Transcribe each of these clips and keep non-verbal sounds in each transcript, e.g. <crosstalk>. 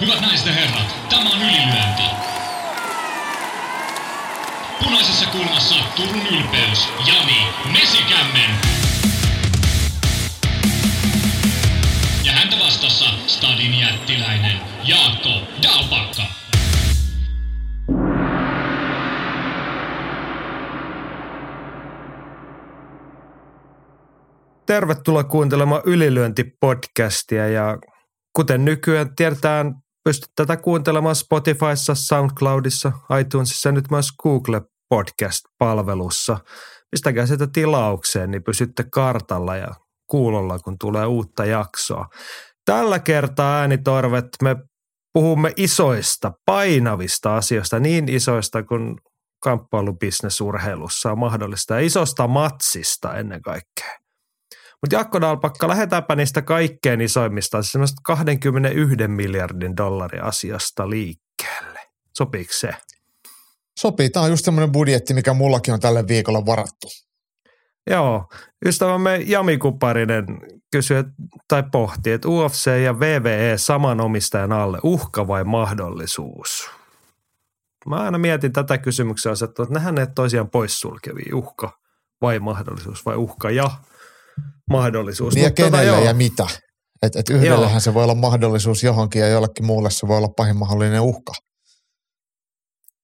Hyvät naiset ja herrat, tämä on ylilyönti. Punaisessa kulmassa Turun ylpeys, Jani Mesikämmen. Ja häntä vastassa Stadin jättiläinen Jaakko Dalpakka. Tervetuloa kuuntelemaan Ylilyönti-podcastia ja kuten nykyään tiedetään, pystyt tätä kuuntelemaan Spotifyssa, SoundCloudissa, iTunesissa ja nyt myös Google Podcast-palvelussa. Pistäkää sitä tilaukseen, niin pysytte kartalla ja kuulolla, kun tulee uutta jaksoa. Tällä kertaa äänitorvet me puhumme isoista, painavista asioista, niin isoista kuin kamppailubisnesurheilussa on mahdollista ja isosta matsista ennen kaikkea. Mutta Jakko Dalpakka, lähdetäänpä niistä kaikkein isoimmista, siis semmoista 21 miljardin dollarin asiasta liikkeelle. Sopiiko se? Sopii. Tämä on just semmoinen budjetti, mikä mullakin on tälle viikolla varattu. Joo. Ystävämme Jami Kuparinen kysyi tai pohti, että UFC ja VVE saman omistajan alle, uhka vai mahdollisuus? Mä aina mietin tätä kysymyksiä asettua, että nehän ne toisiaan poissulkevia, uhka vai mahdollisuus vai uhka ja mahdollisuus. Niin ja Mutta tota, kenelle joo. ja mitä. Et, et yhdellähän se voi olla mahdollisuus johonkin ja jollekin muulle se voi olla pahin mahdollinen uhka.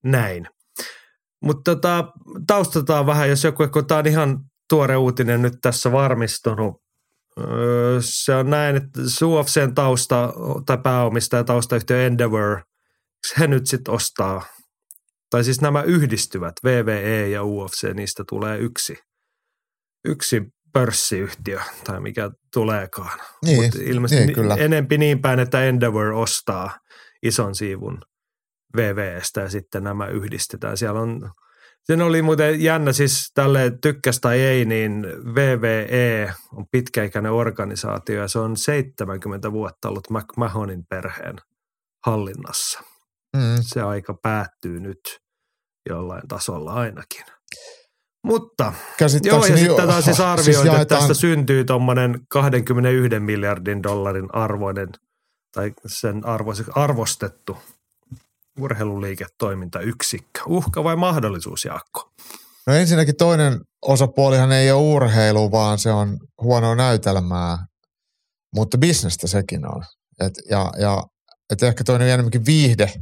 Näin. Mutta tota, taustataan vähän, jos joku, kun tämä on ihan tuore uutinen nyt tässä varmistunut. Öö, Se on näin, että UFCn tausta tai pääomistaja taustayhtiö Endeavor, he nyt sitten ostaa, tai siis nämä yhdistyvät, VVE ja UFC, niistä tulee yksi, yksi pörssiyhtiö tai mikä tuleekaan. Niin, Mut ilmeisesti niin, kyllä. enempi niin päin, että Endeavor ostaa ison siivun VVstä ja sitten nämä yhdistetään. Siellä on, sen oli muuten jännä, siis tälle tykkäs tai ei, niin VVE on pitkäikäinen organisaatio ja se on 70 vuotta ollut McMahonin perheen hallinnassa. Mm. Se aika päättyy nyt jollain tasolla ainakin. Mutta Joo, ja sitten on siis arvioitu, siis että jaetaan- tästä syntyy tuommoinen 21 miljardin dollarin arvoinen tai sen arvoise, arvostettu urheiluliiketoimintayksikkö. Uhka vai mahdollisuus, Jaakko? No ensinnäkin toinen osapuolihan ei ole urheilu, vaan se on huonoa näytelmää, mutta bisnestä sekin on. Et, ja, ja et ehkä toinen on enemmänkin viihde,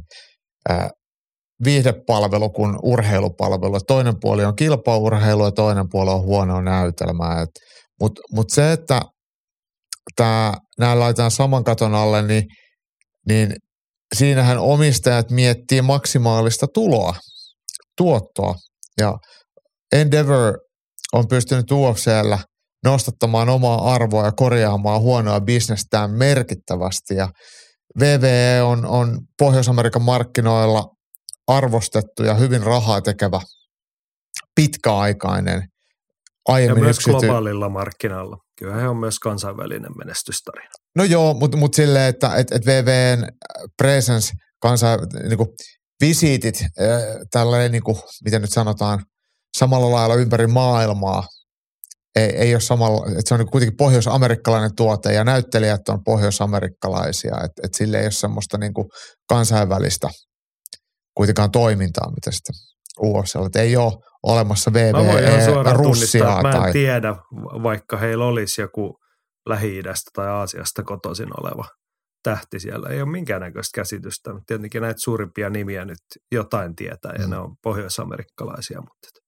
viihdepalvelu kuin urheilupalvelu. Toinen puoli on kilpaurheilu ja toinen puoli on huonoa näytelmää. Mutta mut se, että nämä laitetaan saman katon alle, niin, niin siinähän omistajat miettii maksimaalista tuloa, tuottoa. Ja Endeavor on pystynyt UFCllä nostattamaan omaa arvoa ja korjaamaan huonoa bisnestään merkittävästi. Ja VVE on, on Pohjois-Amerikan markkinoilla arvostettu ja hyvin rahaa tekevä pitkäaikainen Ja aiemmin myös yksity- globaalilla markkinalla. Kyllä he on myös kansainvälinen menestystarina. No joo, mutta mut silleen, että et, et VVN presence, kansa, niinku, visiitit, äh, tällainen, niinku, miten nyt sanotaan, samalla lailla ympäri maailmaa, ei, ei ole samalla, että se on niinku kuitenkin pohjois-amerikkalainen tuote ja näyttelijät on pohjois-amerikkalaisia, että et sille ei ole semmoista niinku kansainvälistä kuitenkaan toimintaa, mitä sitten UFCllä, että ei ole olemassa Mä voin ihan VVE suoraan tunnistaa, Russia että mä en tai tiedä, vaikka heillä olisi joku Lähi-idästä tai Aasiasta kotoisin oleva tähti siellä. Ei ole minkäännäköistä käsitystä. Tietenkin näitä suurimpia nimiä nyt jotain tietää ja Mm. ne on pohjois-amerikkalaisia, mutta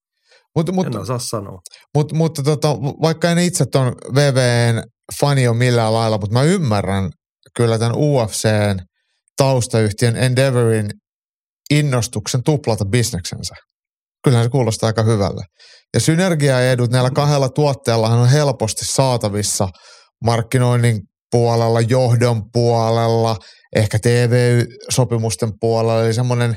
Mut, mut, en osaa sanoa. Mut, mutta tota, vaikka en itse ton VVN fani ole millään lailla, mutta mä ymmärrän kyllä tämän UFCn taustayhtiön Endeavorin innostuksen tuplata bisneksensä. Kyllähän se kuulostaa aika hyvälle. Ja synergiaedut näillä kahdella tuotteellahan on helposti saatavissa markkinoinnin puolella, johdon puolella, ehkä TV-sopimusten puolella. Eli semmoinen,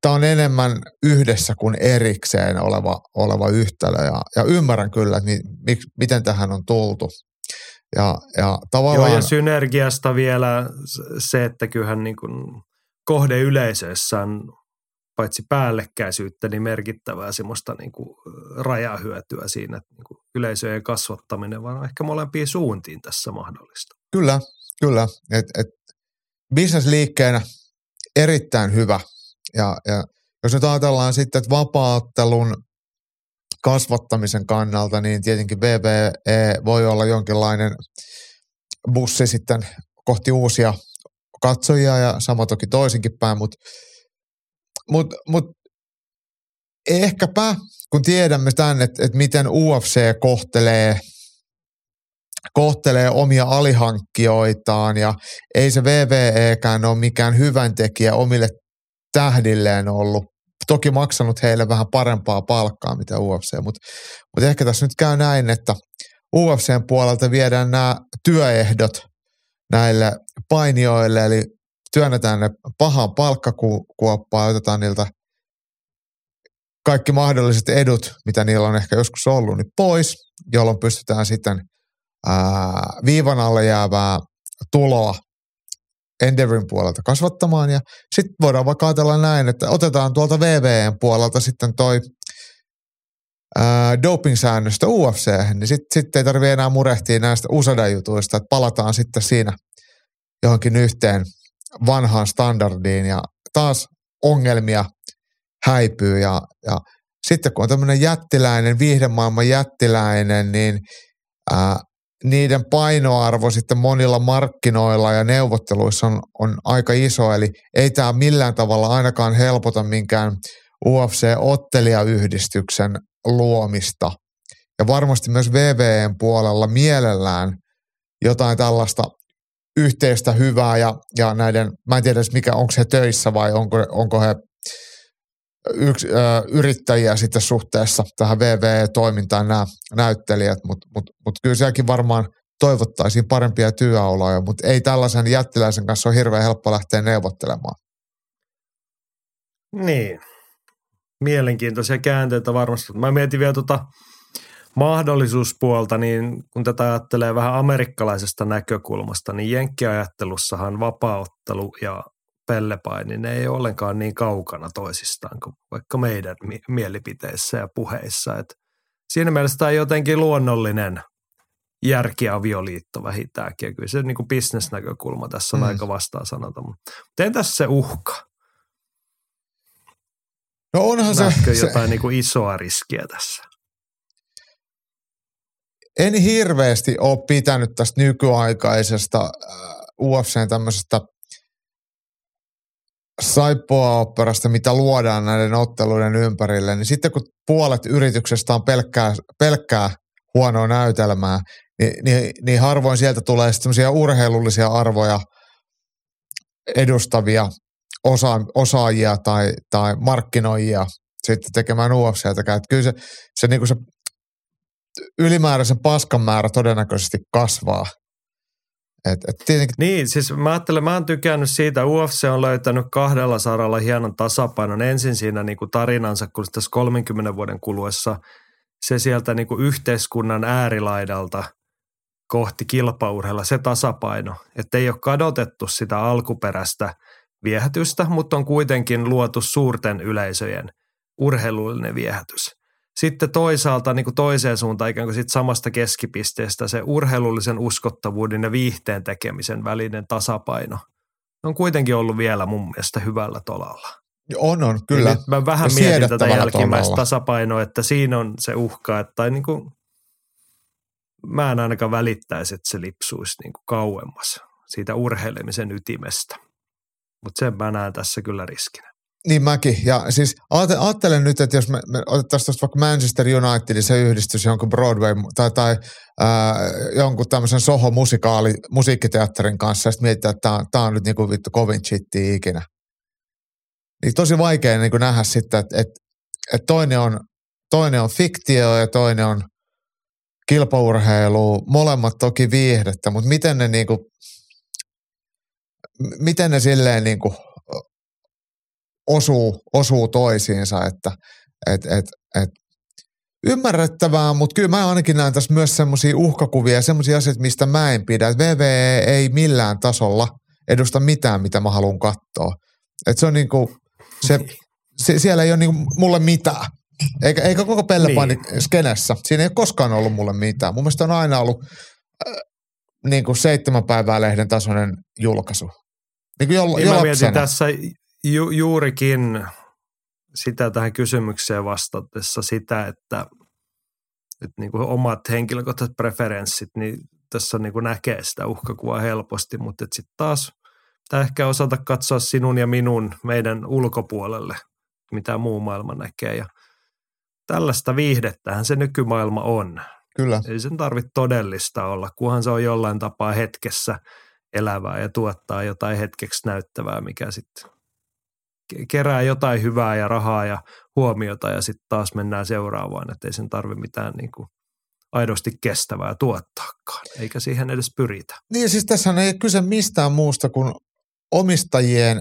tämä on enemmän yhdessä kuin erikseen oleva, oleva yhtälö. Ja, ja ymmärrän kyllä, että mi, mik, miten tähän on tultu. Ja, ja Joo, tavallaan... ja synergiasta vielä se, että kyllähän niin kuin kohdeyleisössä on paitsi päällekkäisyyttä, niin merkittävää semmoista niin kuin rajahyötyä siinä, että niin kuin yleisöjen kasvattaminen, vaan ehkä molempiin suuntiin tässä mahdollista. Kyllä, kyllä. Et, et, bisnesliikkeenä erittäin hyvä. Ja, ja jos nyt ajatellaan sitten, että vapaattelun kasvattamisen kannalta, niin tietenkin VVE voi olla jonkinlainen bussi sitten kohti uusia katsojia ja sama toki toisinkin päin, mutta mut, mut ehkäpä kun tiedämme tämän, että, että miten UFC kohtelee kohtelee omia alihankkijoitaan ja ei se VVEkään ole mikään hyvän tekijä omille tähdilleen ollut. Toki maksanut heille vähän parempaa palkkaa mitä UFC, mutta, mutta ehkä tässä nyt käy näin, että UFCn puolelta viedään nämä työehdot näille painijoille, eli työnnetään ne pahaan palkkakuoppaan otetaan niiltä kaikki mahdolliset edut, mitä niillä on ehkä joskus ollut, niin pois, jolloin pystytään sitten ää, viivan alle jäävää tuloa Endeavorin puolelta kasvattamaan. Ja sitten voidaan vaikka ajatella näin, että otetaan tuolta VVN puolelta sitten toi doping-säännöstä UFC, niin sitten sit ei tarvitse enää murehtia näistä USADA-jutuista, että palataan sitten siinä johonkin yhteen vanhaan standardiin ja taas ongelmia häipyy ja, ja sitten kun on tämmöinen jättiläinen, viihdemaailman jättiläinen, niin ää, niiden painoarvo sitten monilla markkinoilla ja neuvotteluissa on, on aika iso, eli ei tämä millään tavalla ainakaan helpota minkään UFC-ottelijayhdistyksen luomista. Ja varmasti myös VVN puolella mielellään jotain tällaista yhteistä hyvää ja, ja näiden, mä en tiedä mikä, onko he töissä vai onko, onko he yks, ö, yrittäjiä sitten suhteessa tähän VV-toimintaan nämä näyttelijät, mutta mut, mut kyllä sielläkin varmaan toivottaisiin parempia työoloja, mutta ei tällaisen jättiläisen kanssa ole hirveän helppo lähteä neuvottelemaan. Niin, mielenkiintoisia käänteitä varmasti. Mä mietin vielä tuota mahdollisuuspuolta, niin kun tätä ajattelee vähän amerikkalaisesta näkökulmasta, niin jenkkiajattelussahan vapauttelu ja pellepaini, ne ei ole ollenkaan niin kaukana toisistaan kuin vaikka meidän mielipiteissä ja puheissa. Et siinä mielessä tämä on jotenkin luonnollinen järkiavioliitto vähintäänkin. Ja kyllä se niin kuin bisnesnäkökulma tässä on mm. aika vastaan sanota. Mutta entäs se uhka? No onhan Näetkö se... jotain se... Niin kuin isoa riskiä tässä? En hirveästi ole pitänyt tästä nykyaikaisesta äh, UFCn tämmöisestä – saippua-operasta, mitä luodaan näiden otteluiden ympärille, niin sitten kun puolet yrityksestä on pelkkää, pelkkää huonoa näytelmää, niin, niin, niin harvoin sieltä tulee semmoisia urheilullisia arvoja edustavia osa, osaajia tai, tai markkinoijia sitten tekemään UFCtäkään. Kyllä se, se, niin kuin se ylimääräisen paskan määrä todennäköisesti kasvaa et, et tietenkin... Niin, siis mä ajattelen, mä oon tykännyt siitä, UFC on löytänyt kahdella saralla hienon tasapainon. Ensin siinä niin kuin tarinansa, kun tässä 30 vuoden kuluessa se sieltä niin kuin yhteiskunnan äärilaidalta kohti kilpaurheilla, se tasapaino. Että ei ole kadotettu sitä alkuperäistä viehätystä, mutta on kuitenkin luotu suurten yleisöjen urheilullinen viehätys sitten toisaalta niin kuin toiseen suuntaan ikään kuin sit samasta keskipisteestä se urheilullisen uskottavuuden ja viihteen tekemisen välinen tasapaino on kuitenkin ollut vielä mun mielestä hyvällä tolalla. On, on, kyllä. nyt mä vähän ja mietin tätä jälkimmäistä tasapainoa, että siinä on se uhka, että tai niin kuin, mä en ainakaan välittäisi, että se lipsuisi niin kuin kauemmas siitä urheilemisen ytimestä. Mutta sen mä näen tässä kyllä riskinä. Niin mäkin. Ja siis ajattelen nyt, että jos me, me otettaisiin tuosta vaikka Manchester Unitedin se yhdistys jonkun Broadway tai, tai ää, jonkun tämmöisen Soho-musikaali, musiikkiteatterin kanssa ja sitten mietitään, että tämä, on nyt niinku vittu kovin chitti ikinä. Niin tosi vaikea niin kuin nähdä sitten, että, että, että toinen, on, toinen on fiktio ja toinen on kilpaurheilu, molemmat toki viihdettä, mutta miten ne niinku, miten ne silleen niinku osuu, osuu toisiinsa, että et, et, et, ymmärrettävää, mutta kyllä mä ainakin näen tässä myös semmoisia uhkakuvia ja semmoisia asioita, mistä mä en pidä. Et VVE ei millään tasolla edusta mitään, mitä mä haluan katsoa. Et se on niinku, se, se, siellä ei ole niinku mulle mitään. Eikä, eikä koko pellepani niin. skenessä. Siinä ei ole koskaan ollut mulle mitään. Mun mielestä on aina ollut äh, niin kuin seitsemän päivää lehden tasoinen julkaisu. Niin kuin jo, Niin mä mietin tässä ju, juurikin sitä tähän kysymykseen vastatessa sitä, että, että niin kuin omat henkilökohtaiset preferenssit, niin tässä niin kuin näkee sitä uhkakuvaa helposti, mutta sitten taas pitää ehkä osata katsoa sinun ja minun meidän ulkopuolelle, mitä muu maailma näkee ja tällaista viihdettähän se nykymaailma on. Kyllä. Ei sen tarvitse todellista olla, kunhan se on jollain tapaa hetkessä elävää ja tuottaa jotain hetkeksi näyttävää, mikä sitten kerää jotain hyvää ja rahaa ja huomiota ja sitten taas mennään seuraavaan, että ei sen tarvi mitään niin kuin aidosti kestävää tuottaakaan, eikä siihen edes pyritä. Niin siis tässä ei ole kyse mistään muusta kuin omistajien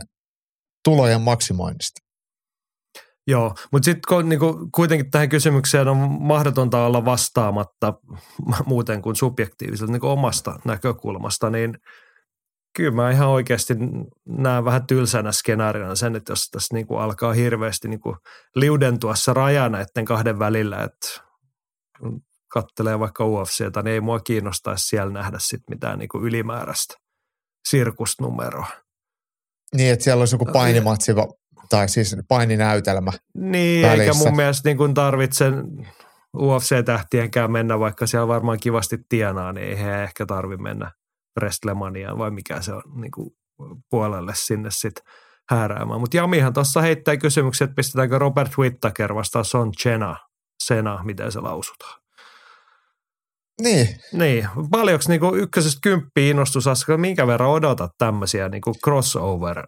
tulojen maksimoinnista. Joo, mutta sitten niinku, kuitenkin tähän kysymykseen on mahdotonta olla vastaamatta muuten kuin subjektiiviselta niinku omasta näkökulmasta, niin kyllä mä ihan oikeasti näen vähän tylsänä skenaariona sen, että jos tässä niinku alkaa hirveästi niinku liudentua se raja näiden kahden välillä, että kun kattelee vaikka UFCtä, niin ei mua kiinnostaisi siellä nähdä sit mitään niinku ylimääräistä sirkusnumeroa. Niin, että siellä olisi joku painimatsi va- tai siis paininäytelmä. Niin, välissä. eikä mun mielestä niin kuin tarvitse UFC-tähtienkään mennä, vaikka siellä varmaan kivasti tienaa, niin ei he ehkä tarvi mennä Wrestlemaniaan vai mikä se on niin kuin puolelle sinne sitten hääräämään. Mutta Jamihan tuossa heittää kysymyksen, että pistetäänkö Robert Whittaker vastaan Son Chena, Sena, miten se lausutaan. Niin, Niin, paljonko niinku ykkösestä kymppiä innostusaskel, minkä verran odotat tämmöisiä niinku crossover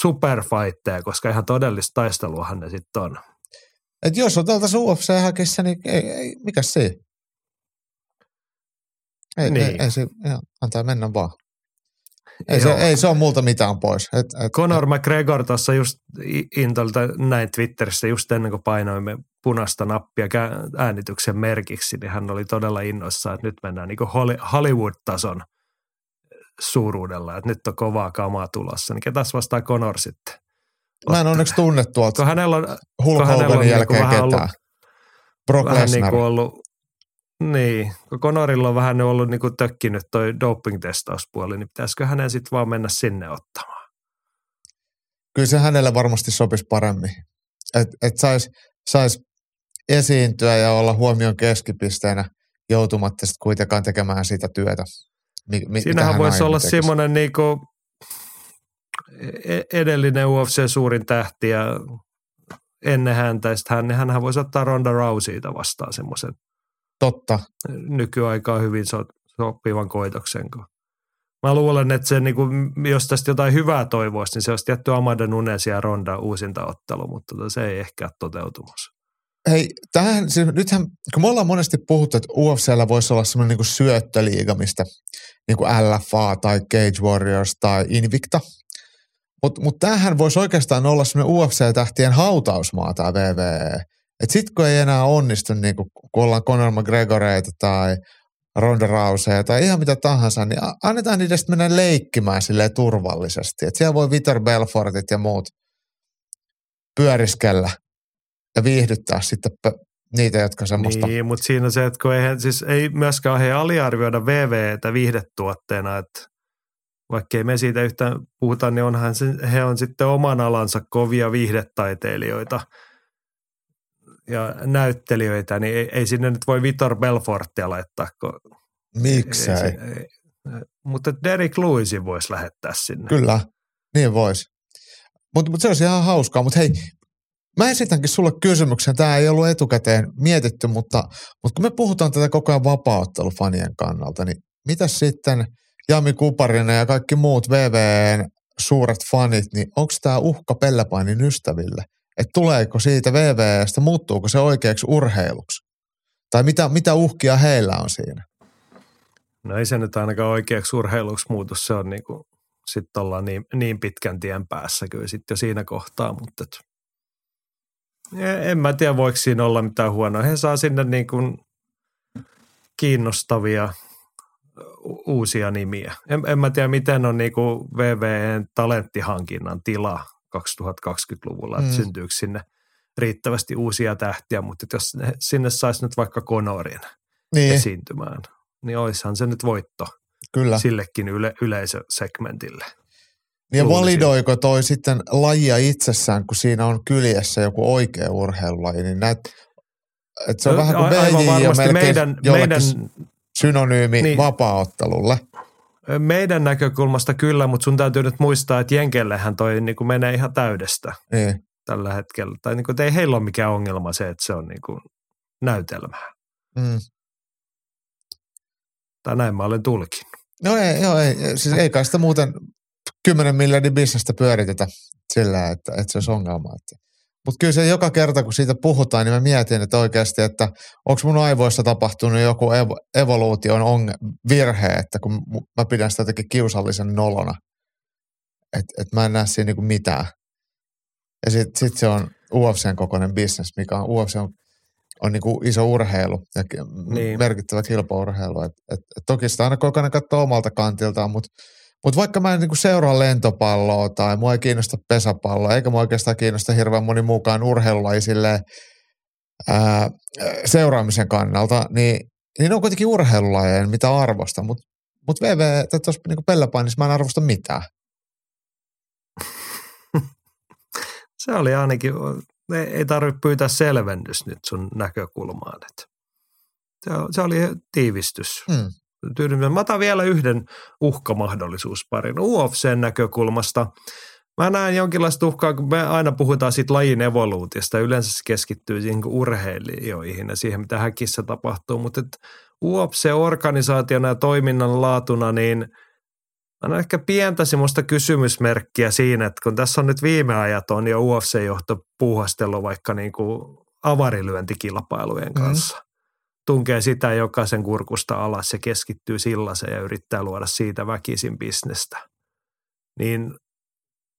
superfightteja, koska ihan todellista taisteluahan ne sitten on. että jos oteltaisiin UFC-häkissä, niin ei, ei, mikä se? Ei, Niin. ei, ei se, joo, antaa mennä vaan. Ei se, ei se ole multa mitään pois. Et, et, Conor McGregor tuossa just Intolta näin Twitterissä just ennen kuin painoimme punaista nappia äänityksen merkiksi, niin hän oli todella innoissaan, että nyt mennään niin Hollywood-tason suuruudella, että nyt on kovaa kamaa tulossa. Niin ketäs vastaa Conor sitten? Mä en onneksi tunne tuolta hänellä on Hulk kun hänellä on Hoganin niinku jälkeen vähän ketään. ollut- Brock vähän Lesnar. niin kuin ollut, niin, kun Conorilla on vähän ollut niin kuin tökkinyt toi doping-testauspuoli, niin pitäisikö hänen sitten vaan mennä sinne ottamaan? Kyllä se hänelle varmasti sopisi paremmin. Että et sais, sais esiintyä ja olla huomion keskipisteenä joutumatta sitten kuitenkaan tekemään sitä työtä. Mi, mi, Siinähän hän voisi olla tekisi. semmoinen niin kuin edellinen UFC suurin tähti ja ennen häntä, ja hän, hänhän voisi ottaa Ronda Rouseyta vastaan semmoisen Totta. nykyaikaan hyvin so, sopivan koitoksen. Mä luulen, että se, niin kuin, jos tästä jotain hyvää toivoisi, niin se olisi tietty Amanda Nunes ja Ronda uusinta ottelu, mutta tota, se ei ehkä ole toteutumassa. Hei, tähän, siis nythän, kun me ollaan monesti puhuttu, että UFCllä voisi olla semmoinen niin syöttöliiga, mistä niin kuin LFA tai Cage Warriors tai Invicta. Mutta mut tämähän voisi oikeastaan olla semmoinen UFC-tähtien hautausmaa tämä VVE. Että sit kun ei enää onnistu, niin kuin, kun ollaan Conor McGregoreita tai Ronda Rousey tai ihan mitä tahansa, niin annetaan sitten mennä leikkimään silleen turvallisesti. Että siellä voi Vitor Belfortit ja muut pyöriskellä ja viihdyttää sitten niitä, jotka semmoista... Niin, mutta siinä on se, että kun eihän, siis ei myöskään he aliarvioida VVtä viihdetuotteena, että vaikkei me siitä yhtään puhuta, niin onhan se, he on sitten oman alansa kovia viihdetaiteilijoita ja näyttelijöitä, niin ei, ei sinne nyt voi Vitor Belfortia laittaa. Kun, Miksei? ei, ei, mutta Derek Lewisin voisi lähettää sinne. Kyllä, niin voisi. Mutta mut se olisi ihan hauskaa. Mutta hei, mä esitänkin sulle kysymyksen. Tämä ei ollut etukäteen mietitty, mutta, mutta kun me puhutaan tätä koko ajan vapaaottelufanien kannalta, niin mitä sitten Jami Kuparinen ja kaikki muut VVN suuret fanit, niin onko tämä uhka Pellepainin ystäville? Että tuleeko siitä VVstä, muuttuuko se oikeaksi urheiluksi? Tai mitä, mitä uhkia heillä on siinä? No ei se nyt ainakaan oikeaksi urheiluksi muutu, se on niin kuin, sitten ollaan niin, niin pitkän tien päässä kyllä sitten jo siinä kohtaa, mutta et, en mä tiedä voiko siinä olla mitään huonoa. He saa sinne niin kuin kiinnostavia uusia nimiä. En, en mä tiedä miten on niin kuin VVN talenttihankinnan tila 2020-luvulla, että Mm. syntyykö sinne riittävästi uusia tähtiä, mutta jos ne- sinne saisi nyt vaikka Konorin Niin, esiintymään, niin oishan se nyt voitto kyllä. sillekin yle, yleisösegmentille. Ja validoiko toi sitten lajia itsessään, kun siinä on kyljessä joku oikea urheilulaji, niin näet, että se on No, vähän kuin BJ ja varmasti melkein meidän, meidän, synonyymi. Niin. vapaaottelulle. Meidän näkökulmasta kyllä, mutta sun täytyy nyt muistaa, että Jenkellehän toi niin kuin menee ihan täydestä Niin. tällä hetkellä. Tai niin kuin, että ei heillä ole mikään ongelma se, että se on niin kuin näytelmää. Mm. Tai näin mä olen tulkinut. No ei, joo, ei, siis ei kai sitä muuten 10 miljardin bisnestä pyöritetä sillä, että, että se olisi ongelma. Mutta kyllä se joka kerta, kun siitä puhutaan, niin mä mietin, että oikeasti, että onko mun aivoissa tapahtunut joku evo, evoluution onge- virhe, että kun mä pidän sitä jotenkin kiusallisen nolona, että et mä en näe siinä niinku mitään. Ja sitten sit se on UFCn kokoinen bisnes, mikä on UFC on, on niinku iso urheilu ja Niin. merkittävä kilpaurheilu. Et, et, et toki sitä aina koko ajan katsoo omalta kantiltaan, mutta mut vaikka mä en niinku seuraa lentopalloa tai mua ei kiinnosta pesäpalloa, eikä mua oikeastaan kiinnosta hirveän moni muukaan urheilulaji silleen, ää, seuraamisen kannalta, niin, niin ne on kuitenkin urheilulajeja, mitä arvosta, mutta mut VV, tuossa niinku pellepainissa mä en arvosta mitään. <laughs> Se oli ainakin, ei, tarvitse pyytää selvennys nyt sun näkökulmaan. Että se, se oli tiivistys. Hmm. Tyydymme. Mä otan vielä yhden uhkamahdollisuusparin UFCn näkökulmasta. Mä näen jonkinlaista uhkaa, kun me aina puhutaan siitä lajin evoluutiosta. Yleensä se keskittyy siihen urheilijoihin ja siihen, mitä häkissä tapahtuu. Mutta UFC-organisaationa ja toiminnan laatuna, niin on ehkä pientä semmoista kysymysmerkkiä siinä, että kun tässä on nyt viime ajat on jo UFC-johto puuhastellut vaikka niin kuin avarilyöntikilpailujen Mhm. kanssa. Tunkee sitä jokaisen kurkusta alas ja keskittyy sillaseen ja yrittää luoda siitä väkisin bisnestä. Niin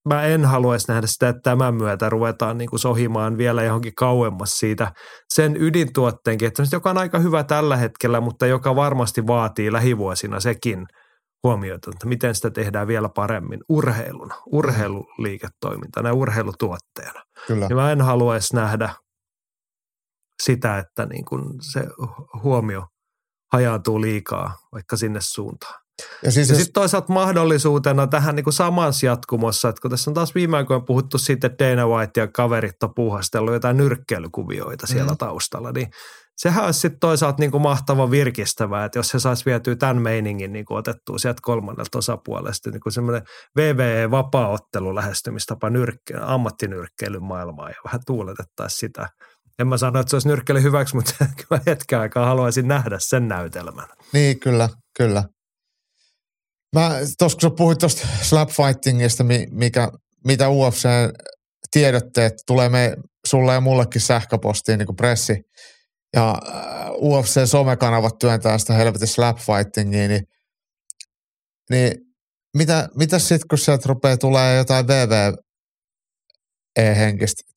mä en haluaisi nähdä sitä, että tämän myötä ruvetaan niin kuin sohimaan vielä johonkin kauemmas siitä sen ydintuotteen kehittämistä, joka on aika hyvä tällä hetkellä, mutta joka varmasti vaatii lähivuosina sekin huomiota, että miten sitä tehdään vielä paremmin urheiluna, urheiluliiketoimintana ja urheilutuotteena. Kyllä. Ja mä en haluaisi nähdä sitä, että niin kuin se huomio hajaantuu liikaa vaikka sinne suuntaan. Ja siis Ja jos, sitten toisaalta mahdollisuutena tähän niin kuin samassa jatkumossa, että kun tässä on taas viime aikoina puhuttu siitä, että Dana White ja kaverit on puuhastellut jotain nyrkkeilykuvioita siellä Mhm. taustalla, niin sehän olisi sitten toisaalta niin kuin mahtava virkistävää, että jos se saisi vietyä tämän meiningin niin kuin otettua sieltä kolmannelta osapuolesta, niin kuin semmoinen VVE-vapaaottelu lähestymistapa nyrkke, ammattinyrkkeilyn maailmaan ja vähän tuuletettaisiin sitä. En mä sano, että se olisi nyrkkeily hyväksi, mutta <laughs> kyllä hetken aikaa haluaisin nähdä sen näytelmän. niin kyllä, kyllä. Mä, tos, kun sä puhuit tuosta slapfightingista, mi- mikä, mitä UFC tiedotteet tulee me, sulle ja mullekin sähköpostiin niin kuin pressi, ja äh, UFC-somekanavat työntää sitä helvetin slapfightingia, niin, niin mitä, mitä sitten, kun sieltä rupeaa tulee jotain VV-henkistä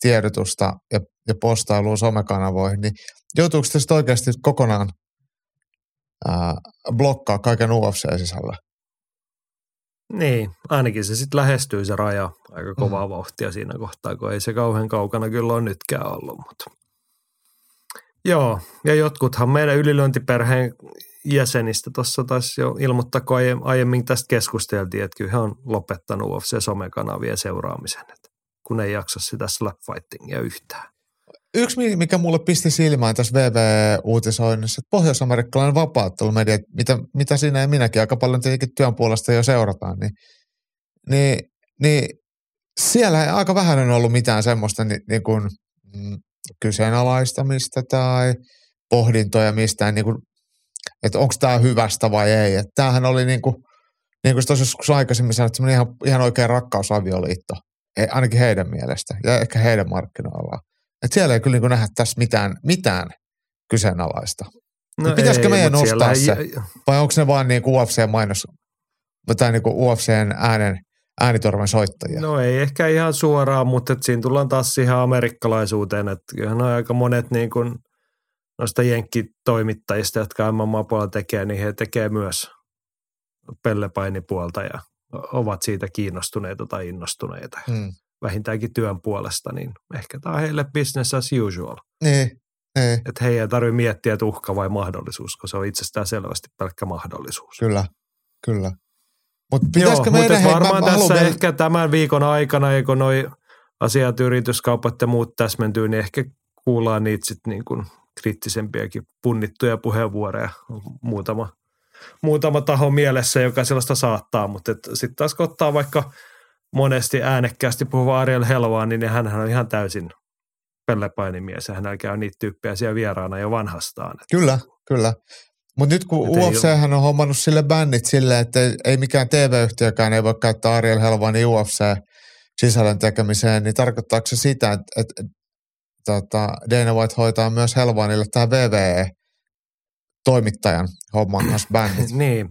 tiedotusta ja, ja postailua somekanavoihin, niin joutuuko sitten oikeasti kokonaan ää, blokkaa kaiken UFC-sisällä? Niin, ainakin se sitten lähestyy se raja aika kovaa Mm. vauhtia siinä kohtaa, kun ei se kauhean kaukana kyllä ole nytkään ollut. Mutta. Joo, ja jotkuthan meidän ylilöintiperheen jäsenistä tuossa taisi jo ilmoittaa, kun aie- aiemmin tästä keskusteltiin, että kyllä he on lopettanut UFC-somekanavien seuraamisen, että kun ei jaksa sitä slapfightingia yhtään. Yksi, mi- mikä mulle pisti silmään tässä VV-uutisoinnissa, että pohjois-amerikkalainen vapaattelumedia, mitä, mitä siinä ja minäkin aika paljon tietenkin työn puolesta jo seurataan, niin, niin, niin siellä ei aika vähän on ollut mitään semmoista ni, niin kuin, mm, kyseenalaistamista tai pohdintoja mistään, niin kuin, että onko tämä hyvästä vai ei. Että tämähän oli niin kuin, niin kuin tuossa joskus aikaisemmin sanoin, että ihan, ihan oikea rakkausavioliitto, ainakin heidän mielestä ja ehkä heidän markkinoillaan. Et siellä ei kyllä niin nähdä tässä mitään, mitään kyseenalaista. Niin pitäisikö meidän mut nostaa se? Vai onko ne vaan niin UFC-mainos tai niin UFCn äänen, äänitorven soittajia? No ei ehkä ihan suoraan, mutta et siinä tullaan taas siihen amerikkalaisuuteen, että kyllähän on aika monet niin kuin noista jenkkitoimittajista, jotka MMA-puolella tekee, niin he tekee myös pellepainipuolta ja ovat siitä kiinnostuneita tai innostuneita, Hmm. Vähintäänkin työn puolesta, niin ehkä tämä on heille business as usual. Niin, niin, Että he ei tarvitse miettiä, että uhka vai mahdollisuus, kun se on itsestään selvästi pelkkä mahdollisuus. kyllä, kyllä. Pitäisikö Joo, meidän, mutta hei, varmaan mä, mä tässä vielä- ehkä tämän viikon aikana, kun noi asiat, yrityskaupat ja muut täsmentyy, niin ehkä kuullaan niitä sitten niin kuin kriittisempiäkin punnittuja puheenvuoroja. Muutama, muutama taho mielessä, joka sellaista saattaa, mutta sitten taas kun ottaa vaikka monesti äänekkäästi puhuva Ariel Helvaa, niin hänhän on ihan täysin pellepainimies ja hänellä käy niitä tyyppejä siellä vieraana jo vanhastaan. Kyllä, kyllä. Mutta nyt kun UFC hän on hommannut sille bändit silleen, että ei, ei mikään TV-yhtiökään ei voi käyttää Ariel Helvanin UFC-sisällön tekemiseen, niin tarkoittaako se sitä, että, että tota, Dana White hoitaa myös Helvanille tämä VVE-toimittajan homman <clears throat> kanssa bändit? Niin,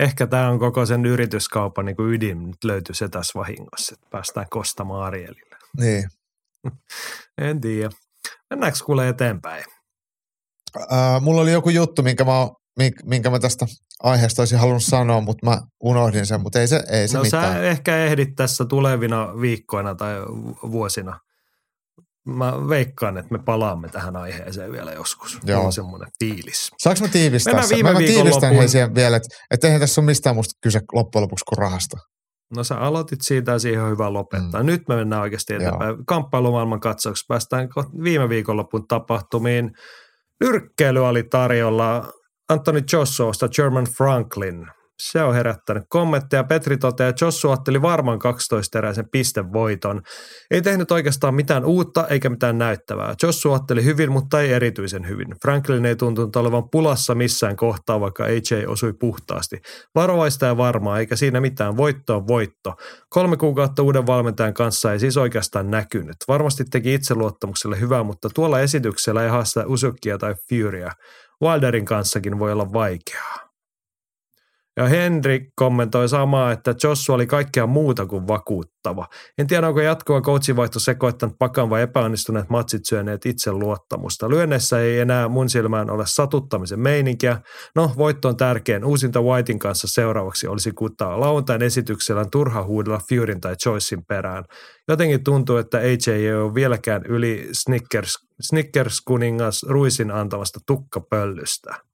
ehkä tämä on koko sen yrityskaupan niin kuin ydin, nyt löytyy se tässä vahingossa, että päästään kostamaan Arielille. niin. <laughs> En tiedä. Mennäänkö kuule eteenpäin? Ää, mulla oli joku juttu, minkä mä, mink- minkä mä tästä aiheesta olisin halunnut sanoa, mutta mä unohdin sen, mutta ei se, ei se No mitään. sä ehkä ehdit tässä tulevina viikkoina tai vuosina. Mä veikkaan, että me palaamme tähän aiheeseen vielä joskus. Joo. Mulla on semmoinen fiilis. Saanko mä tiivistää Mennään sen? viime mä, mä tiivistän hei siihen vielä, että, että eihän tässä ole mistään musta kyse loppujen lopuksi kuin rahasta. No sä aloitit siitä ja siihen on hyvä lopettaa. Mm. Nyt me mennään oikeasti eteenpäin. Kamppailumaailman katsauksessa päästään viime viikonlopun tapahtumiin. Nyrkkeily oli tarjolla Anthony Joshuasta German Franklin. Se on herättänyt kommentteja. Petri toteaa, että Joshua otteli varmaan 12-eräisen pistevoiton. Ei tehnyt oikeastaan mitään uutta eikä mitään näyttävää. Joshua otteli hyvin, mutta ei erityisen hyvin. Franklin ei tuntunut olevan pulassa missään kohtaa, vaikka AJ osui puhtaasti. Varovaista ja varmaa, eikä siinä mitään. Voitto on voitto. Kolme kuukautta uuden valmentajan kanssa ei siis oikeastaan näkynyt. Varmasti teki itseluottamukselle hyvää, mutta tuolla esityksellä ei haasta Usukia tai Furya. Wilderin kanssakin voi olla vaikeaa. Ja Henry kommentoi samaa, että Joshua oli kaikkea muuta kuin vakuuttava. En tiedä, onko jatkuva coachivaihto sekoittanut pakan vai epäonnistuneet matsit syöneet itseluottamusta. Lyönneissä ei enää mun silmään ole satuttamisen meininkiä. No, voitto on tärkein. Uusinta Whitein kanssa seuraavaksi olisi kutaa. Lauantain esityksellä turha huudella Furyn tai Joycein perään. Jotenkin tuntuu, että AJ ei ole vieläkään yli Snickers, Snickers-kuningas Ruisin antamasta tukkapöllystä.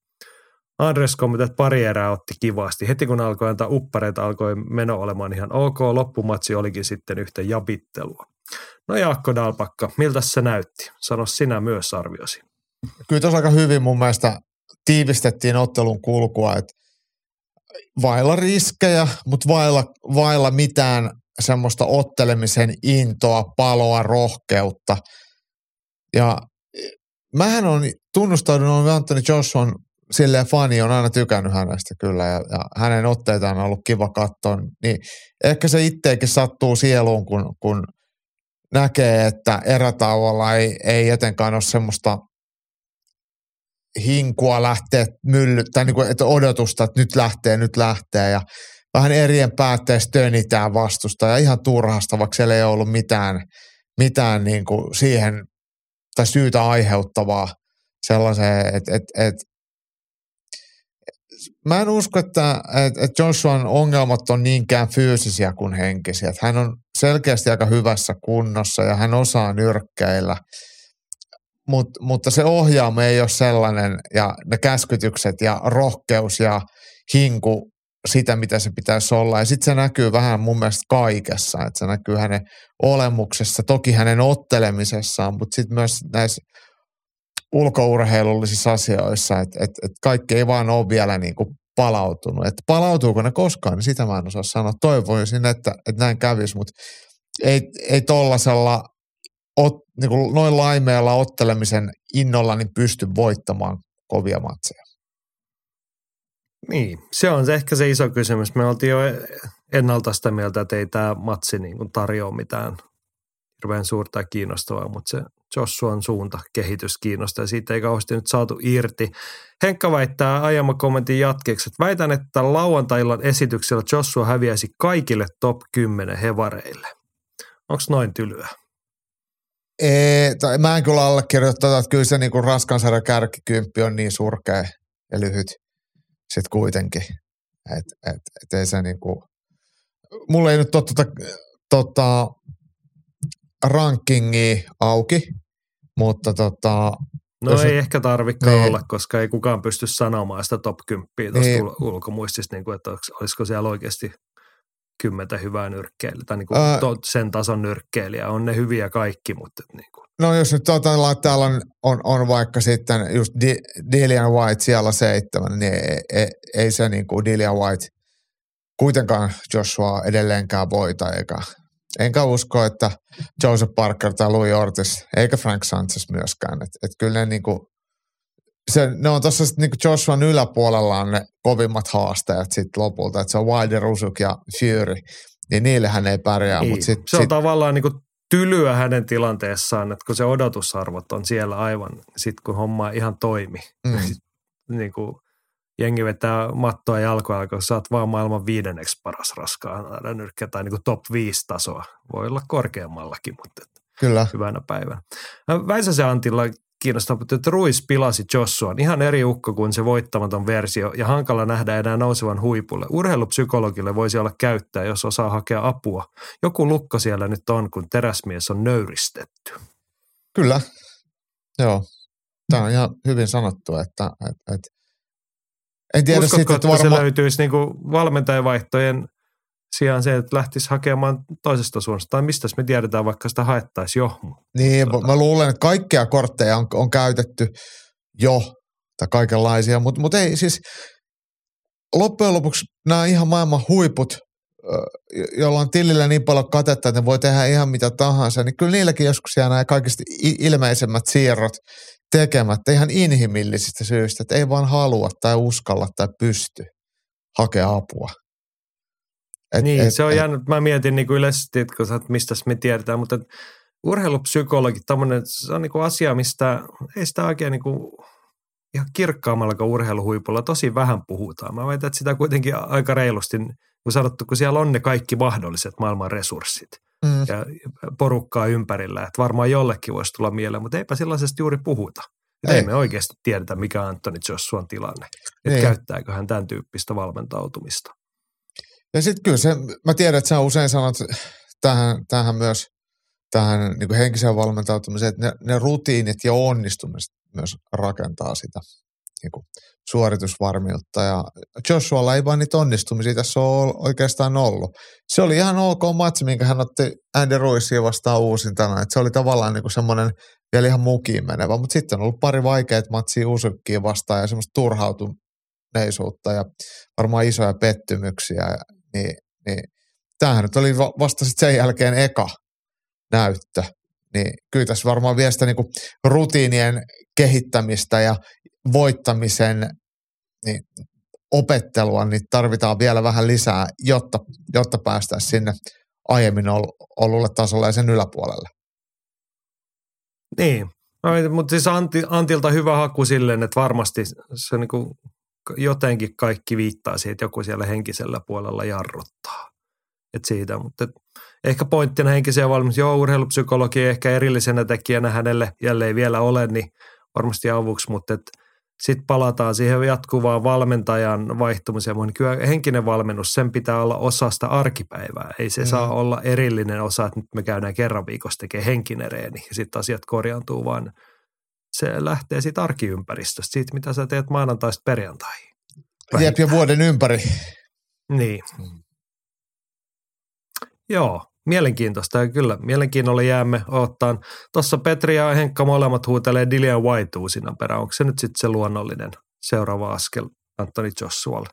Andres kommentti, pari erää otti kivasti. Heti kun alkoi antaa uppareita, alkoi meno olemaan ihan ok. Loppumatsi olikin sitten yhtä jabittelua. No Jaakko Dalpakka, miltä se näytti? Sano sinä myös arviosi. Kyllä tuossa aika hyvin mun mielestä tiivistettiin ottelun kulkua, että vailla riskejä, mutta vailla, vailla mitään semmoista ottelemisen intoa, paloa, rohkeutta. Ja mähän on tunnustaudun, että Anthony Joshua silleen fani on aina tykännyt hänestä kyllä ja, ja hänen otteitaan on ollut kiva katsoa, niin ehkä se itteekin sattuu sieluun, kun, kun näkee, että erätauolla ei, ei etenkään ole semmoista hinkua lähteä mylly, tai niin kuin, että odotusta, että nyt lähtee, nyt lähtee ja vähän erien päätteessä tönitään vastusta ja ihan turhasta, vaikka siellä ei ollut mitään, mitään niin kuin siihen tai syytä aiheuttavaa sellaiseen, että, että, että mä en usko, että, että, Joshuan ongelmat on niinkään fyysisiä kuin henkisiä. Hän on selkeästi aika hyvässä kunnossa ja hän osaa nyrkkeillä. Mut, mutta se ohjaamo ei ole sellainen ja ne käskytykset ja rohkeus ja hinku sitä, mitä se pitäisi olla. Ja sitten se näkyy vähän mun mielestä kaikessa. Että se näkyy hänen olemuksessa, toki hänen ottelemisessaan, mutta sitten myös näissä ulkourheilullisissa asioissa, että et, et kaikki ei vaan ole vielä niin kuin palautunut. Että palautuuko ne koskaan, niin sitä mä en osaa sanoa. Toivoisin, että, että näin kävisi, mutta ei, ei tollasella ot, niin kuin noin laimeella ottelemisen innolla niin pysty voittamaan kovia matseja. Niin, se on se ehkä se iso kysymys. Me oltiin jo ennalta sitä mieltä, että ei tämä matsi niin tarjoa mitään hirveän suurta ja kiinnostavaa, mutta se Joshuan suunta, kehitys kiinnostaa ja siitä ei kauheasti nyt saatu irti. Henkka väittää aiemman kommentin jatkeeksi, että väitän, että lauantaillan esityksellä Joshua häviäisi kaikille top 10 hevareille. Onko noin tylyä? Ei, tai mä en kyllä allekirjoita että kyllä se niin raskan sarjan kärkikymppi on niin surkea ja lyhyt sitten kuitenkin. Et, et, et ei se niinku, mulla ei nyt ole tota, tota rankingi auki, mutta tota, No ei ehkä tarvikaan niin. olla, koska ei kukaan pysty sanomaan sitä top 10 tuosta Niin. ul- ulkomuistista, niin kuin, että olis- olisiko siellä oikeasti kymmentä hyvää nyrkkeilijää, tai niin kuin Ää- to, sen tason nyrkkeilijää. On ne hyviä kaikki, mutta niin kuin, No jos nyt ajatellaan, että täällä on, on, on vaikka sitten just Di- Dillian White siellä seitsemän, niin ei, ei, ei se niin kuin Dillian White kuitenkaan Joshua edelleenkään voita, eikä, enkä usko, että Joseph Parker tai Louis Ortiz, eikä Frank Sanchez myöskään. Et, et kyllä ne, niin kuin, se, ne on tuossa niin Joshuan yläpuolellaan ne kovimmat haastajat sitten lopulta, että se on Wilder, Rusuk ja Fury, niin niillehän ei pärjää. niin. Mut sit, se on sit, tavallaan niin kuin tylyä hänen tilanteessaan, että kun se odotusarvot on siellä aivan, sitten kun homma ei ihan toimi. mm, <laughs> niin kuin jengi vetää mattoa jalkoja, kun sä oot vaan maailman viidenneksi paras raskaan nyrkkä tai niin kuin top 5 tasoa. Voi olla korkeammallakin, mutta kyllä. hyvänä päivänä. No, Väisäsen Antilla kiinnostaa, että Ruiz pilasi Jossuan. Ihan eri ukko kuin se voittamaton versio ja hankala nähdä enää nousevan huipulle. Urheilupsykologille voisi olla käyttää, jos osaa hakea apua. Joku lukko siellä nyt on, kun teräsmies on nöyristetty. Kyllä, joo. Tämä on ihan hyvin sanottu, että et, et, en tiedä Uskotko, sitten, että että se löytyisi niin valmentajavaihtojen sijaan se, että lähtisi hakemaan toisesta suunnasta, tai mistä me tiedetään, vaikka sitä haettaisiin jo. niin, tota- mä luulen, että kaikkia kortteja on, on käytetty jo, tai kaikenlaisia, mutta mut ei siis, loppujen lopuksi nämä ihan maailman huiput, ö, jolla on tilillä niin paljon katetta, että ne voi tehdä ihan mitä tahansa, niin kyllä niilläkin joskus jää nämä kaikista ilmeisemmät siirrot tekemättä ihan inhimillisistä syistä, että ei vaan halua tai uskalla tai pysty hakea apua. Et, niin, et- se on et- jäänyt, mä mietin niin kuin yleisesti, että mistä me tiedetään, mutta urheilupsykologi, tämmöinen, se on niin kuin asia, mistä ei sitä oikein niin kuin ihan kirkkaammalla kuin urheiluhuipulla tosi vähän puhutaan. Mä väitän, että sitä kuitenkin aika reilusti, kun sanottu, kun siellä on ne kaikki mahdolliset maailman resurssit Mm. ja porukkaa ympärillä, että varmaan jollekin voisi tulla mieleen, mutta eipä sellaisesta juuri puhuta. Ei. Ei. me oikeasti tiedetä, mikä on Antoni Jossuan tilanne, että Niin. käyttääkö hän tämän tyyppistä valmentautumista. Ja sitten kyllä se, mä tiedän, että sä usein sanot tähän, tähän myös tähän niin henkiseen valmentautumiseen, että ne, ne rutiinit ja onnistumiset myös rakentaa sitä niin kuin suoritusvarmiutta. Ja Joshualla ei vaan niitä onnistumisia tässä ole oikeastaan ollut. Se oli ihan ok matsi, minkä hän otti Andy Ruissia vastaan uusintana. Että se oli tavallaan niin semmoinen vielä ihan mukiin menevä, mutta sitten on ollut pari vaikeat matsia Usukkiin vastaan ja semmoista turhautuneisuutta ja varmaan isoja pettymyksiä, niin, niin tämähän nyt oli va- vasta sit sen jälkeen eka näyttö. Niin kyllä tässä varmaan vielä sitä niinku rutiinien kehittämistä ja voittamisen niin opettelua niin tarvitaan vielä vähän lisää, jotta, jotta päästään sinne aiemmin ol- ollulle tasolle ja sen yläpuolelle. Niin, no, mutta siis Antti, Antilta hyvä haku silleen, että varmasti se niin kuin jotenkin kaikki viittaa siihen, että joku siellä henkisellä puolella jarruttaa. Et siitä, mutta et ehkä pointtina henkiseen valmis, joo urheilupsykologi ehkä erillisenä tekijänä hänelle jälleen vielä ole, niin varmasti avuksi, mutta sitten palataan siihen jatkuvaan valmentajan vaihtumiseen. Niin kyllä henkinen valmennus, sen pitää olla osa sitä arkipäivää. Ei se Mm. saa olla erillinen osa, että nyt me käydään kerran viikossa tekemään henkinen reeni ja sitten asiat korjaantuu, vaan se lähtee siitä arkiympäristöstä, siitä mitä sä teet maanantaista perjantaihin. Jep, ja vuoden ympäri. Niin. Mm. Joo, mielenkiintoista ja kyllä mielenkiinnolla jäämme ottaan. Tuossa Petri ja Henkka molemmat huutelee Dillian White uusina perään. Onko se nyt sitten se luonnollinen seuraava askel Anthony Joshualle?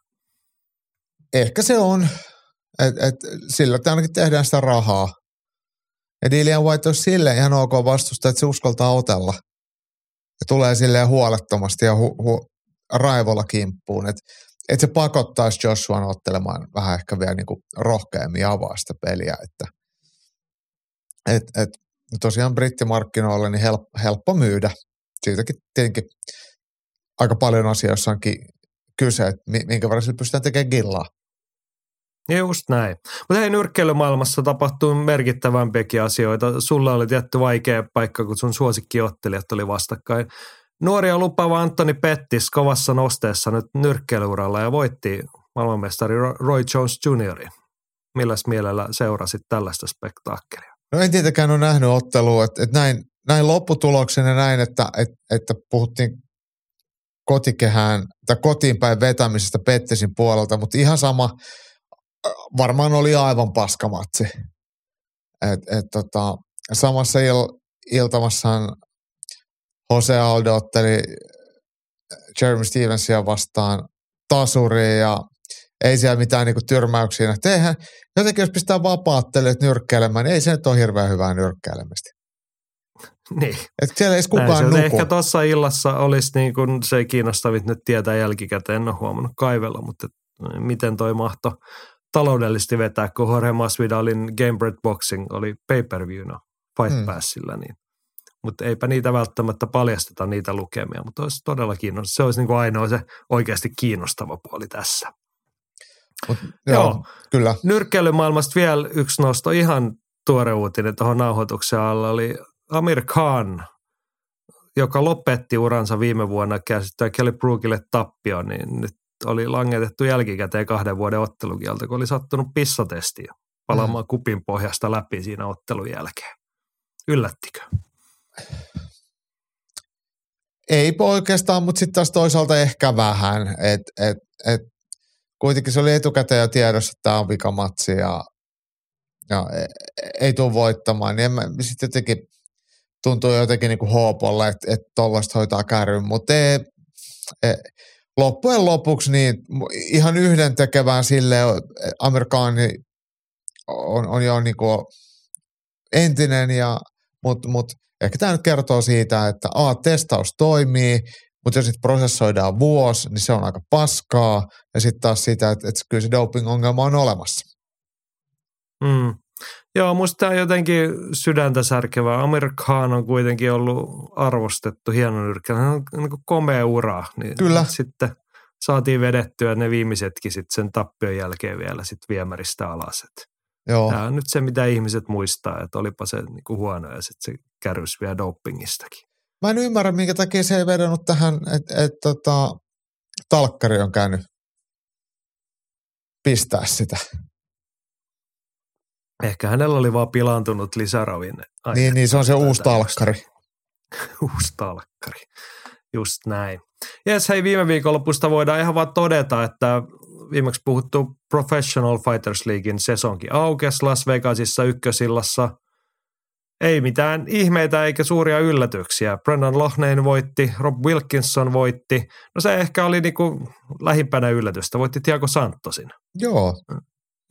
Ehkä se on, että et, sillä ainakin tehdään sitä rahaa. Ja Dillian White olisi silleen ihan ok vastusta, että se uskaltaa otella. Ja tulee silleen huolettomasti ja hu, hu, raivolla kimppuun. Että et se pakottaisi Joshuan ottelemaan vähän ehkä vielä niinku rohkeammin avaa sitä peliä. Että et, et, tosiaan brittimarkkinoille niin help, helppo myydä. Siitäkin tietenkin aika paljon asioissa onkin kyse, että mi- minkä verran pystytään tekemään gillaa. Ja just näin. Mutta hei, nyrkkeilymaailmassa tapahtuu merkittävämpiäkin asioita. Sulla oli tietty vaikea paikka, kun sun suosikkiottelijat oli vastakkain. Nuori ja lupaava Antoni Pettis kovassa nosteessa nyt nyrkkeilyuralla ja voitti maailmanmestari Ro- Roy Jones Jr. Milläs mielellä seurasit tällaista spektaakkelia? No en tietenkään ole nähnyt ottelua, että, että näin, näin lopputuloksen ja näin, että, että, että puhuttiin kotikehään tai kotiin päin vetämisestä Pettesin puolelta, mutta ihan sama varmaan oli aivan paskamatsi. Et, et tota, samassa il, iltamassaan Jose Aldo otteli Jeremy Stevensia vastaan tasuriin ja ei siellä mitään niinku tyrmäyksiä. Että eihän, jotenkin jos pistää vapaattelijat nyrkkeilemään, niin ei se nyt ole hirveän hyvää nyrkkeilemistä. Niin. Et siellä ei kukaan Näin se nuku. Ehkä tuossa illassa olisi niin kuin se kiinnostavit nyt tietää jälkikäteen, en ole huomannut kaivella, mutta miten toi mahto taloudellisesti vetää, kun Jorge Masvidalin Game Bread Boxing oli pay-per-viewna Fight Hmm. Passilla, niin mutta eipä niitä välttämättä paljasteta niitä lukemia, mutta olisi todella kiinnostava. Se olisi niin kuin ainoa se oikeasti kiinnostava puoli tässä. Mut, joo, Joo. kyllä. Nyrkkeilymaailmasta vielä yksi nosto, ihan tuore uutinen tuohon nauhoituksen alla oli Amir Khan, joka lopetti uransa viime vuonna käsittää Kelly Brookille tappio, niin nyt oli langetettu jälkikäteen kahden vuoden ottelukieltä, kun oli sattunut pissatestiä palaamaan mm. kupin pohjasta läpi siinä ottelun jälkeen. Yllättikö? Ei oikeastaan, mutta sitten taas toisaalta ehkä vähän. Et, et, et, kuitenkin se oli etukäteen jo tiedossa, että tämä on vikamatsi ja, ja e- ei tule voittamaan. Niin sitten jotenkin tuntuu jotenkin niin kuin hoopolle, että et tuollaista hoitaa kärryn, mutta ei, ei, loppujen lopuksi niin ihan yhden tekevään sille Amerikaani on, on jo niin kuin entinen, ja, mutta mut, ehkä tämä nyt kertoo siitä, että A, testaus toimii, mutta jos sitten prosessoidaan vuosi, niin se on aika paskaa, ja sitten taas sitä, että, että kyllä se doping-ongelma on olemassa. Mm. Joo, musta tämä on jotenkin sydäntä särkevää. Amir Khan on kuitenkin ollut arvostettu hieno nyrkkä. Hän on niin kuin komea ura. Niin Kyllä. Sitten saatiin vedettyä ne viimeisetkin sit sen tappion jälkeen vielä sit viemäristä alas. Et Joo, Tämä on nyt se, mitä ihmiset muistaa, että olipa se niin kuin huono ja sitten se kärrys vielä dopingistakin. Mä en ymmärrä, minkä takia se ei vedonnut tähän, että et, tota, talkkari on käynyt pistää sitä. Ehkä hänellä oli vaan pilaantunut lisäravin. Niin, niin se on se uusi talkkari. <laughs> uusi talkkari. Just näin. Jes, hei viime viikonlopusta voidaan ihan vaan todeta, että viimeksi puhuttu Professional Fighters Leaguein sesonkin aukesi Las Vegasissa ykkösillassa. Ei mitään ihmeitä eikä suuria yllätyksiä. Brendan Lohnane voitti, Rob Wilkinson voitti. No se ehkä oli niinku lähimpänä yllätystä. Voitti Tiago Santosin. Joo,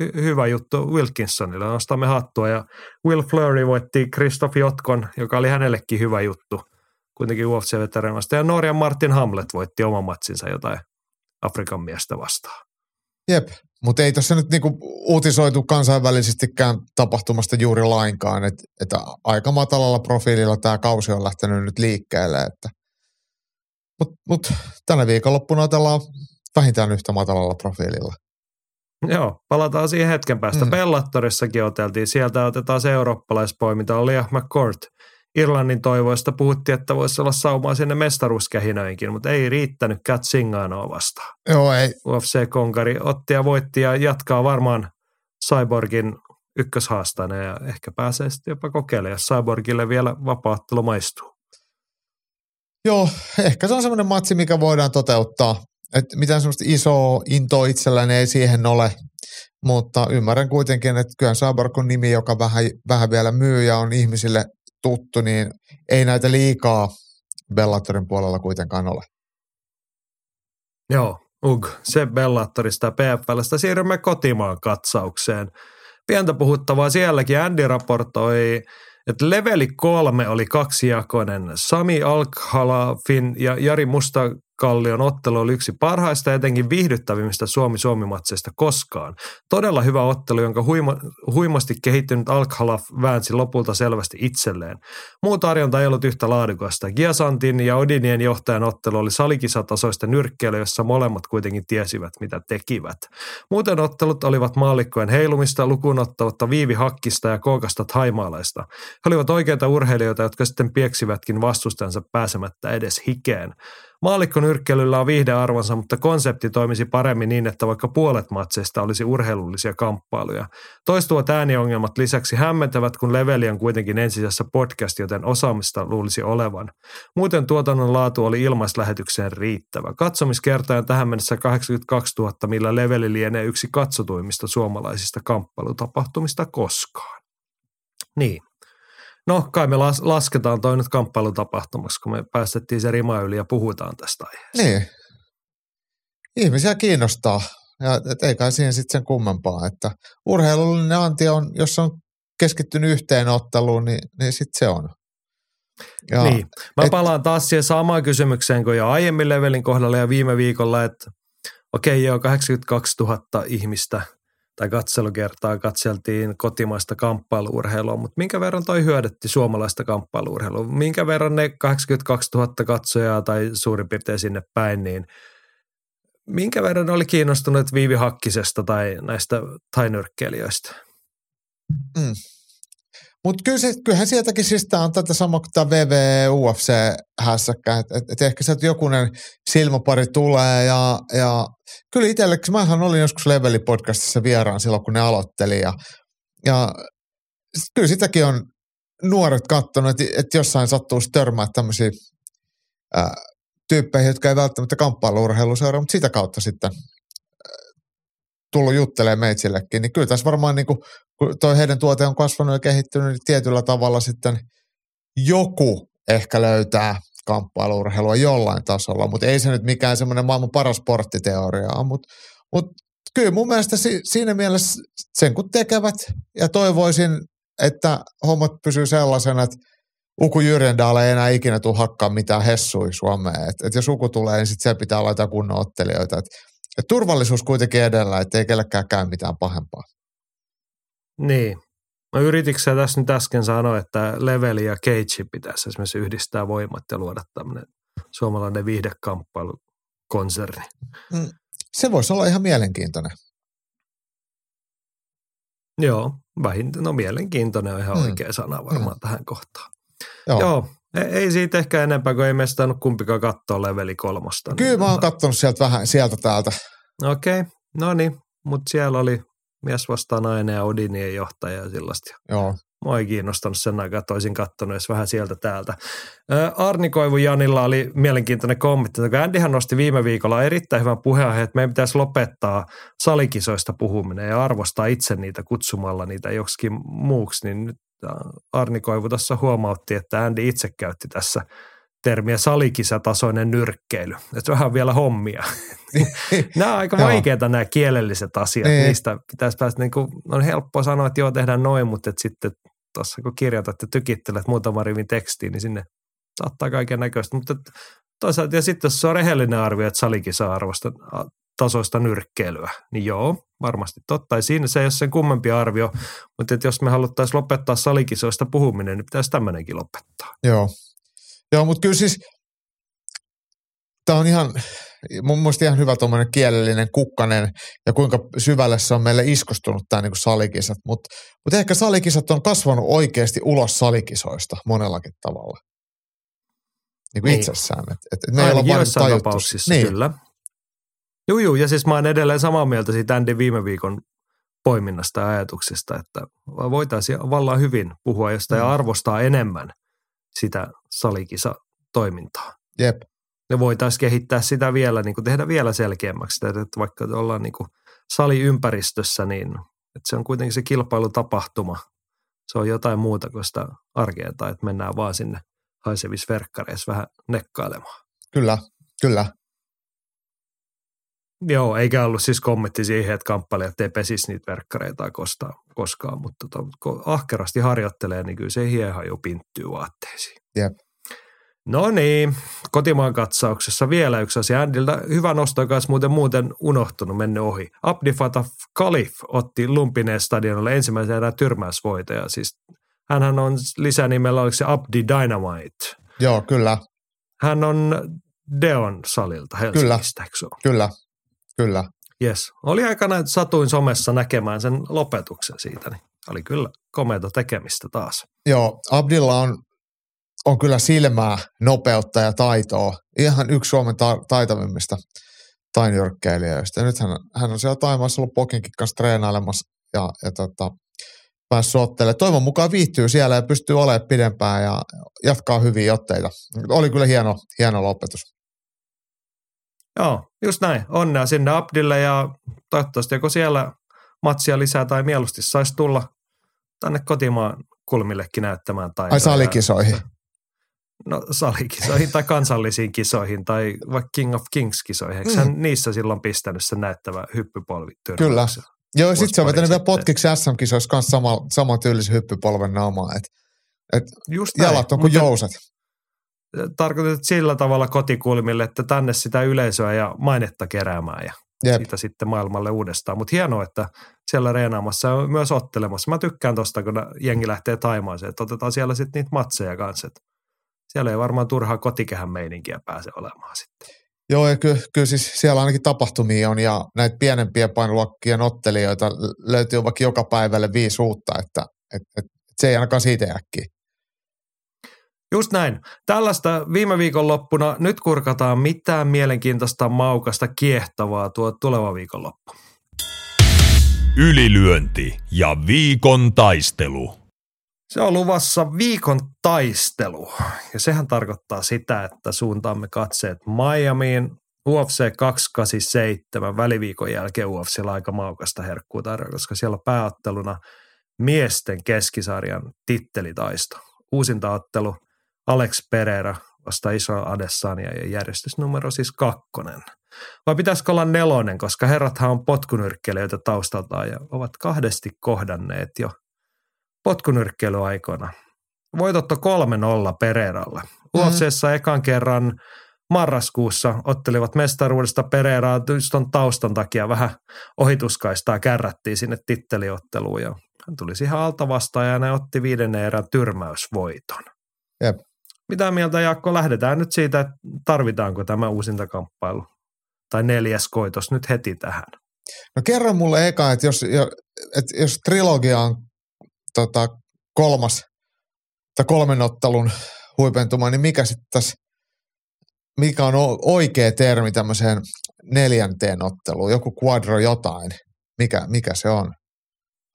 Hy- hyvä juttu Wilkinsonille, nostamme hattua. Ja Will Fleury voitti Christoph Jotkon, joka oli hänellekin hyvä juttu, kuitenkin UFC-veteranasta. Ja Norjan Martin Hamlet voitti oman matsinsa jotain Afrikan miestä vastaan. jep. Mutta ei tässä nyt niinku uutisoitu kansainvälisestikään tapahtumasta juuri lainkaan, että et aika matalalla profiililla tämä kausi on lähtenyt nyt liikkeelle. Että. Mutta mut, tänä viikonloppuna otellaan vähintään yhtä matalalla profiililla. Joo, palataan siihen hetken päästä. Mm. Bellattorissakin oteltiin. Sieltä otetaan se eurooppalaispoiminta. Leah McCourt. Irlannin toivoista puhuttiin, että voisi olla saumaa sinne mestaruuskähinöinkin, mutta ei riittänyt Kat Singanoa vastaan. Joo, ei, UFC-konkari otti ja voitti ja jatkaa varmaan Cyborgin ykköshaastana ja ehkä pääsee sitten jopa kokeilemaan, jos Cyborgille vielä vapaattelu maistuu. Joo, ehkä se on semmoinen matsi, mikä voidaan toteuttaa. Et mitään semmoista isoa intoa itselläni ei siihen ole, mutta ymmärrän kuitenkin, että kyllä Cyborg on nimi, joka vähän, vähän vielä myy ja on ihmisille tuttu, niin ei näitä liikaa Bellatorin puolella kuitenkaan ole. Joo, ug, se Bellatorista ja PFLstä siirrymme kotimaan katsaukseen. Pientä puhuttavaa sielläkin. Andy raportoi, että leveli kolme oli kaksijakoinen. Sami Alkhalafin ja Jari Mustakallion ottelu oli yksi parhaista ja etenkin viihdyttävimmistä Suomi-Suomi-matseista koskaan. Todella hyvä ottelu, jonka huima, huimasti kehittynyt Alkhalaf väänsi lopulta selvästi itselleen. Muu tarjonta ei ollut yhtä laadukasta. Giasantin ja Odinien johtajan ottelu oli salikisatasoista nyrkkeilyä, jossa molemmat kuitenkin tiesivät, mitä tekivät. Muuten ottelut olivat maallikkojen heilumista, lukuun ottamatta Viivi Hakkista ja Kookasta Haimaalaista. He olivat oikeita urheilijoita, jotka sitten pieksivätkin vastustajansa pääsemättä edes hikeen. Maallikkonyrkkeilyllä on viihdearvonsa, mutta konsepti toimisi paremmin niin, että vaikka puolet matseista olisi urheilullisia kamppailuja. Toistuvat ääniongelmat lisäksi hämmentävät, kun leveli on kuitenkin ensisijassa podcast, joten osaamista luulisi olevan. Muuten tuotannon laatu oli ilmaislähetykseen riittävä. Katsomiskertoja on tähän mennessä 82 000, millä leveli lienee yksi katsotuimmista suomalaisista kamppailutapahtumista koskaan. Niin, No kai me las, lasketaan toi nyt kamppailutapahtumaksi, kun me päästettiin se rima yli ja puhutaan tästä aiheesta. Niin. Ihmisiä kiinnostaa. Ja et ei kai siihen sitten sen kummempaa, että urheilullinen anti on, jos on keskittynyt yhteen otteluun, niin, niin sitten se on. Ja, niin. Mä et, palaan taas siihen samaan kysymykseen kuin jo aiemmin levelin kohdalla ja viime viikolla, että okei okay, joo, 82 000 ihmistä – tai katselukertaa katseltiin kotimaista kamppailuurheilua, mutta minkä verran toi hyödytti suomalaista kamppailuurheilua? Minkä verran ne 82 000 katsojaa tai suurin piirtein sinne päin, niin minkä verran oli kiinnostunut Viivi Hakkisesta tai näistä tainyrkkeilijöistä? Mm. Mutta kyllä kyllähän sieltäkin siis tämä on tätä samaa kuin tämä VV UFC hässäkkä, että et, et ehkä sieltä jokunen silmäpari tulee ja, ja kyllä itsellekin, mähän olin joskus Leveli podcastissa vieraan silloin, kun ne aloitteli ja, ja kyllä sitäkin on nuoret katsonut, että, että jossain sattuu törmää tämmöisiä tyyppejä, jotka ei välttämättä kamppailu seuraa, mutta sitä kautta sitten tullut juttelemaan meitsillekin, niin kyllä tässä varmaan niin kuin, kun toi heidän tuote on kasvanut ja kehittynyt, niin tietyllä tavalla sitten joku ehkä löytää kamppailuurheilua jollain tasolla, mutta ei se nyt mikään semmoinen maailman paras sporttiteoria ole, mutta, mutta kyllä mun mielestä si, siinä mielessä sen kun tekevät ja toivoisin, että hommat pysyy sellaisena, että Uku Jyrjendal ei enää ikinä tule hakkaa mitään hessui Suomeen. Et, et jos Uku tulee, niin sitten se pitää laittaa kunnon ottelijoita. Et, et turvallisuus kuitenkin edellä, ettei kellekään käy mitään pahempaa. Niin. No yritikö tässä nyt äsken sanoa, että Leveli ja Cage pitäisi esimerkiksi yhdistää voimat ja luoda tämmöinen suomalainen viihdekamppailukonserni? Mm, se voisi olla ihan mielenkiintoinen. Joo, vähintään, no mielenkiintoinen on ihan mm. oikea sana varmaan mm. tähän kohtaan. Joo. Joo. Ei siitä ehkä enempää, kun ei meistä kumpikaan katsoa leveli kolmosta. Kyllä niin, mä oon katsonut sieltä vähän sieltä täältä. Okei, okay. no niin, mutta siellä oli mies vastaan nainen ja Odinien johtaja ja sellaista. Joo. Mua ei kiinnostanut sen aikaa, että olisin katsonut edes vähän sieltä täältä. Arni Koivu Janilla oli mielenkiintoinen kommentti. Andyhän nosti viime viikolla erittäin hyvän puheenjohtajan, että meidän pitäisi lopettaa salikisoista puhuminen ja arvostaa itse niitä kutsumalla niitä joksikin muuksi. Niin nyt Arni Koivu tässä huomautti, että Andy itse käytti tässä termiä salikisatasoinen nyrkkeily. Että vähän vielä hommia. <laughs> nämä on aika vaikeita nämä kielelliset asiat. Niin. Niistä pitäisi päästä, niin kuin, on helppo sanoa, että joo tehdään noin, mutta että sitten tuossa kun kirjoitat ja tykittelet muutaman rivin tekstiin, niin sinne saattaa kaiken näköistä. Mutta toisaalta, ja sitten jos se on rehellinen arvio, että salikisa arvosta tasoista nyrkkeilyä, niin joo, varmasti totta. Ja siinä se ei ole sen kummempi arvio, mutta että jos me haluttaisiin lopettaa salikisoista puhuminen, niin pitäisi tämmöinenkin lopettaa. Joo, Joo mutta kyllä siis tämä on ihan mun mielestä ihan hyvä tuommoinen kielellinen kukkanen ja kuinka syvälle se on meille iskostunut tämä niin salikisat. Mutta mut ehkä salikisat on kasvanut oikeasti ulos salikisoista monellakin tavalla. Niin kuin niin. itsessään. Et, et, me ei olla vaan tapauksissa, niin. kyllä. Juu, juu, ja siis mä oon edelleen samaa mieltä siitä Andy viime viikon poiminnasta ja ajatuksista, että voitaisiin vallan hyvin puhua jostain mm. ja arvostaa enemmän sitä salikisa-toimintaa. Jep. Ja voitaisiin kehittää sitä vielä, niin kuin tehdä vielä selkeämmäksi, että vaikka ollaan niin kuin saliympäristössä, niin että se on kuitenkin se kilpailutapahtuma. Se on jotain muuta kuin sitä arkea tai että mennään vaan sinne haisevissa verkkareissa vähän nekkailemaan. Kyllä, kyllä. Joo, eikä ollut siis kommentti siihen, että kamppailijat ei pesisi niitä verkkareita koskaan, koskaan mutta to, kun ahkerasti harjoittelee, niin kyllä se hieha jo pinttyy vaatteisiin. Jep. No niin, kotimaan katsauksessa vielä yksi asia. Andilta hyvä nosto, joka olisi muuten, muuten unohtunut, mennyt ohi. Abdi Fatah Khalif otti Lumpineen stadionille ensimmäisen erään tyrmäysvoitaja. Siis hänhän on lisänimellä, oliko se Abdi Dynamite? Joo, kyllä. Hän on Deon salilta Helsingistä, kyllä, kyllä, kyllä. Yes. Oli aikana, että satuin somessa näkemään sen lopetuksen siitä, niin oli kyllä komeata tekemistä taas. Joo, Abdilla on on kyllä silmää, nopeutta ja taitoa. Ihan yksi Suomen ta- taitavimmista tainyrkkeilijöistä. Ja nyt hän, hän on siellä Taimaassa ollut Pokinkin kanssa treenailemassa ja, ja tota, päässyt ottelemaan. Toivon mukaan viihtyy siellä ja pystyy olemaan pidempään ja jatkaa hyviä otteita. Oli kyllä hieno, hieno lopetus. Joo, just näin. Onnea sinne Abdille ja toivottavasti joko siellä matsia lisää tai mieluusti saisi tulla tänne kotimaan kulmillekin näyttämään taitoja. Ai salikisoihin? No salikisoihin tai kansallisiin kisoihin tai vaikka King of Kings-kisoihin. Eikö mm. niissä silloin pistänyt sen näyttävä hyppypolvi Kyllä. Joo, sitten se on vetänyt vielä potkiksi SM-kisoissa kanssa sama, sama tyylisen hyppypolven naamaa. Et, et Just jalat on kuin jousat. Tarkoitat sillä tavalla kotikulmille, että tänne sitä yleisöä ja mainetta keräämään ja Jep. siitä sitten maailmalle uudestaan. Mutta hienoa, että siellä reenaamassa ja myös ottelemassa. Mä tykkään tosta, kun jengi lähtee Taimaaseen, että otetaan siellä sitten niitä matseja kanssa. Siellä ei varmaan turhaa kotikehän meininkiä pääse olemaan sitten. Joo, ja kyllä, kyllä siis siellä ainakin tapahtumia on ja näitä pienempiä painoluokkien ottelijoita löytyy vaikka joka päivälle viisi uutta, että et, et, se ei ainakaan siitä äkkiä. Just näin. Tällaista viime viikon loppuna nyt kurkataan mitään mielenkiintoista, maukasta, kiehtovaa tuo tuleva viikonloppu. Ylilyönti ja viikon taistelu. Se on luvassa viikon taistelu ja sehän tarkoittaa sitä, että suuntaamme katseet Miamiin UFC 287 väliviikon jälkeen UFCllä aika maukasta herkkuu tarjolla, koska siellä on pääotteluna miesten keskisarjan tittelitaisto. Uusinta ottelu Alex Pereira vasta Iso Adesanya ja järjestysnumero siis kakkonen. Vai pitäisikö olla nelonen, koska herrathan on potkunyrkkelijöitä taustaltaan ja ovat kahdesti kohdanneet jo potkunyrkkeilyaikoina. Voitotto 3-0 Pereiralle. Mm. UFCssä ekan kerran marraskuussa ottelivat mestaruudesta Pereiraa on taustan takia vähän ohituskaistaa kärrättiin sinne titteliotteluun ja hän tuli siihen alta vastaan ja otti viidennen erän tyrmäysvoiton. Jep. Mitä mieltä Jaakko, lähdetään nyt siitä, että tarvitaanko tämä uusintakamppailu tai neljäs koitos nyt heti tähän? No kerro mulle eka, että jos, että jos trilogia on tota, kolmas tai kolmen ottelun huipentuma, niin mikä sitten tässä, mikä on oikea termi tämmöiseen neljänteen otteluun, joku quadro jotain, mikä, mikä se on?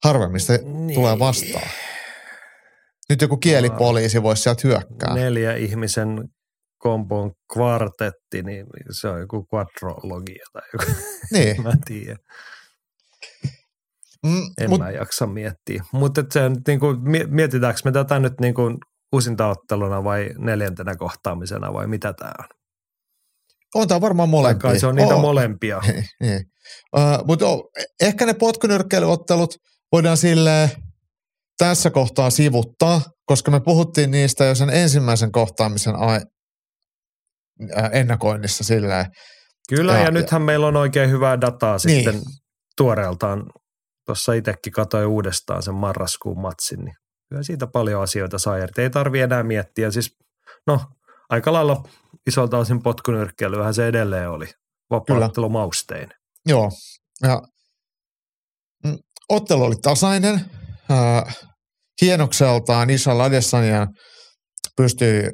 Harvemmin se niin. tulee vastaan. Nyt joku kielipoliisi voisi sieltä hyökkää. Neljä ihmisen kompon kvartetti, niin se on joku quadrologia tai joku. Niin. <laughs> mä tiedän. Mm, en mut, mä jaksa miettiä. Mutta niin kuin, mietitäänkö me tätä nyt niin kuin uusintaotteluna vai neljäntenä kohtaamisena vai mitä tämä on? On tämä varmaan molempia. Kai se on niitä oh. molempia. <laughs> Niin, niin. Uh, mutta oh, ehkä ne potkunyrkkeilyottelut voidaan sille tässä kohtaa sivuttaa, koska me puhuttiin niistä jo sen ensimmäisen kohtaamisen ai- ennakoinnissa silleen. Kyllä, ja, ja nythän ja, meillä on oikein hyvää dataa niin. sitten tuoreeltaan. Tuossa itsekin katsoin uudestaan sen marraskuun matsin, niin kyllä siitä paljon asioita saa irti. Ei tarvi enää miettiä. Siis, no, aika lailla isolta osin potkunyrkkeilyhän se edelleen oli. Vapaattelu maustein. Joo, ja mm, ottelu oli tasainen. Äh, hienokseltaan Isha Adesanya pystyy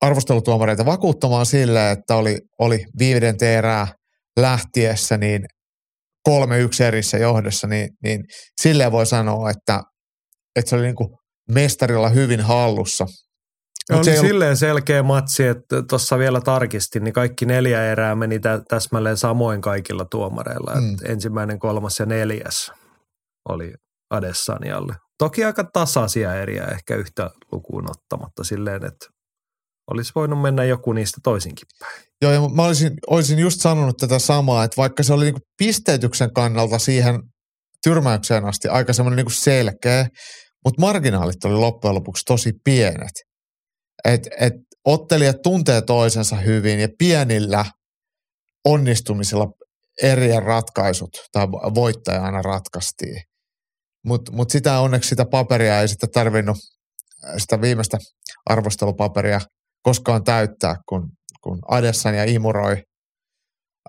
arvostelutuomareita vakuuttamaan sille, että oli, oli viiden erää lähtiessä niin kolme yksi erissä johdossa, niin, niin silleen voi sanoa, että, että se oli niin kuin mestarilla hyvin hallussa. Mut oli se silleen ollut... selkeä matsi, että tuossa vielä tarkistin, niin kaikki neljä erää meni tä- täsmälleen samoin kaikilla tuomareilla. Mm. ensimmäinen, kolmas ja neljäs oli Adesanialle. Toki aika tasaisia eriä ehkä yhtä lukuun ottamatta silleen, että olisi voinut mennä joku niistä toisinkin päin. Joo, ja mä olisin, olisin just sanonut tätä samaa, että vaikka se oli niinku pisteytyksen kannalta siihen tyrmäykseen asti aika semmoinen niinku selkeä, mutta marginaalit oli loppujen lopuksi tosi pienet. Et, et ottelijat tuntee toisensa hyvin ja pienillä onnistumisilla eri ratkaisut tai voittaja aina ratkaistiin. Mutta mut sitä onneksi sitä paperia ei sitten tarvinnut, äh, sitä viimeistä arvostelupaperia koskaan täyttää, kun, kun Adessan ja imuroi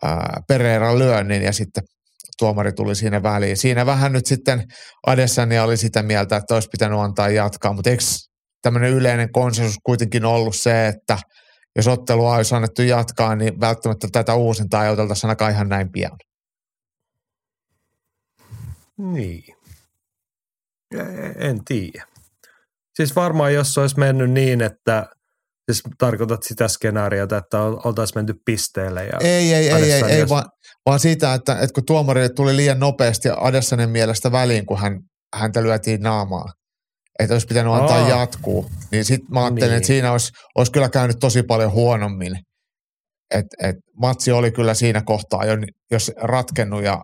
ää, Pereiran lyönnin ja sitten tuomari tuli siinä väliin. Siinä vähän nyt sitten Adesania oli sitä mieltä, että olisi pitänyt antaa jatkaa, mutta eikö tämmöinen yleinen konsensus kuitenkin ollut se, että jos ottelua olisi annettu jatkaa, niin välttämättä tätä uusintaa ei oteltaisi ainakaan ihan näin pian. Niin. En tiedä. Siis varmaan jos olisi mennyt niin, että Siis tarkoitat sitä skenaariota, että oltaisiin menty pisteelle. Ja ei, ei, ei, ei, ei vaan, vaan siitä, että, että kun tuomarille tuli liian nopeasti Adessanen mielestä väliin, kun hän, häntä lyötiin naamaa, että olisi pitänyt antaa Aa. jatkuu, niin sitten mä ajattelin, niin. että siinä olisi, olisi kyllä käynyt tosi paljon huonommin. Et, et matsi oli kyllä siinä kohtaa jo, jos ratkennut ja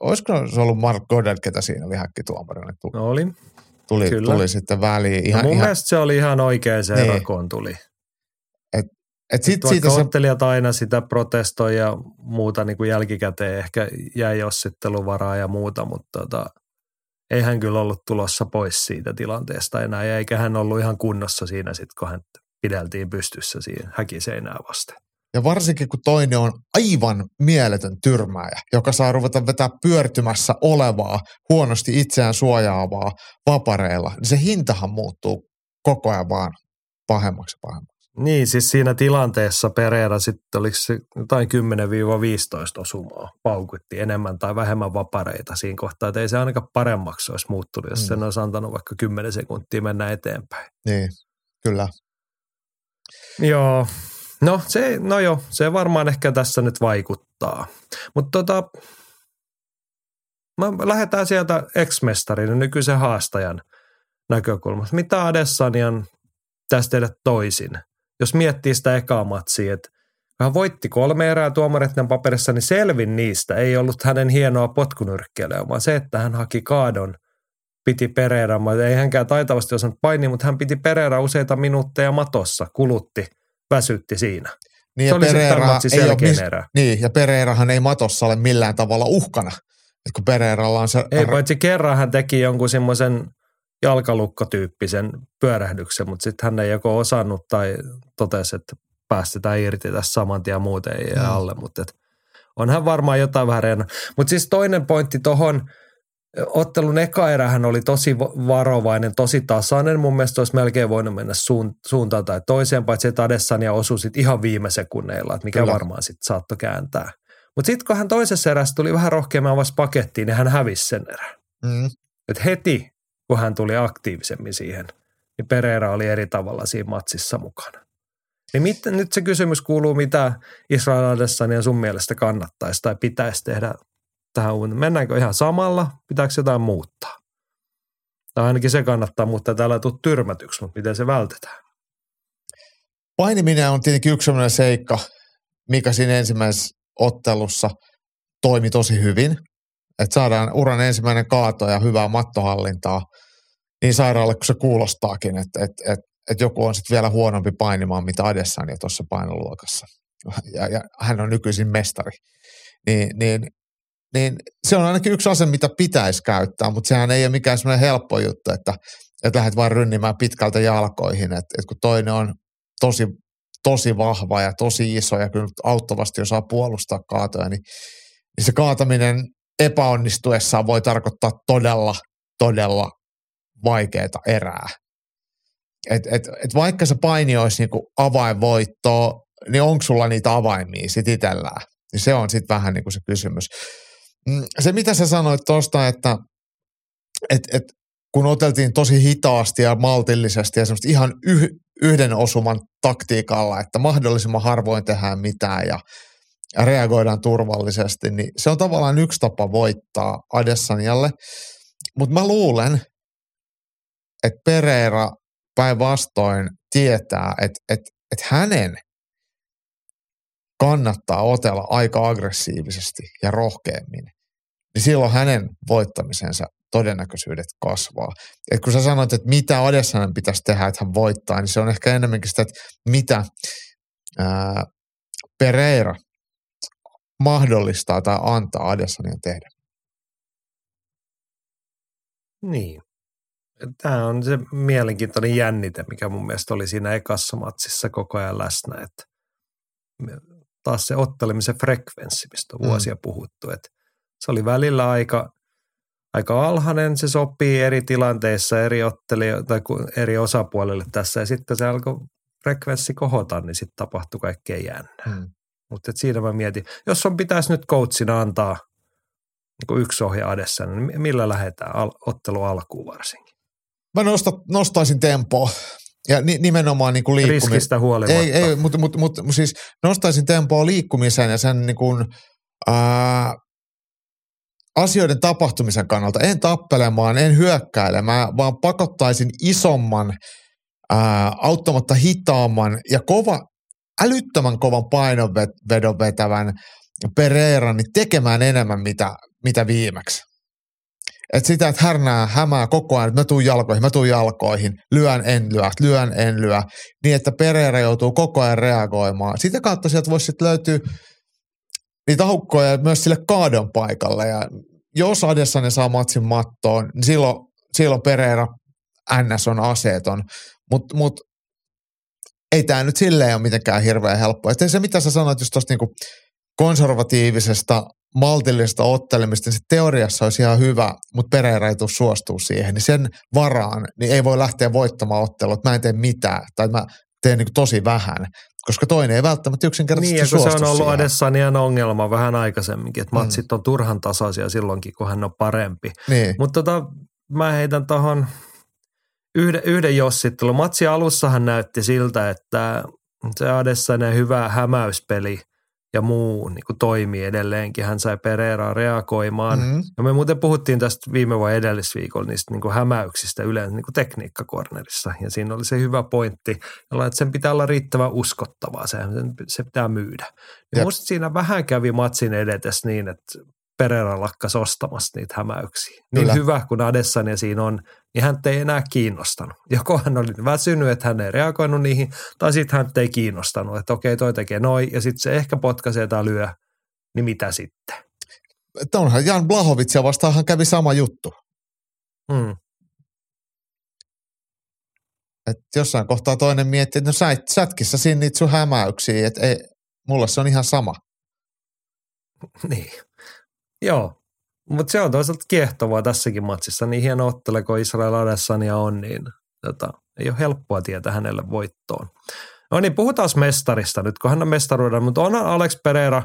olisiko se ollut Mark Goddard, ketä siinä oli häkkituomarina? No oli. Tuli, tuli sitten väliin. Ihan, no mun ihan, mielestä se oli ihan oikein se niin. rakoon tuli. Et, et sit, et siitä ottelijat se... aina sitä protestoi ja muuta niin kuin jälkikäteen ehkä jäi jossitteluvaraa ja muuta, mutta tota, ei hän kyllä ollut tulossa pois siitä tilanteesta enää, ja eikä hän ollut ihan kunnossa siinä sitten, kun hän pideltiin pystyssä siihen häkiseinää vasten. Ja varsinkin kun toinen on aivan mieletön tyrmääjä, joka saa ruveta vetää pyörtymässä olevaa, huonosti itseään suojaavaa vapareilla, niin se hintahan muuttuu koko ajan vaan pahemmaksi ja pahemmaksi. Niin, siis siinä tilanteessa Pereira sitten oliko se jotain 10-15 osumaa paukutti enemmän tai vähemmän vapareita siinä kohtaa, että ei se ainakaan paremmaksi olisi muuttunut, jos mm. sen olisi antanut vaikka 10 sekuntia mennä eteenpäin. Niin, kyllä. Joo, no se, no joo, se varmaan ehkä tässä nyt vaikuttaa. Mutta tota, lähdetään sieltä ex-mestarin, nykyisen haastajan näkökulmasta. Mitä Adessanian tästä tehdä toisin – jos miettii sitä ekaa matsia, että hän voitti kolme erää tuomareiden paperissa, niin selvin niistä ei ollut hänen hienoa potkunyrkkeilyä, vaan se, että hän haki kaadon, piti Pereira, ei hänkään taitavasti osannut painia, mutta hän piti Pereira useita minuutteja matossa, kulutti, väsytti siinä. Niin se oli Pereira ei ole mis, erä. Niin, ja Pereirahan ei matossa ole millään tavalla uhkana. Et kun Pereiralla on se... Ei, paitsi kerran hän teki jonkun semmoisen jalkalukkotyyppisen pyörähdyksen, mutta sitten hän ei joko osannut tai totesi, että päästetään irti tässä saman tien muuten ei mm. alle, mutta et onhan varmaan jotain vähän reena. Mutta siis toinen pointti tuohon, ottelun eka erähän oli tosi varovainen, tosi tasainen. Mun mielestä olisi melkein voinut mennä suuntaan tai toiseen, paitsi että Adesanya osui sitten ihan viime sekunneilla, että mikä Kyllä. varmaan sitten saattoi kääntää. Mutta sitten kun hän toisessa erässä tuli vähän rohkeammin vasta pakettiin, niin hän hävisi sen erän. Mm. Et heti kun hän tuli aktiivisemmin siihen, niin Pereira oli eri tavalla siinä matsissa mukana. Niin mit, nyt se kysymys kuuluu, mitä Israel Adesanya sun mielestä kannattaisi tai pitäisi tehdä tähän uuteen. Mennäänkö ihan samalla, pitääkö jotain muuttaa? Tai ainakin se kannattaa, mutta täällä ei tule tyrmätyksi, mutta miten se vältetään? Painiminen on tietenkin yksi sellainen seikka, mikä siinä ensimmäisessä ottelussa toimi tosi hyvin että saadaan uran ensimmäinen kaato ja hyvää mattohallintaa niin sairaalle kuin se kuulostaakin, että, että, että, että joku on sitten vielä huonompi painimaan, mitä Adesanya tuossa painoluokassa. Ja, ja hän on nykyisin mestari. Niin, niin, niin se on ainakin yksi ase, mitä pitäisi käyttää, mutta sehän ei ole mikään semmoinen helppo juttu, että, että lähdet vain rynnimään pitkältä jalkoihin. Että, että kun toinen on tosi, tosi vahva ja tosi iso ja kyllä auttavasti osaa puolustaa kaatoja, niin, niin se kaataminen epäonnistuessaan voi tarkoittaa todella, todella vaikeaa erää. Et, et, et vaikka se paini olisi niinku avainvoitto, niin onko sulla niitä avaimia sit itsellään? Niin se on sitten vähän niinku se kysymys. Mm, se, mitä sä sanoit tuosta, että et, et, kun oteltiin tosi hitaasti ja maltillisesti ja semmoista ihan yh, yhden osuman taktiikalla, että mahdollisimman harvoin tehdään mitään ja reagoidaan turvallisesti, niin se on tavallaan yksi tapa voittaa Adessanjalle. Mutta mä luulen, että Pereira päinvastoin tietää, että, että, että hänen kannattaa otella aika aggressiivisesti ja rohkeammin, niin silloin hänen voittamisensa todennäköisyydet kasvaa. Et kun sä sanoit, että mitä Adessanen pitäisi tehdä, että hän voittaa, niin se on ehkä enemmänkin sitä, että mitä ää, Pereira mahdollistaa tai antaa Adesanya tehdä. Niin. Tämä on se mielenkiintoinen jännite, mikä mun mielestä oli siinä ekassa matsissa koko ajan läsnä, että taas se ottelemisen frekvenssi, mistä on mm. vuosia mm. puhuttu, että se oli välillä aika, aika alhainen, se sopii eri tilanteissa eri ottelio- tai eri osapuolelle tässä. Ja sitten se alkoi frekvenssi kohota, niin sitten tapahtui kaikkea jännää. Hmm. Mutta siinä mä mietin, jos on pitäisi nyt coachina antaa niin yksi ohje adessa, niin millä lähdetään al- ottelu alkuun varsinkin? Mä nosta, nostaisin tempoa. Ja ni, nimenomaan niin kuin liikkumisen. Riskistä huolimatta. Ei, ei mutta, mutta, mutta siis nostaisin tempoa liikkumisen ja sen niin kuin, ää, asioiden tapahtumisen kannalta. En tappelemaan, en hyökkäilemään, vaan pakottaisin isomman, ää, auttamatta hitaamman ja kova, älyttömän kovan painonvedon vetävän Pereiran niin tekemään enemmän mitä, mitä viimeksi. Et sitä, että härnää, hämää koko ajan, että mä tuun jalkoihin, mä tuun jalkoihin, lyön, en lyö, lyön, en lyö, niin että Pereira joutuu koko ajan reagoimaan. Sitä kautta sieltä voisi sitten löytyä niitä aukkoja myös sille kaadon paikalle. Ja jos ne saa matsin mattoon, niin silloin, silloin Pereira NS on aseeton. Mutta mut, ei tämä nyt silleen ole mitenkään hirveän helppoa. Sitten se, mitä sä sanoit just tuosta niinku konservatiivisesta, maltillisesta ottelemista, niin se teoriassa olisi ihan hyvä, mutta Pereira ei tule suostua siihen, niin sen varaan niin ei voi lähteä voittamaan ottelua, että mä en tee mitään, tai mä teen niin tosi vähän, koska toinen ei välttämättä yksinkertaisesti Niin, ja kun se on ollut siihen. Adessanian ongelma vähän aikaisemminkin, että matsit mm. on turhan tasaisia silloinkin, kun hän on parempi. Niin. Mutta tota, mä heitän tuohon yhden, yhden jossittelun. Matsi alussahan näytti siltä, että se Adessanen hyvä hämäyspeli – ja muu niin kuin toimii edelleenkin. Hän sai Pereiraa reagoimaan. Mm-hmm. Ja me muuten puhuttiin tästä viime vai edellisviikolla niistä niin kuin hämäyksistä yleensä niin kuin tekniikkakornerissa. Ja siinä oli se hyvä pointti, jolla, että sen pitää olla riittävän uskottavaa, se, se pitää myydä. Ja musta siinä vähän kävi matsin edetes niin, että Pereira lakkas ostamassa niitä hämäyksiä. Niin Kyllä. hyvä kuin Adesanya siinä on, niin hän ei enää kiinnostanut. <laughs> Joko hän oli väsynyt, että hän ei reagoinut niihin, tai sitten hän ei kiinnostanut, että okei, toi tekee noin, ja sitten se ehkä potkaisee tai lyö, niin mitä sitten? Että onhan Jan Blahovitsia vastaan kävi sama juttu. Hmm. Et jossain kohtaa toinen miettii, että no sä et sätkissä siinä niitä sun hämäyksiä, että ei, mulle se on ihan sama. <laughs> niin. Joo, mutta se on toisaalta kiehtovaa tässäkin matsissa. Niin hieno ottele, kun Israel Adesanya on, niin tota, ei ole helppoa tietää hänelle voittoon. No niin, puhutaan mestarista nyt, kun hän on mestaruuden, mutta on Alex Pereira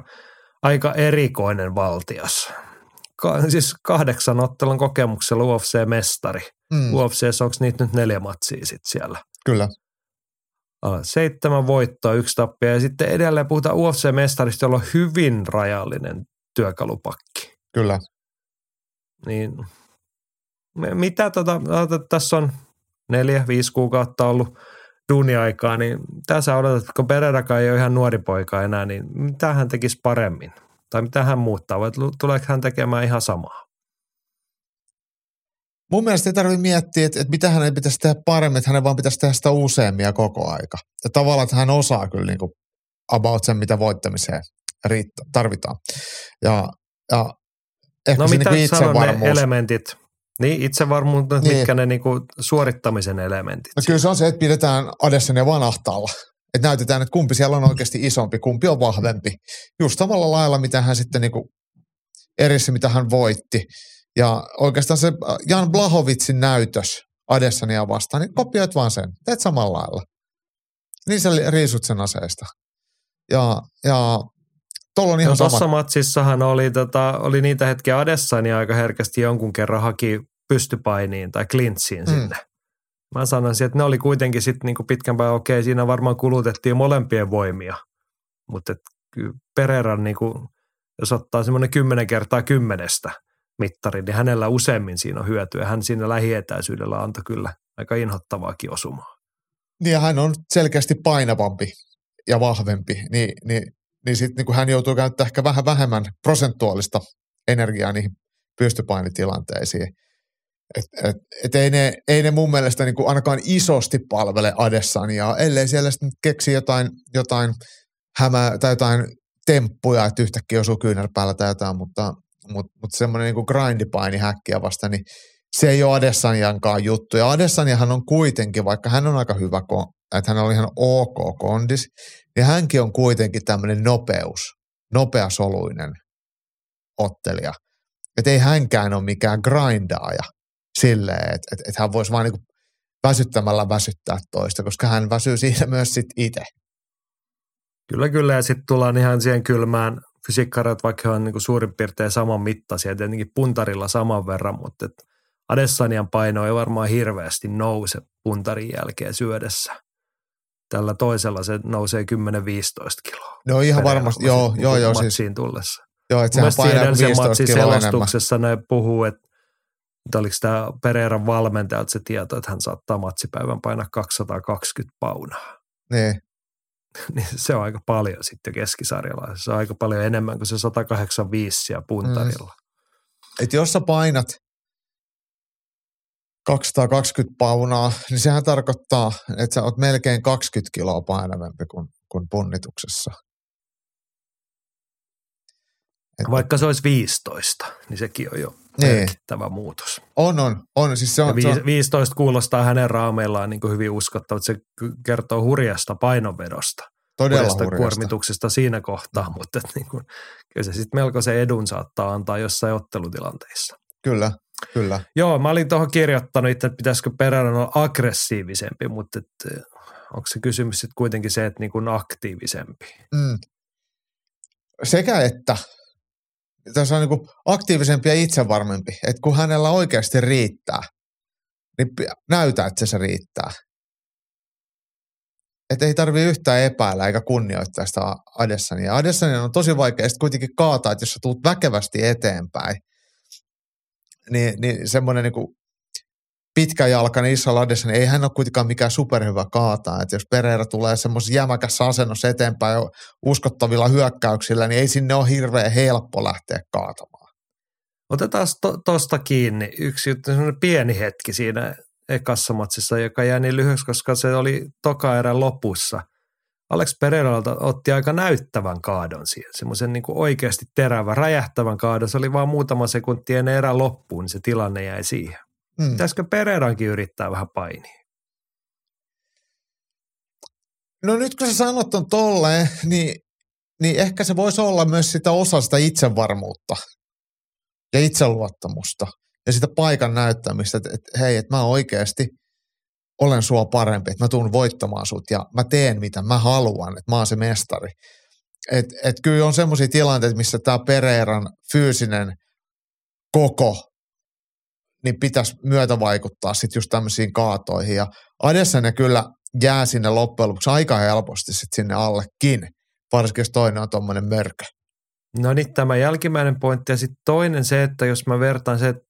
aika erikoinen valtias. Ka- siis kahdeksan ottelun kokemuksella UFC-mestari. Mm. UFC, onko niitä nyt neljä matsia sitten siellä? Kyllä. Seitsemän voittoa, yksi tappia ja sitten edelleen puhutaan UFC-mestarista, jolla on hyvin rajallinen työkalupakki. Kyllä. Niin mitä tota, tässä on neljä, viisi kuukautta ollut duuniaikaa, niin tässä odotat, kun Pereirakaan ei ole ihan nuori poika enää, niin mitä hän tekisi paremmin? Tai mitä hän muuttaa, vai tuleeko hän tekemään ihan samaa? Mun mielestä ei tarvitse miettiä, että, että mitä hänen pitäisi tehdä paremmin, että hänen vaan pitäisi tehdä sitä useammia koko aika. Ja tavallaan, että hän osaa kyllä niin kuin about sen, mitä voittamiseen riittää, tarvitaan. Ja, ja ehkä no se mitä niin itsevarmuus. ne elementit, niin itsevarmuus, niin. mitkä ne niin kuin suorittamisen elementit. No kyllä se on se, että pidetään Adesanya vaan ahtaalla. Että näytetään, että kumpi siellä on oikeasti isompi, kumpi on vahvempi. Just samalla lailla, mitä hän sitten niin kuin erissä, mitä hän voitti. Ja oikeastaan se Jan Blahovitsin näytös Adesanya vastaan, niin kopioit vaan sen. Teet samalla lailla. Niin sä riisut sen aseesta. Ja, ja Tuolla on ihan no, Tuossa matsissahan oli, tota, oli niitä hetkiä Adessani niin aika herkästi jonkun kerran haki pystypainiin tai klintsiin mm. sinne. Mä sanoisin, että ne oli kuitenkin sitten niinku pitkän päivän okei, okay, siinä varmaan kulutettiin molempien voimia. Mutta Pereran, niinku, jos ottaa semmoinen kymmenen kertaa kymmenestä mittari, niin hänellä useammin siinä on hyötyä. Hän siinä lähietäisyydellä antoi kyllä aika inhottavaakin osumaa. Niin ja hän on selkeästi painavampi ja vahvempi, niin, niin niin sitten niin hän joutuu käyttämään ehkä vähän vähemmän prosentuaalista energiaa niihin pystypainitilanteisiin. Et, et, et ei, ne, ei ne mun mielestä niin kuin ainakaan isosti palvele Adessaniaa, ellei siellä sitten keksi jotain, jotain hämää tai jotain temppuja, että yhtäkkiä osuu kyynärpäällä tai jotain, mutta, mutta, mutta semmoinen niin grindipaini häkkiä vasta, niin se ei ole Adesaniankaan juttu. Ja Adesaniahan on kuitenkin, vaikka hän on aika hyvä, että hän on ihan ok kondis, niin hänkin on kuitenkin tämmöinen nopeus, nopeasoluinen ottelija. Että ei hänkään ole mikään grindaaja silleen, että et, et hän voisi vaan niinku väsyttämällä väsyttää toista, koska hän väsyy siinä <laughs> myös sit itse. Kyllä, kyllä. Ja sitten tullaan ihan siihen kylmään fysiikkarat, vaikka he on niin suurin piirtein saman mittaisia, tietenkin puntarilla saman verran, mutta Adessanian paino ei varmaan hirveästi nouse puntarin jälkeen syödessä. Tällä toisella se nousee 10-15 kiloa. No ihan varmasti, joo, joo, joo. Siis, tullessa. Joo, että sehän painaa 15 kiloa selostuksessa ne puhuu, että että oliko tämä Pereiran valmentaja, se tieto, että hän saattaa matsipäivän painaa 220 paunaa. Niin. <laughs> niin se on aika paljon sitten keskisarjalla. Se on aika paljon enemmän kuin se 185 siellä puntarilla. Mm. Et jos sä painat 220 paunaa, niin sehän tarkoittaa, että sä oot melkein 20 kiloa painavampi kuin, kuin punnituksessa. Että, Vaikka se olisi 15, niin sekin on jo niin. merkittävä muutos. On, on. on. Siis se on, ja 15 kuulostaa hänen raameillaan niin kuin hyvin uskottava, että se kertoo hurjasta painonvedosta. Todella hurjasta, hurjasta. kuormituksesta siinä kohtaa, mutta että niin kuin, kyllä se sitten melko se edun saattaa antaa jossain ottelutilanteissa. Kyllä, kyllä. Joo, mä olin tuohon kirjoittanut itse, että pitäisikö Pereira olla aggressiivisempi, mutta että, eh, onko se kysymys sitten kuitenkin se, että niin kuin aktiivisempi? Mm. Sekä että tässä on niin aktiivisempi ja itsevarmempi, että kun hänellä oikeasti riittää, niin näytä, että se riittää. Että ei tarvitse yhtään epäillä eikä kunnioittaa sitä Adessania. Adessania on tosi vaikea sitten kuitenkin kaataa, että jos sä tulet väkevästi eteenpäin, niin, niin semmoinen niin pitkäjalkainen iso ladessa, niin ei hän ole kuitenkaan mikään superhyvä kaataa. Että jos Pereira tulee semmoisessa jämäkässä asennossa eteenpäin uskottavilla hyökkäyksillä, niin ei sinne ole hirveän helppo lähteä kaatamaan. Otetaan tuosta to, kiinni. Yksi juttu, pieni hetki siinä ekassa matsissa, joka jäi niin lyhyeksi, koska se oli toka erän lopussa. Alex Pereiralta otti aika näyttävän kaadon siihen, semmoisen niin oikeasti terävän, räjähtävän kaadon. Se oli vain muutama sekunti ennen erän loppuun, niin se tilanne jäi siihen. Mm. Pitäisikö Pereirankin yrittää vähän painia? No nyt kun sä sanot on tolleen, niin, niin ehkä se voisi olla myös sitä osa sitä itsevarmuutta ja itseluottamusta ja sitä paikan näyttämistä, että, että hei, että mä oikeasti olen sua parempi, että mä tuun voittamaan sut ja mä teen mitä mä haluan, että mä oon se mestari. Et, et kyllä on semmoisia tilanteita, missä tämä Pereiran fyysinen koko niin pitäisi myötä vaikuttaa sitten just tämmöisiin kaatoihin. Ja Adesanya kyllä jää sinne loppujen lopuksi aika helposti sitten sinne allekin, varsinkin jos toinen on tuommoinen mörkö. No niin, tämä jälkimmäinen pointti. Ja sitten toinen se, että jos mä vertaan se, että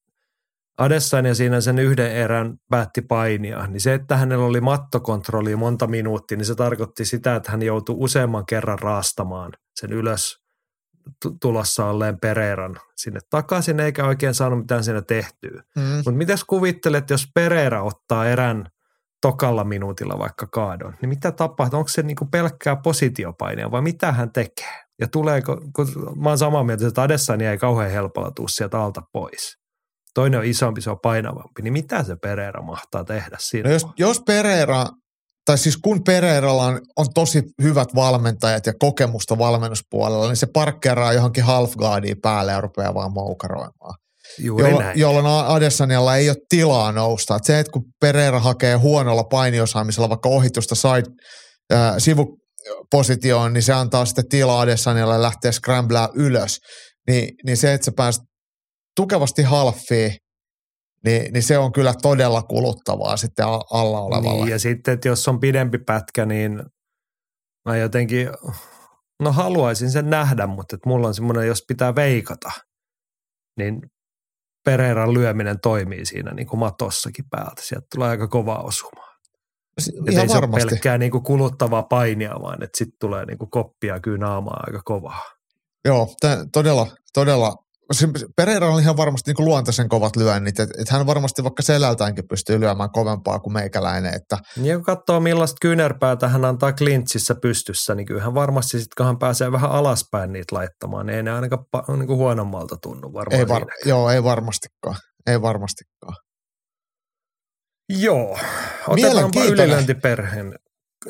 Adesanya siinä sen yhden erän päätti painia, niin se, että hänellä oli mattokontrolli monta minuuttia, niin se tarkoitti sitä, että hän joutui useamman kerran raastamaan sen ylös tulossa olleen Pereiran sinne takaisin, eikä oikein saanut mitään siinä tehtyä. Mm. Mutta mitäs kuvittelet, jos Pereira ottaa erän tokalla minuutilla vaikka kaadon, niin mitä tapahtuu? Onko se niinku pelkkää positiopainia vai mitä hän tekee? Ja tuleeko, kun mä oon samaa mieltä, että Adessani ei kauhean helpolla tuu sieltä alta pois. Toinen on isompi, se on painavampi, niin mitä se Pereira mahtaa tehdä siinä? No jos, jos Pereira tai siis kun Pereiralla on, on tosi hyvät valmentajat ja kokemusta valmennuspuolella, niin se parkkeraa johonkin halfguardiin päälle ja rupeaa vaan moukaroimaan. Juuri jollo, näin. Jolloin Adesanialla ei ole tilaa nousta. Et se, että kun Pereira hakee huonolla painiosaamisella vaikka ohitusta side, äh, sivupositioon, niin se antaa sitten tilaa Adesanialle lähteä scramblaa ylös. Ni, niin se, että sä pääset tukevasti halfiin, niin, niin se on kyllä todella kuluttavaa sitten alla olevalle. Niin, ja sitten, että jos on pidempi pätkä, niin mä jotenkin, no haluaisin sen nähdä, mutta että mulla on semmoinen, jos pitää veikata, niin Pereiran lyöminen toimii siinä niin kuin matossakin päältä. Sieltä tulee aika kova osuma. Ihan ei varmasti. se ole pelkkää niin kuin kuluttavaa painia, vaan että sitten tulee niin kuin koppia kyllä naamaa aika kovaa. Joo, tämän, todella, todella Pereira on ihan varmasti niin luontaisen kovat lyönnit, että et hän varmasti vaikka selältäänkin pystyy lyömään kovempaa kuin meikäläinen. Että... Niin kun katsoo millaista kyynärpäätä hän antaa klintsissä pystyssä, niin kyllähän varmasti sitten kun hän pääsee vähän alaspäin niitä laittamaan, niin ei ne ainakaan niin kuin huonommalta tunnu varmaan ei var- Joo, ei varmastikaan. Ei varmastikaan. Joo, otetaanpa ylilöintiperheen.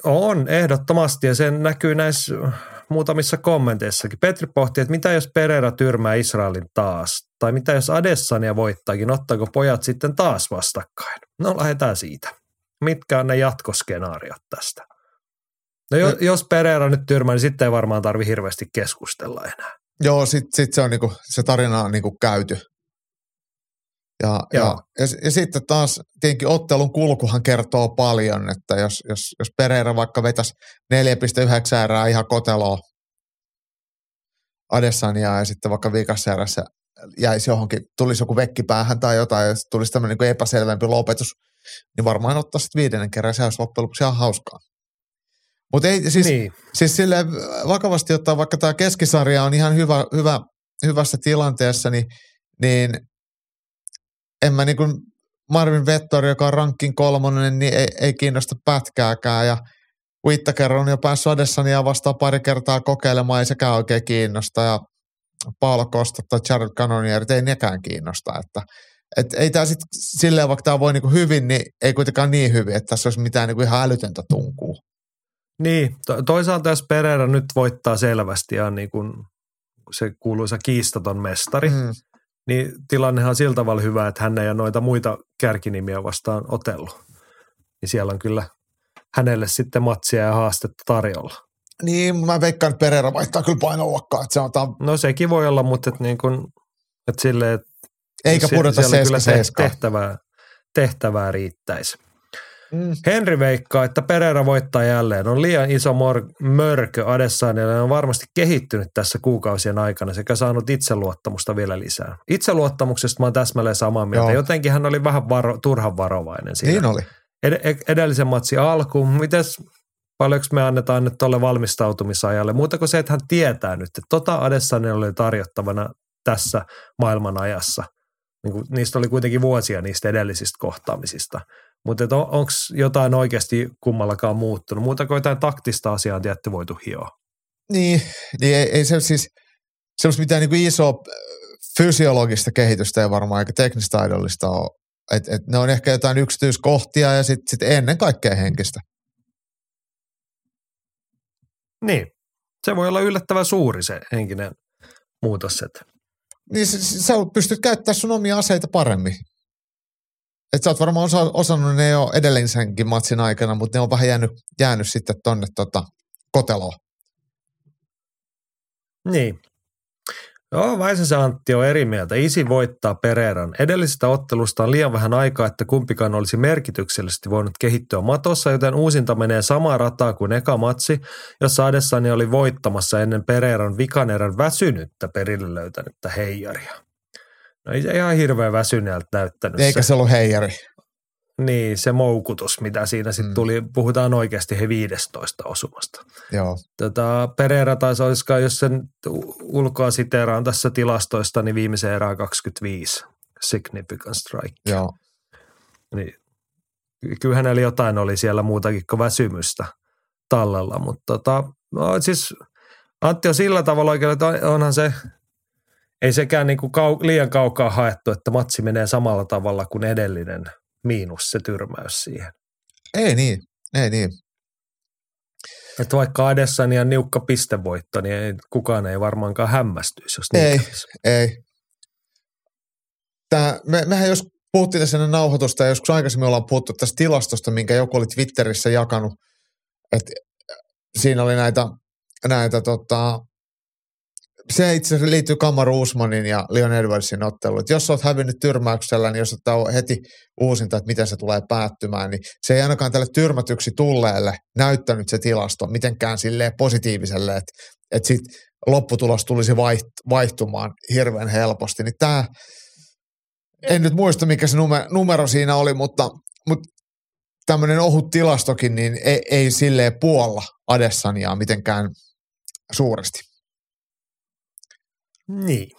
On, ehdottomasti, ja se näkyy näissä muutamissa kommenteissakin. Petri pohti, että mitä jos Pereira tyrmää Israelin taas? Tai mitä jos Adessania voittaakin, ottaako pojat sitten taas vastakkain? No lähdetään siitä. Mitkä on ne jatkoskenaariot tästä? No jos, jos Pereira nyt tyrmää, niin sitten ei varmaan tarvi hirveästi keskustella enää. Joo, sitten sit se, on niinku, se tarina on niinku käyty. Ja, ja, ja, ja, sitten taas tietenkin ottelun kulkuhan kertoo paljon, että jos, jos, jos Pereira vaikka vetäisi 4,9 erää ihan koteloa Adesania ja sitten vaikka viikassa erässä jäisi johonkin, tulisi joku vekki päähän tai jotain ja tulisi tämmöinen niin epäselvempi lopetus, niin varmaan ottaa sitten viidennen kerran se olisi loppujen lopuksi ihan hauskaa. Mutta ei siis, niin. siis sille vakavasti ottaa, vaikka tämä keskisarja on ihan hyvä, hyvä, hyvässä tilanteessa, niin, niin en mä niin kuin Marvin Vettori, joka on rankkin kolmonen, niin ei, ei kiinnosta pätkääkään ja Whittaker on jo päässyt Adessania vastaan pari kertaa kokeilemaan, ei sekään oikein kiinnosta ja Paolo Costa tai Jared Cannonier, ei nekään kiinnosta, että et ei tämä sitten silleen, vaikka tämä voi niinku hyvin, niin ei kuitenkaan niin hyvin, että tässä olisi mitään niinku ihan älytöntä tunkua. Niin, to- toisaalta jos Pereira nyt voittaa selvästi ja niin kuin se kuuluisa kiistaton mestari, mm. Niin tilannehan on sillä tavalla hyvä, että hän ei ole noita muita kärkinimiä vastaan otellut. Niin siellä on kyllä hänelle sitten matsia ja haastetta tarjolla. Niin, mä veikkaan, että Pereira vaihtaa kyllä painoluokkaa. Että se on tam... No sekin voi olla, mutta että niin kuin, että silleen, että Eikä pudota siellä kyllä 7 tehtävää, tehtävää riittäisi. Mm. Henri veikkaa, että Pereira voittaa jälleen. On liian iso mor- mörkö Adessanille ja on varmasti kehittynyt tässä kuukausien aikana sekä saanut itseluottamusta vielä lisää. Itseluottamuksesta mä oon täsmälleen samaa mieltä. Joo. Jotenkin hän oli vähän varo, turhan varovainen siinä. Niin oli. Ed- edellisen matsin alkuun. Mites paljonko me annetaan nyt tuolle valmistautumisajalle? Muuta kuin se, että hän tietää nyt, että tota Adessanille oli tarjottavana tässä maailman ajassa. Niin kuin, niistä oli kuitenkin vuosia niistä edellisistä kohtaamisista. Mutta on, onko jotain oikeasti kummallakaan muuttunut? Muuta kuin jotain taktista asiaa on tietty voitu hioa. Niin, niin ei, ei se siis semmoista mitään niin isoa fysiologista kehitystä ei varmaan eikä teknistä taidollista ole. Et, et ne on ehkä jotain yksityiskohtia ja sitten sit ennen kaikkea henkistä. Niin, se voi olla yllättävän suuri se henkinen muutos. Että. Niin sä, sä pystyt käyttämään sun omia aseita paremmin. Et sä oot varmaan osa, osannut ne jo edellisenkin matsin aikana, mutta ne on vähän jäänyt, jäänyt sitten tonne tota, koteloon. Niin. Joo, Väisäsen Antti on eri mieltä. Isi voittaa Pereiran. Edellisestä ottelusta on liian vähän aikaa, että kumpikaan olisi merkityksellisesti voinut kehittyä matossa, joten uusinta menee samaa rataa kuin eka matsi, jossa Adessani oli voittamassa ennen Pereiran vikanerän väsynyttä perille löytänyttä heijaria. No ei se ihan hirveän väsyneeltä näyttänyt. Eikä se, se ollut heijari. niin, se moukutus, mitä siinä sitten Mm. tuli. Puhutaan oikeasti he 15 osumasta. Joo. Tota, Pereira taisi olisikaan, jos sen ulkoa siteeraan tässä tilastoista, niin viimeisen erään 25 significant strike. Joo. Niin, kyllä hänellä jotain oli siellä muutakin kuin väsymystä tallella, mutta tota, no, siis Antti on sillä tavalla oikein, että on- onhan se, ei sekään niinku kau, liian kaukaa haettu, että matsi menee samalla tavalla kuin edellinen miinus se tyrmäys siihen. Ei niin, ei niin. Että vaikka Adessani ja niukka pistevoitto, niin ei, kukaan ei varmaankaan hämmästyisi, jos niin Ei. kävisi. Ei. Tää, me, mehän jos puhuttiin tässä nauhoitusta ja joskus aikaisemmin ollaan puhuttu tästä tilastosta, minkä joku oli Twitterissä jakanut, että siinä oli näitä, näitä tota, se itse asiassa liittyy Kamaru Usmanin ja Leon Edwardsin otteluun. Jos olet hävinnyt tyrmäyksellä, niin jos et heti uusinta, että miten se tulee päättymään, niin se ei ainakaan tälle tyrmätyksi tulleelle näyttänyt se tilasto mitenkään silleen positiiviselle, että, että sit lopputulos tulisi vaiht- vaihtumaan hirveän helposti. Niin tämä, en nyt muista mikä se numero, numero siinä oli, mutta, mutta tämmöinen ohut tilastokin, niin ei, ei silleen puolla Adessaniaa mitenkään suuresti. Niin.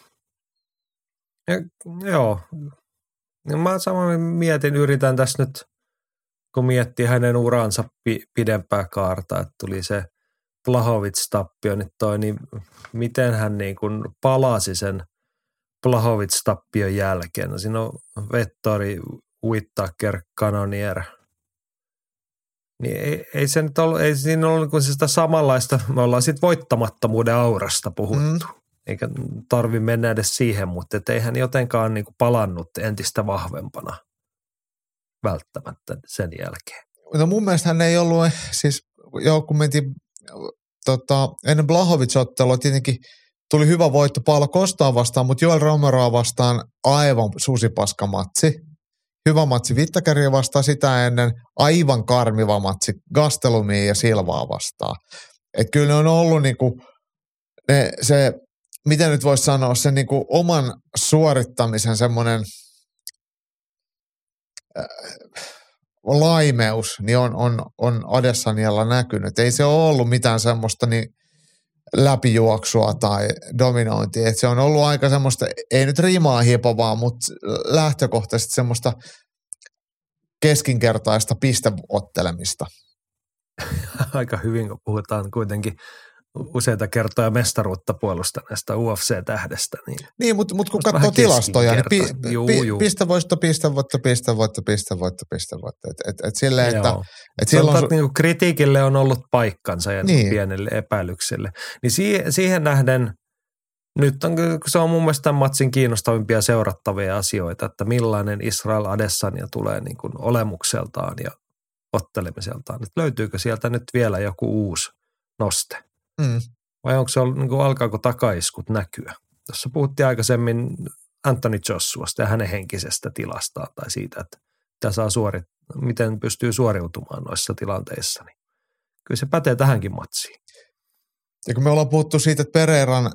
Ja, joo. Ja mä samoin mietin, yritän tässä nyt, kun miettii hänen uransa pi- pidempää kaarta, että tuli se Plahovic-tappio nyt toi, niin miten hän niin kuin palasi sen Plahovic-tappion jälkeen. No siinä on Vettori, Whittaker, Kanonier. Niin ei, ei, se nyt ollut, ei siinä ollut kuin sitä samanlaista, me ollaan sitten voittamattomuuden aurasta puhuttu. Mm. Eikä tarvi mennä edes siihen, mutta et eihän jotenkaan niin kuin palannut entistä vahvempana välttämättä sen jälkeen. No mun mielestä hän ei ollut, siis joo kun mentiin tota, ennen Blahovic-ottelua tietenkin tuli hyvä voitto Paolo Kostaa vastaan, mutta Joel Romeroa vastaan aivan susipaska matsi. Hyvä matsi Vittakäriä vastaan sitä ennen, aivan karmiva matsi Gastelumia ja Silvaa vastaan. Et kyllä ne on ollut niinku, ne, se, miten nyt voisi sanoa, se niinku oman suorittamisen semmoinen äh, laimeus niin on, on, on Adesanialla näkynyt. Ei se ole ollut mitään semmoista niin läpijuoksua tai dominointia. Et se on ollut aika semmoista, ei nyt rimaa hipovaa, mutta lähtökohtaisesti semmoista keskinkertaista pisteottelemista. <laughs> Aika hyvin, kun puhutaan kuitenkin useita kertoja mestaruutta puolustaneesta UFC-tähdestä. Niin, niin mutta, mutta kun katsoo tilastoja, niin pi, juu, pi, juu. pistevoitto, pistevoitto, pistevoitto, pistevoitto, pistevoitto. Et, et, et silleen, että, et silloin su- niin kritiikille on ollut paikkansa ja niin. pienelle epäilykselle. Niin siihen, siihen nähden nyt on, se on mun mielestä tämän matsin kiinnostavimpia seurattavia asioita, että millainen Israel Adesanya tulee niin kuin olemukseltaan ja ottelemiseltaan. Että löytyykö sieltä nyt vielä joku uusi noste? Mm. Vai onko se niin alkaako takaiskut näkyä? Tässä puhuttiin aikaisemmin Anthony Joshuasta ja hänen henkisestä tilastaan tai siitä, että mitä saa suorit, miten pystyy suoriutumaan noissa tilanteissa. Niin kyllä se pätee tähänkin matsiin. Ja kun me ollaan puhuttu siitä, että Pereiran,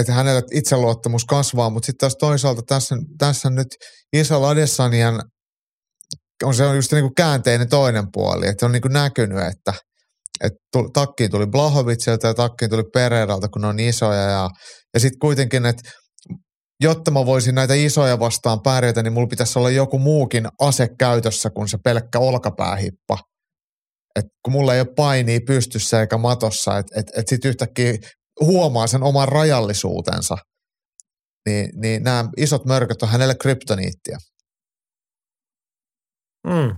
että hänellä itseluottamus kasvaa, mutta sitten taas toisaalta tässä, tässä nyt Isla Adesanian on se on just niin kuin käänteinen toinen puoli, että on niin kuin näkynyt, että – että takkiin tuli Blahovitsilta ja takkiin tuli Pereiralta, kun ne on isoja ja, ja sitten kuitenkin, että jotta mä voisin näitä isoja vastaan pärjätä, niin mulla pitäisi olla joku muukin ase käytössä kuin se pelkkä olkapäähippa. Et kun mulla ei ole painia pystyssä eikä matossa, että et, et sitten yhtäkkiä huomaa sen oman rajallisuutensa, niin, niin nämä isot mörköt on hänelle kryptoniittia. Mm.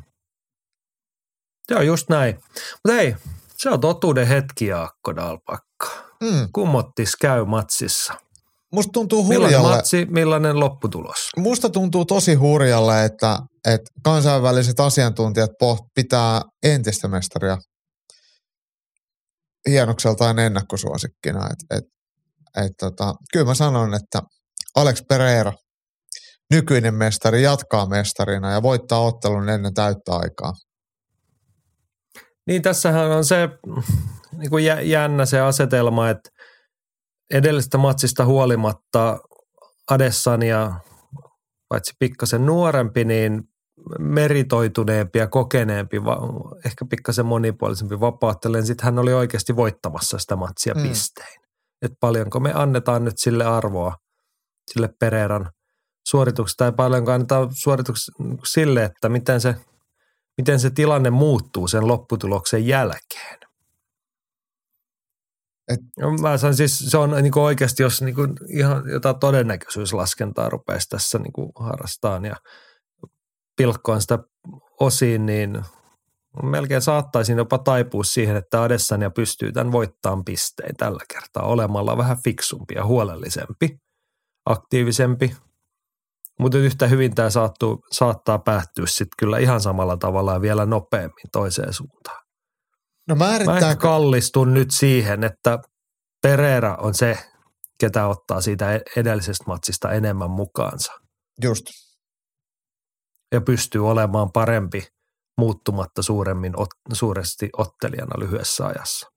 Joo, just näin. Mutta hei, se on totuuden hetki, Jaakko Dalpakka. Mm. Kummottis käy matsissa. Musta tuntuu hurjalle. Millainen matsi, millainen lopputulos? Musta tuntuu tosi hurjalle, että, että kansainväliset asiantuntijat poht, pitää entistä mestaria hienokseltaan ennakkosuosikkina. Et, et, et, tota, kyllä mä sanon, että Alex Pereira, nykyinen mestari, jatkaa mestarina ja voittaa ottelun ennen täyttä aikaa. Niin tässähän on se niin kuin jännä se asetelma, että edellisestä matsista huolimatta Adesania, paitsi pikkasen nuorempi, niin meritoituneempi ja kokeneempi, ehkä pikkasen monipuolisempi vapaattelen. Sitten hän oli oikeasti voittamassa sitä matsia mm. pistein. Että paljonko me annetaan nyt sille arvoa, sille Pereiran suorituksesta, tai paljonko annetaan suorituksesta sille, että miten se miten se tilanne muuttuu sen lopputuloksen jälkeen. Et, mä sanon siis, se on niin kuin oikeasti, jos niin kuin ihan jotain todennäköisyyslaskentaa rupeaisi tässä niin kuin harrastaan ja pilkkoon sitä osiin, niin melkein saattaisin jopa taipua siihen, että Adesanya pystyy tämän voittamaan pisteen tällä kertaa olemalla vähän fiksumpi ja huolellisempi, aktiivisempi, mutta yhtä hyvin tämä saattuu, saattaa päättyä sitten kyllä ihan samalla tavalla ja vielä nopeammin toiseen suuntaan. No määrittää... Mä kallistun nyt siihen, että Pereira on se, ketä ottaa siitä e- edellisestä matsista enemmän mukaansa. Just. Ja pystyy olemaan parempi muuttumatta suuremmin, suuresti ottelijana lyhyessä ajassa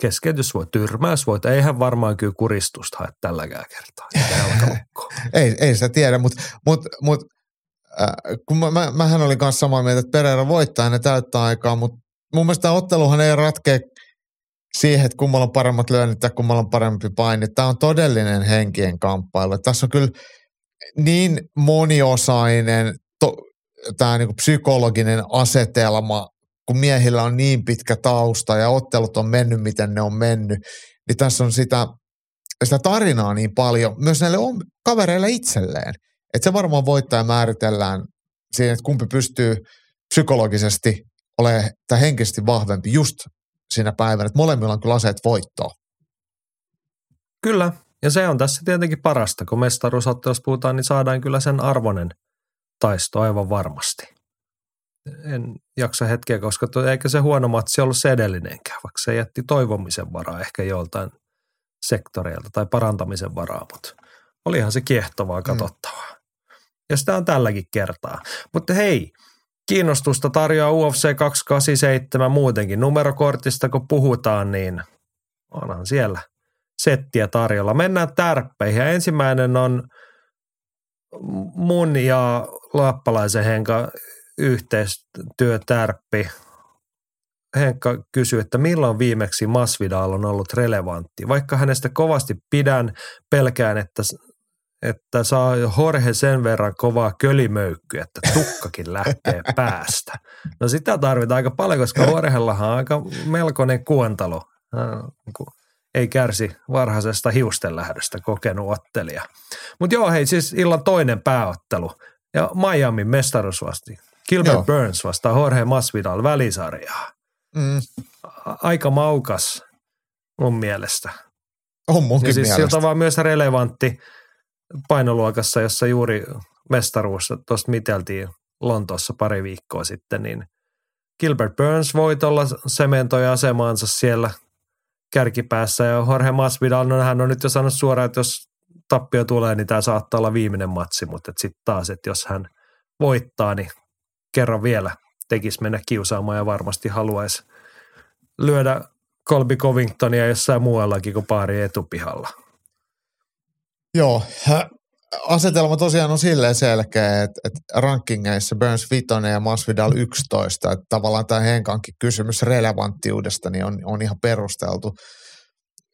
keskeytys voi, tyrmäys voi, eihän varmaan kyllä kuristusta hae tälläkään kertaa. ei, <laughs> ei sitä tiedä, mutta mut, mut, äh, kun mä, mä, mähän olin kanssa samaa mieltä, että Pereira voittaa ne täyttää aikaa, mutta mun mielestä otteluhan ei ratkea siihen, että kummalla on paremmat lyönnit ja kummalla on parempi paini. Tämä on todellinen henkien kamppailu. Tässä on kyllä niin moniosainen to, tämä niin psykologinen asetelma kun miehillä on niin pitkä tausta ja ottelut on mennyt, miten ne on mennyt, niin tässä on sitä, sitä tarinaa niin paljon myös näille kavereille itselleen. Että se varmaan voittaja määritellään siinä, että kumpi pystyy psykologisesti ole tai henkisesti vahvempi just siinä päivänä, että molemmilla on kyllä aseet voittoa. Kyllä, ja se on tässä tietenkin parasta, kun mestaruusottelusta puhutaan, niin saadaan kyllä sen arvoinen taisto aivan varmasti. En jaksa hetkeä, koska tuo, eikä se huono matsi ollut se edellinenkään, vaikka se jätti toivomisen varaa ehkä joltain sektoreilta tai parantamisen varaa, mutta olihan se kiehtovaa katsottavaa. Mm. Ja sitä on tälläkin kertaa. Mutta hei, kiinnostusta tarjoaa UFC 287 muutenkin. Numerokortista kun puhutaan, niin onhan siellä settiä tarjolla. Mennään tärppeihin. Ja ensimmäinen on mun ja Lappalaisen Henka yhteistyötärppi. Henkka kysyy, että milloin viimeksi Masvidal on ollut relevantti. Vaikka hänestä kovasti pidän, pelkään, että että saa Jorge sen verran kovaa kölimöykkyä, että tukkakin lähtee <laughs> päästä. No sitä tarvitaan aika paljon, koska Jorgellahan on aika melkoinen kuontalo. Niin ei kärsi varhaisesta hiustenlähdöstä kokenut ottelija. Mutta joo, hei siis illan toinen pääottelu. Ja Miami mestaruus vasti. Gilbert joo. Burns vastaa Jorge Masvidal välisarjaa. Mm. Aika maukas mun mielestä. On munkin ja siis mielestä. siltä vaan myös relevantti – painoluokassa, jossa juuri mestaruus tuosta miteltiin Lontoossa pari viikkoa sitten, niin Gilbert Burns voitolla sementoi asemaansa siellä kärkipäässä ja Jorge Masvidal, no hän on nyt jo sanonut suoraan, että jos tappio tulee, niin tämä saattaa olla viimeinen matsi, mutta sitten taas, että jos hän voittaa, niin kerran vielä tekisi mennä kiusaamaan ja varmasti haluaisi lyödä Colby Covingtonia jossain muuallakin kuin pari etupihalla. Joo, asetelma tosiaan on silleen selkeä, että, että rankingeissa Burns 5 ja Masvidal 11, että tavallaan tämä Henkankin kysymys relevanttiudesta niin on, on ihan perusteltu.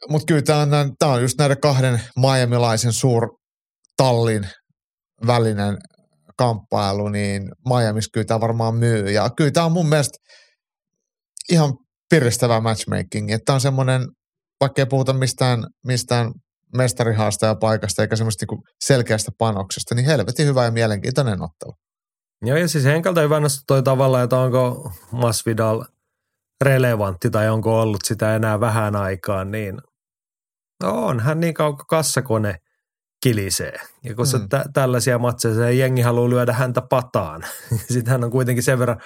Mutta kyllä tämä on, tämä on just näiden kahden Miamilaisen suurtallin välinen kamppailu, niin Miamiissa kyllä tämä varmaan myy. Ja kyllä tämä on mun mielestä ihan piristävä matchmaking, että on semmoinen, vaikka ei puhuta mistään, mistään mestarihaastajapaikasta eikä semmoista niinku selkeästä panoksesta, niin helvetin hyvä ja mielenkiintoinen ottelu. Joo, ja siis Henkalta hyvä toi tavalla, että onko Masvidal relevantti tai onko ollut sitä enää vähän aikaa, niin on hän niin kauan kassakone kilisee. Ja kun mm. se tä- tällaisia matseja, se jengi haluaa lyödä häntä pataan. <laughs> Sitten hän on kuitenkin sen verran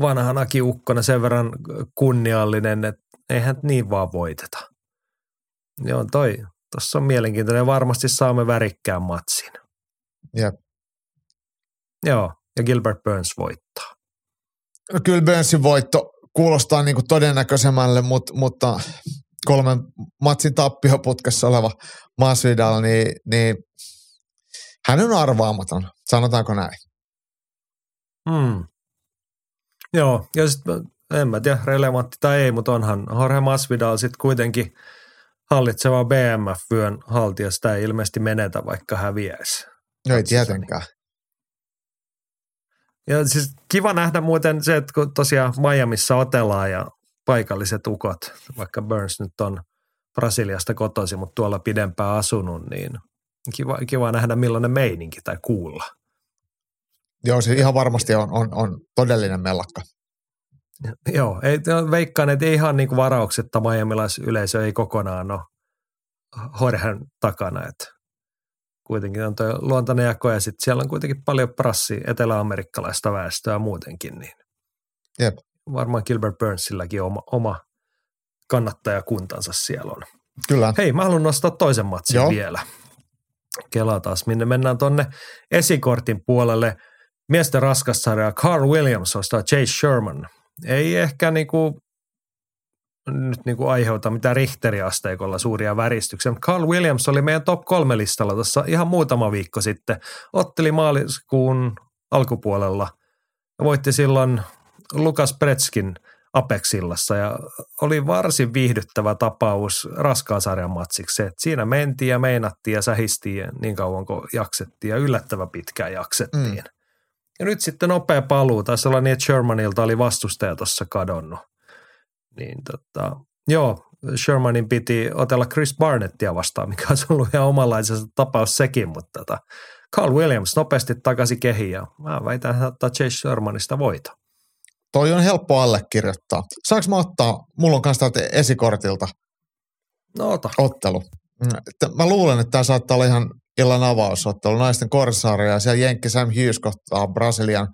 vanhan Aki Ukkona sen verran kunniallinen, että eihän niin vaan voiteta. Joo, toi, tuossa on mielenkiintoinen. Varmasti saamme värikkään matsin. Jep. Joo, ja Gilbert Burns voittaa. No kyllä Burnsin voitto kuulostaa niin kuin todennäköisemmälle, mutta, mutta kolmen matsin tappioputkessa oleva Masvidal, niin, niin hän on arvaamaton, sanotaanko näin. Hmm. Joo, ja sitten en mä tiedä relevantti tai ei, mutta onhan Jorge Masvidal sitten kuitenkin – hallitseva BMF-vyön haltija sitä ei ilmeisesti menetä, vaikka häviäisi. No ei tietenkään. Ja siis kiva nähdä muuten se, että kun tosiaan Miamiissa otellaan ja paikalliset ukot, vaikka Burns nyt on Brasiliasta kotoisin, mutta tuolla pidempään asunut, niin kiva, kiva nähdä millainen meininki tai kuulla. Joo, se ihan varmasti on, on, on todellinen mellakka. Joo, ei, veikkaan, että ihan niin kuin varauksetta Miamilaisyleisö ei kokonaan ole Horhen takana, että kuitenkin on tuo luontainen jako ja sitten siellä on kuitenkin paljon prassi eteläamerikkalaista väestöä muutenkin, niin Jep. Varmaan Gilbert Burnsilläkin oma, oma kannattajakuntansa siellä on. Kyllä. Hei, mä haluan nostaa toisen matsin Joo. vielä. Kelaa taas, minne mennään tonne esikortin puolelle. Miesten raskassarja Carl Williams ostaa Chase Sherman ei ehkä niinku, nyt niinku aiheuta mitään Richteriasteikolla suuria väristyksiä, mutta Carl Williams oli meidän top kolme listalla tuossa ihan muutama viikko sitten. Otteli maaliskuun alkupuolella ja voitti silloin Lukas Pretskin Apexillassa ja oli varsin viihdyttävä tapaus raskaan sarjan matsiksi. Et siinä mentiin ja meinattiin ja sähistiin niin kauan kuin jaksettiin ja yllättävän pitkään jaksettiin. Mm. Ja nyt sitten nopea paluu. Taisi olla niin, että Shermanilta oli vastustaja tuossa kadonnut. Niin tota, joo, Shermanin piti otella Chris Barnettia vastaan, mikä on ollut ihan omanlaisensa tapaus sekin, mutta tota, Carl Williams nopeasti takaisin kehiin ja mä väitän, että ottaa Chase Shermanista voito. Toi on helppo allekirjoittaa. Saanko mä ottaa, mulla on kanssa esikortilta No ota. ottelu. Mm, Mä luulen, että tämä saattaa olla ihan illan avausottelu. Naisten korsaaria ja siellä Jenkki Sam Hughes kohtaa Brasilian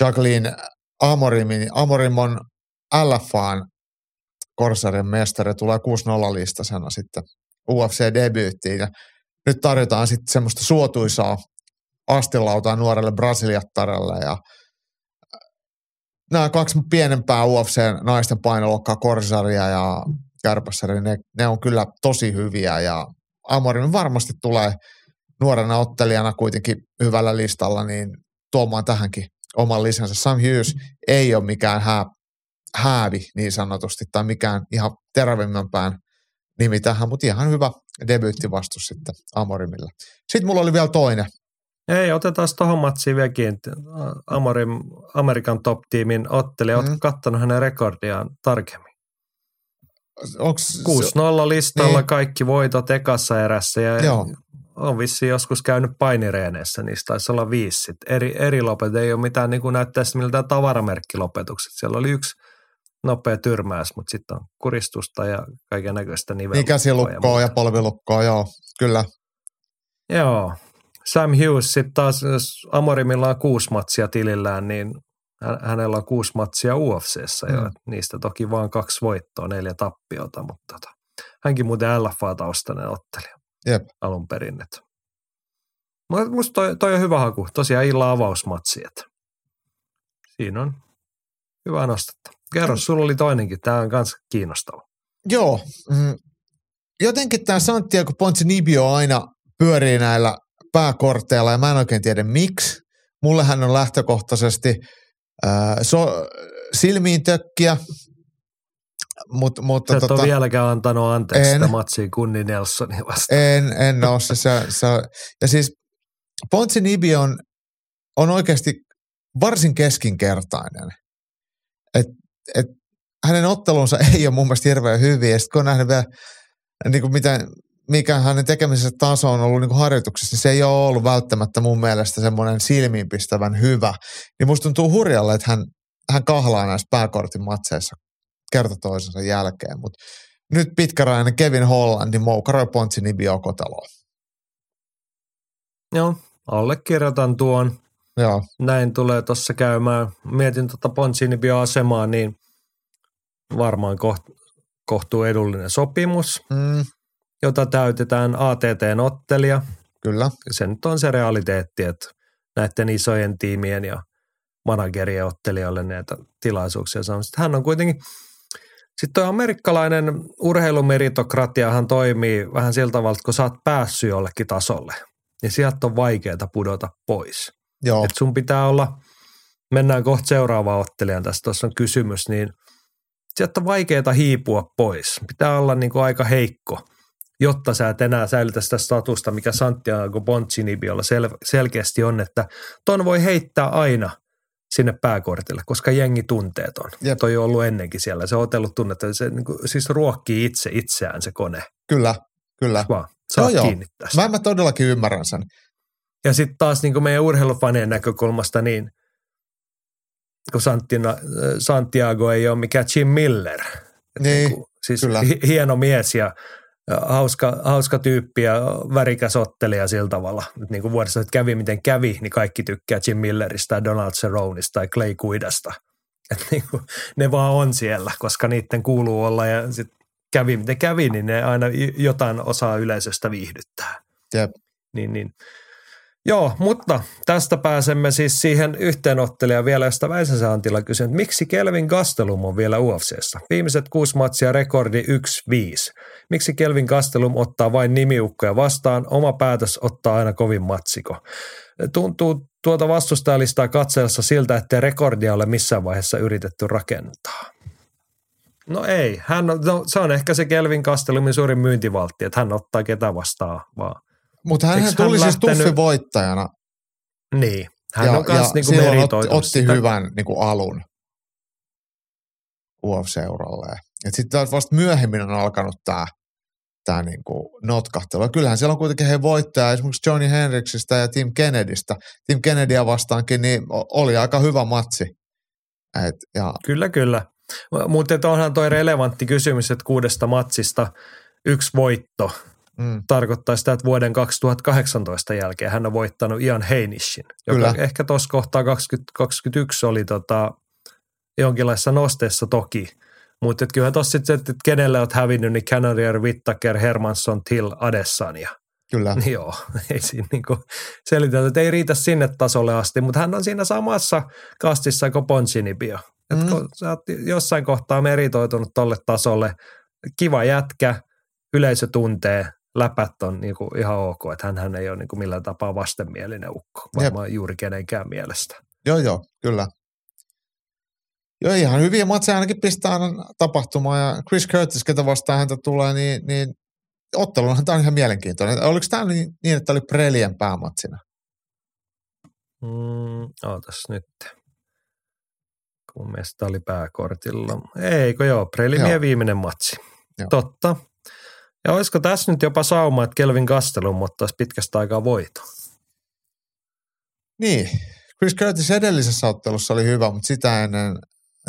Jacqueline Amorimin. Amorim on LFAn korsarien mestari, tulee 6-0 listasena sitten UFC-debyyttiin. Ja nyt tarjotaan sitten semmoista suotuisaa astilautaa nuorelle brasiliattarelle ja nämä kaksi pienempää UFC-naisten painoluokkaa, Korsaria ja Kärpässäri, ne, ne on kyllä tosi hyviä ja Amorin varmasti tulee nuorena ottelijana kuitenkin hyvällä listalla, niin tuomaan tähänkin oman lisänsä. Sam Hughes ei ole mikään hää, häävi niin sanotusti tai mikään ihan terävimmän pään nimi tähän, mutta ihan hyvä debyyttivastus sitten Amorimille. Sitten mulla oli vielä toinen. Ei, otetaan tuohon matsiin vielä kiinni. Amorim, Amerikan top-tiimin ottelija, Mm. mm. katsonut hänen rekordiaan tarkemmin. Onks 6-0 listalla Niin. kaikki voitot ekassa erässä ja Joo. on vissiin joskus käynyt painireeneissä, niistä taisi olla viisi. Sit eri, eri lopet ei ole mitään niin kuin näyttäisi miltään tavaramerkkilopetukset. Siellä oli yksi nopea tyrmäys, mutta sitten on kuristusta ja kaiken näköistä Niin nivelukkoa. käsilukkoa ja muuta. polvilukkoa, joo, kyllä. Joo. Sam Hughes sitten taas, Amorimilla on kuusi matsia tilillään, niin hä- hänellä on kuusi matsia UFCssä. Mm. Niistä toki vain kaksi voittoa, neljä tappiota, mutta tota, hänkin muuten LFA-taustainen ottelija Jep. alun perin. musta toi, toi, on hyvä haku. Tosiaan illan avausmatsi. Et. Siinä on hyvä nostetta. Kerro, sulla oli toinenkin. Tämä on myös kiinnostava. Joo. Mm, jotenkin tämä Santiago Ponzinibbio aina pyörii näillä pääkorteilla ja mä en oikein tiedä miksi. Mulle hän on lähtökohtaisesti äh, so, silmiin tökkiä, Mut, mutta Sä et tota, ole vieläkään antanut anteeksi en. sitä matsia Kunni Nelsonia vastaan. en, en ole se, se, se, ja siis Ponzinibbio on, on oikeasti varsin keskinkertainen. Et, et hänen ottelunsa ei ole mun mielestä hirveän hyviä. Ja sitten kun on nähnyt vielä, niin kuin miten, mikä hänen tekemisensä taso on ollut niin kuin harjoituksessa, niin se ei ole ollut välttämättä mun mielestä semmoinen silmiinpistävän hyvä. Niin musta tuntuu hurjalle, että hän, hän kahlaa näissä pääkortin matseissa kerta toisensa jälkeen. Mutta nyt pitkärainen Kevin Hollandi moukaroi Ponzinibbio kotaloon. Joo, allekirjoitan tuon. Joo, Näin tulee tuossa käymään. Mietin tuota Ponzinibio-asemaa, niin varmaan koht, kohtuu edullinen sopimus, mm, jota täytetään ATT-ottelija. kyllä. Se nyt on se realiteetti, että näiden isojen tiimien ja managerien ottelijoille näitä tilaisuuksia saa. Sitten hän on kuitenkin, sitten tuo amerikkalainen urheilumeritokratiahan toimii vähän sillä tavalla, että kun sä oot päässyt jollekin tasolle, niin sieltä on vaikeaa pudota pois. Joo, Et sun pitää olla, mennään kohta seuraavaan ottelijaan, tässä tuossa on kysymys, niin sieltä on vaikeaa hiipua pois. Pitää olla niin kuin aika heikko, jotta sä et enää säilytä sitä statusta, mikä Santiago Ponzinibiolla sel- selkeästi on, että ton voi heittää aina sinne pääkortille, koska jengi tuntee ton. Jep. Toi on ollut ennenkin siellä. Se on otellut tunnetta. Se niin kuin, siis ruokkii itse itseään se kone. kyllä, kyllä. Vaan saa Joo, joo. kiinni tästä. Mä, mä todellakin ymmärrän sen. Ja sitten taas niin kuin meidän urheilufanien näkökulmasta, niin kun Santina, Santiago ei ole mikään Jim Miller. Et Niin, kuin, siis kyllä. hi- hieno mies ja hauska, hauska tyyppi ja värikäs ottelija sillä tavalla. Nyt niin kuin vuodessa, että kävi miten kävi, niin kaikki tykkää Jim Milleristä Donald Cerroneista tai Clay Kuidasta. Et niin kuin, ne vaan on siellä, koska niiden kuuluu olla ja sit kävi miten kävi, niin ne aina jotain osaa yleisöstä viihdyttää. Jep. Niin, niin. Joo, mutta tästä pääsemme siis siihen yhteenottelijaan vielä, josta Väisäsä Antila kysyi, että miksi Kelvin Gastelum on vielä UFCssä? Viimeiset kuusi matsia rekordi 1-5. Miksi Kelvin Gastelum ottaa vain nimiukkoja vastaan? Oma päätös ottaa aina kovin matsiko. Tuntuu tuota vastustajalistaa katseessa siltä, ettei rekordia ole missään vaiheessa yritetty rakentaa. No ei, hän on, no, se on ehkä se Kelvin Gastelumin suurin myyntivaltti, että hän ottaa ketä vastaan vaan. Mutta hän Eikö tuli hän siis lähtenyt- tuffi voittajana Niin, hän ja, on myös niinku meritoitunut otti sitä. hyvän niinku alun UFC-uralleen. Sitten vasta myöhemmin on alkanut tämä tää niinku notkahtelu. Ja kyllähän siellä on kuitenkin he voittaja esimerkiksi Johnny Henriksistä ja Tim Kennedystä. Tim Kennedyä vastaankin niin oli aika hyvä matsi. Et, ja, Kyllä, kyllä. Mutta onhan toi relevantti kysymys, että kuudesta matsista yksi voitto mm, tarkoittaa sitä, että vuoden 2018 jälkeen hän on voittanut Ian Heinishin, joka Kyllä. ehkä tuossa kohtaa 2021 oli tota, jonkinlaisessa nosteessa toki. Mutta kyllähän tuossa sitten, että kenelle olet hävinnyt, niin Cannonier, Whittaker, Hermansson, Till, Adesanya. kyllä. Niin <laughs> joo, ei siinä niinku selitetä, että ei riitä sinne tasolle asti, mutta hän on siinä samassa kastissa kuin Ponsinibio. Et Mm. kun sä oot jossain kohtaa meritoitunut tolle tasolle, kiva jätkä, yleisö tuntee, läpät on niinku ihan ok, että hän, hän ei ole niinku millään tapaa vastenmielinen ukko, varmaan juuri kenenkään mielestä. Joo, joo, kyllä. Joo, ihan hyviä matseja ainakin pistää aina tapahtumaan. Ja Chris Curtis, ketä vastaan häntä tulee, niin, niin ottelunahan tämä on ihan mielenkiintoinen. Oliko tämä niin, niin, että oli Prelien päämatsina? Mm, ootas nyt. Kun mun mielestä oli pääkortilla. Eikö joo, prelimien Joo. viimeinen matsi. Joo. Totta. Ja olisiko tässä nyt jopa sauma, että Kelvin Gastelum ottaisi pitkästä aikaa voito? Niin, Chris Curtis edellisessä ottelussa oli hyvä, mutta sitä ennen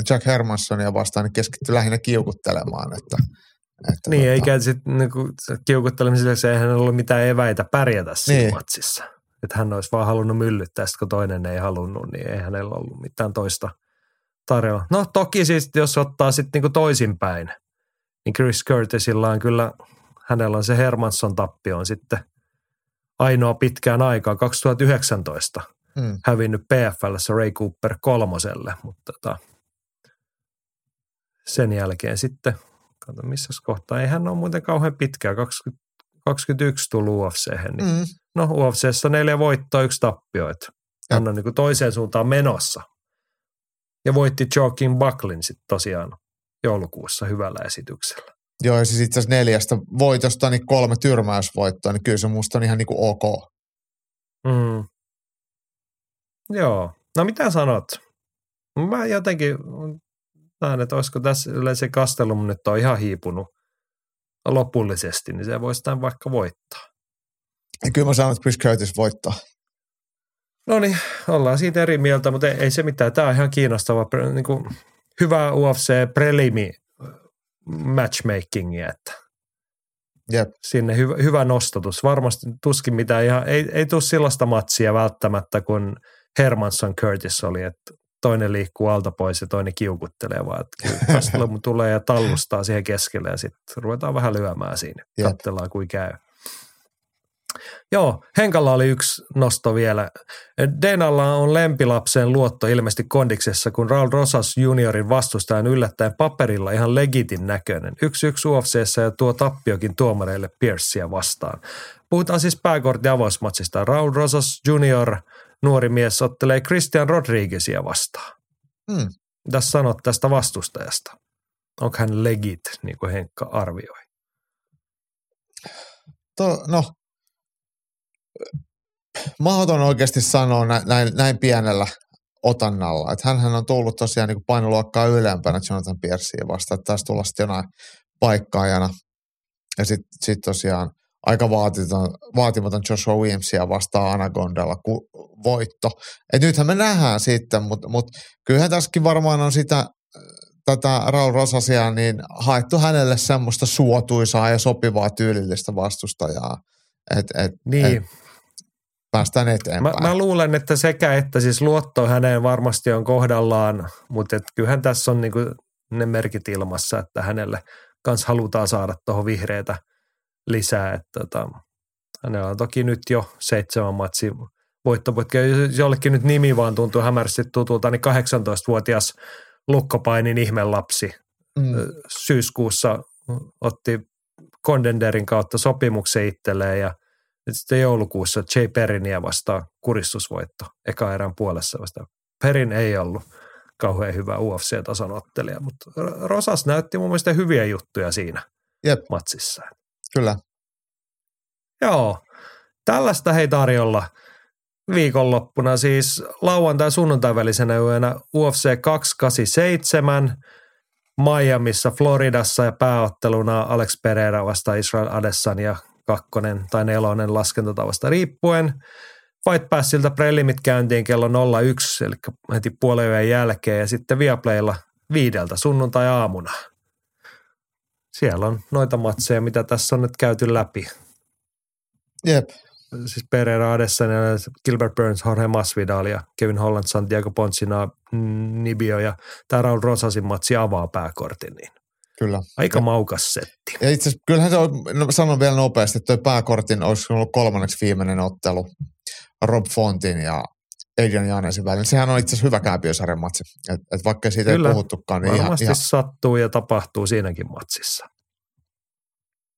Jack Hermanssonia vastaan niin keskittyi lähinnä kiukuttelemaan. Että, että Niin, tota, eikä sitten niinku, kiukuttelemisen lisäksi eihän hänellä ollut mitään eväitä pärjätä siinä Niin. matsissa. Että hän olisi vaan halunnut myllyttää, sit kun toinen ei halunnut, niin ei hänellä ollut mitään toista tarjolla. No toki siis, jos ottaa sitten niinku toisinpäin, niin Chris Curtisilla on kyllä, hänellä on se Hermansson tappio on sitten ainoa pitkään aikaa, 2019 Mm, hävinnyt PFLssä Ray Cooper kolmoselle, mutta tota, sen jälkeen sitten, kato missä kohtaa, ei hän ole muuten kauhean pitkää, 20, 21 tullut UFC, niin mm, no UFCssä neljä voittoa, yksi tappio, että hän on niin toiseen suuntaan menossa. Ja voitti Joaquin Bucklin sitten tosiaan joulukuussa hyvällä esityksellä. Joo, siis itse asiassa neljästä voitosta niin kolme tyrmäysvoittoa, niin kyllä se musta on ihan niin kuin ok. Mm. Joo. No mitä sanot? Mä jotenkin näen, että olisiko tässä yleensä Castellum nyt on ihan hiipunut lopullisesti, niin se voisi tämän vaikka voittaa. Ja kyllä mä sanon, että Chris Curtis voittaa. No niin, ollaan siitä eri mieltä, mutta ei, ei se mitään. Tämä on ihan kiinnostava, niin kuin, hyvä UFC-prelimi matchmakingia, että Jep, sinne hyvä, hyvä nostatus. Varmasti tuskin mitään ihan, ei, ei tule sellaista matsia välttämättä, kun Hermansson Curtis oli, että toinen liikkuu alta pois ja toinen kiukuttelee, vaan että <laughs> tulee ja tallustaa siihen keskelle ja sitten ruvetaan vähän lyömään siinä. Jep. Katsellaan, kuin käy. Joo, Henkalla oli yksi nosto vielä. Denalla on lempilapseen luotto ilmeisesti kondiksessa, kun Raul Rosas juniorin vastustajan yllättäen paperilla ihan legitin näköinen. Yksi yksi UFCssä ja tuo tappiokin tuomareille Pierceä vastaan. Puhutaan siis pääkortin avausmatsista. Raul Rosas junior, nuori mies, ottelee Christian Rodriguezia vastaan. mm. Mitä sanot tästä vastustajasta? Onko hän legit, niin kuin Henkka arvioi? To, no, mahdoton oikeasti sanoa näin, näin, pienellä otannalla. Että hänhän on tullut tosiaan niin painoluokkaa ylempänä Jonathan Piercea vastaan, että taisi tulla sitten jonain paikkaajana. Ja sitten sit tosiaan aika vaatimaton, vaatimaton Joshua Williamsia vastaan Anagondalla ku, voitto. Et nythän me nähdään sitten, mutta mut kyllähän tässäkin varmaan on sitä tätä Raul Rosasia niin haettu hänelle semmoista suotuisaa ja sopivaa tyylillistä vastustajaa, että et, Niin, et päästään Mä, eteenpäin. mä luulen, että sekä että siis luotto häneen varmasti on kohdallaan, mutta et kyllähän tässä on niinku ne merkit ilmassa, että hänelle kans halutaan saada tuohon vihreitä lisää. Että tota, hänellä on toki nyt jo seitsemän matsi voittoputkea. Jos Jollekin nyt nimi vaan tuntuu hämärästi tutulta, niin 18-vuotias lukkopainin ihmelapsi mm, syyskuussa otti Condenderin kautta sopimuksen itselleen ja nyt sitten joulukuussa Jay Perinia vastaan kuristusvoitto eka erän puolessa vastaan. Perin ei ollut kauhean hyvä UFC-tason ottelija, mutta Rosas näytti mun mielestä hyviä juttuja siinä Jep. matsissa. kyllä. Joo, tällaista hei tarjolla viikonloppuna siis lauantai sunnuntai välisenä yönä UFC 287 Miamiissa, Floridassa ja pääotteluna Alex Pereira vastaan Israel Adesanya kakkonen tai nelonen laskentatavasta riippuen. Fight Passilta prelimit käyntiin kello 01, eli heti puolen jälkeen ja sitten Viaplaylla viideltä sunnuntai-aamuna. Siellä on noita matseja, mitä tässä on nyt käyty läpi. Jep. Siis Pereira Adesanya, Gilbert Burns, Jorge Masvidal ja Kevin Holland, Santiago Poncina, Nibio ja tämä Raul Rosasin matsi avaa pääkortin. Niin Kyllä. Aika maukas setti. Ja itse asiassa, kyllähän se on, no sanon vielä nopeasti, että tuo pääkortin olisi ollut kolmanneksi viimeinen ottelu Rob Fontin ja Adrian Janesin välillä. Sehän on itse asiassa hyvä kääpiösarjan matsi. Et, et vaikka siitä Kyllä. ei puhuttukaan, niin ihan, Varmasti ihan, sattuu ja tapahtuu siinäkin matsissa.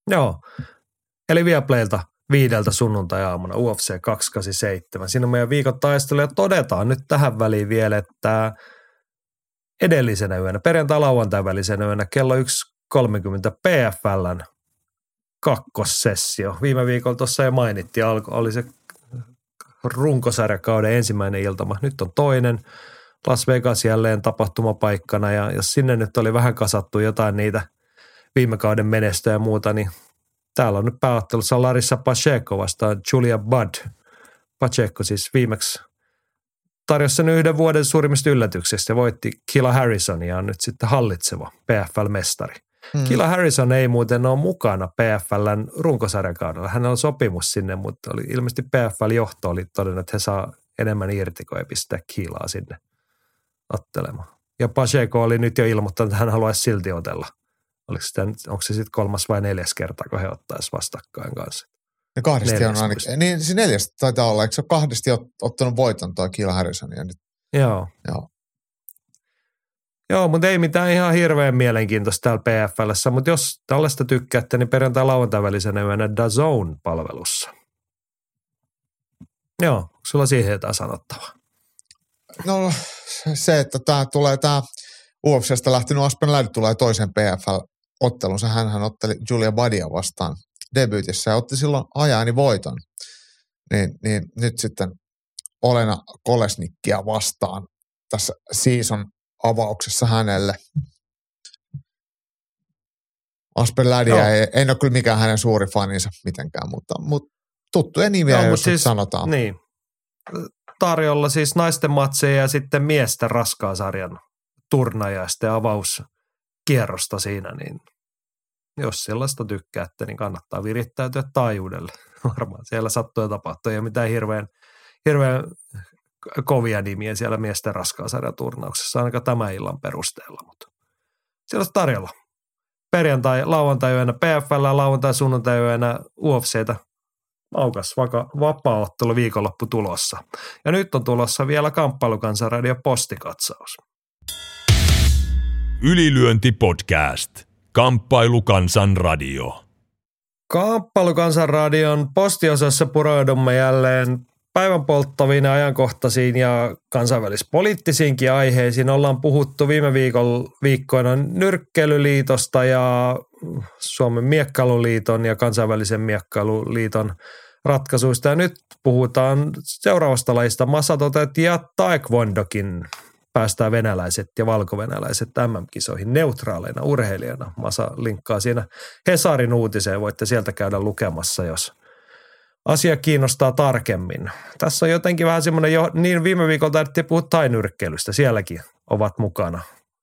Joo. Eli Viaplaylta viideltä sunnuntai-aamuna UFC 287. Siinä on meidän viikon taistelu ja todetaan nyt tähän väliin vielä, että edellisenä yönä, perjantai-lauantai välisenä yönä kello 1.30 PFLn kakkossessio. Viime viikolla tuossa jo mainittiin, alko, oli se runkosarjakauden ensimmäinen iltama. Nyt on toinen. Las Vegas jälleen tapahtumapaikkana ja jos sinne nyt oli vähän kasattu jotain niitä viime kauden menestyjä ja muuta, niin täällä on nyt pääottelussa Larissa Pacheco vastaan Julia Budd. Pacheco siis viimeksi tarjosi sen yhden vuoden suurimmista yllätyksistä ja voitti Killa Harrison ja on nyt sitten hallitseva PFL-mestari. mm, Killa Harrison ei muuten ole mukana PFLn runkosarjakaudella. Hänellä on sopimus sinne, mutta oli, ilmeisesti PFL-johto oli todennut, että he saa enemmän irti, kun ei pistää Killaa sinne ottelemaan. Ja Pacheco oli nyt jo ilmoittanut, että hän haluaisi silti otella. Oliko sitä, onko se sitten kolmas vai neljäs kerta, kun he ottaisi vastakkain kanssa? Ne kahdesti on ainakin. Niin se neljäs taitaa olla. Eikö se ole kahdesti ot, ottanut voiton toi Kiila Harrison? Ja nyt, Joo. Joo. Joo, mutta ei mitään ihan hirveän mielenkiintoista täällä PFLssä, mutta jos tällaista tykkäätte, niin perjantai lauantai välisenä yönä DAZN-palvelussa. Joo, onko sulla siihen jotain sanottavaa? no se, että tämä tulee tämä UFCstä lähtenyt Aspen Ladd tulee toisen PFL-ottelunsa. Hänhän otteli Julia Badia vastaan debyytissä ja otti silloin ajani voiton. Niin, niin nyt sitten Olena Kolesnikkia vastaan tässä season avauksessa hänelle. Aspen Laddia Joo. ei, en ole kyllä mikään hänen suuri faninsa mitenkään, mutta, mutta tuttuja nimiä, Joo, jos siis, sanotaan. Niin. Tarjolla siis naisten matseja ja sitten miesten raskaasarjan turnaja ja sitten avauskierrosta siinä, niin jos sellaista tykkäätte, niin kannattaa virittäytyä taajuudelle. <laughs> Varmaan siellä sattuu ja tapahtuu. Ei mitään hirveän, hirveän kovia nimiä siellä miesten raskaasarjan turnauksessa, ainakaan tämän illan perusteella, mutta siellä on tarjolla. Perjantai, lauantai yönä PFL, lauantai, sunnuntai yönä UFCtä Maukas vaka, vapaa-ottelu viikonloppu tulossa. Ja nyt on tulossa vielä kamppailukansanradio postikatsaus. Ylilyönti podcast. Kamppailu kansan radio. Kamppailukansanradion postiosassa pureudumme jälleen päivän polttaviin ja ajankohtaisiin ja kansainvälispoliittisiinkin aiheisiin. Ollaan puhuttu viime viikon, viikkoina Nyrkkeilyliitosta ja Suomen Miekkailuliiton ja kansainvälisen Miekkailuliiton ratkaisuista. Ja nyt puhutaan seuraavasta lajista. Masatotet ja Taekwondokin päästään venäläiset ja valkovenäläiset MM-kisoihin neutraaleina urheilijana. Masa linkkaa siinä Hesarin uutiseen, voitte sieltä käydä lukemassa, jos asia kiinnostaa tarkemmin. Tässä on jotenkin vähän semmoinen, jo, niin viime viikolla taidettiin puhua tainyrkkeilystä, sielläkin ovat mukana.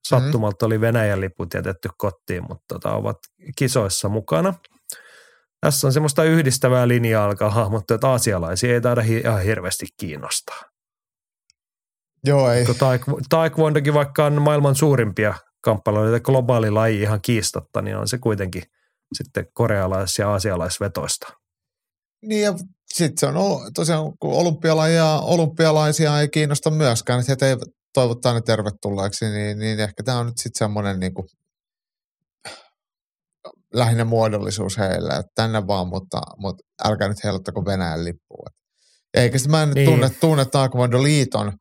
Sattumalta oli Venäjän liput jätetty kotiin, mutta tota, ovat kisoissa mukana. Tässä on semmoista yhdistävää linjaa alkaa hahmottaa, että aasialaisia ei taida ihan hirveästi kiinnostaa. Joo, ei. Taekwondokin vaikka on maailman suurimpia kamppailuita, globaali laji ihan kiistatta, niin on se kuitenkin sitten korealais- ja aasialaisvetoista. Niin ja sitten se on tosiaan, kun olympialaisia, olympialaisia ei kiinnosta myöskään, että ei toivottaa ne tervetulleeksi, niin, niin ehkä tämä on nyt sitten semmoinen niin kuin, lähinnä muodollisuus heille, että tänne vaan, mutta, mutta älkää nyt heiluttako Venäjän lippua. Eikä sitten mä en Niin. tunne, tunne Taekwondo liiton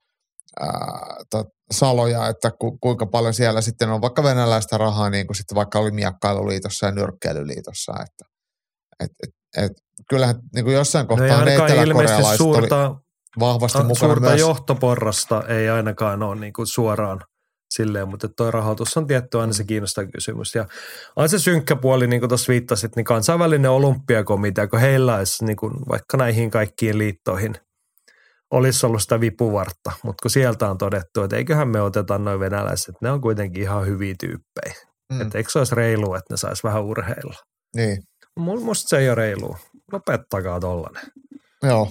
ää, tot, saloja, että ku, kuinka paljon siellä sitten on vaikka venäläistä rahaa, niin kuin sitten vaikka oli Miekkailuliitossa ja Nyrkkeilyliitossa, että et, et, et, kyllähän niin kuin jossain No kohtaa ilmeisesti eteläkorealaiset oli suurta, vahvasti mukana suurta myös. johtoporrasta ei ainakaan ole niin kuin suoraan silleen, mutta tuo rahoitus on tietty aina se kiinnostava kysymys. Ja on se synkkä puoli, niin kuin tuossa viittasit, niin kansainvälinen olympiakomitea, kun heillä olisi niin kuin vaikka näihin kaikkiin liittoihin olisi ollut sitä vipuvartta, mutta kun sieltä on todettu, että eiköhän me oteta noin venäläiset, ne on kuitenkin ihan hyviä tyyppejä. Mm. Että eikö se olisi reilu, että ne saisi vähän urheilla. Niin. Musta se ei ole reilu. Lopettakaa tollanen. Joo.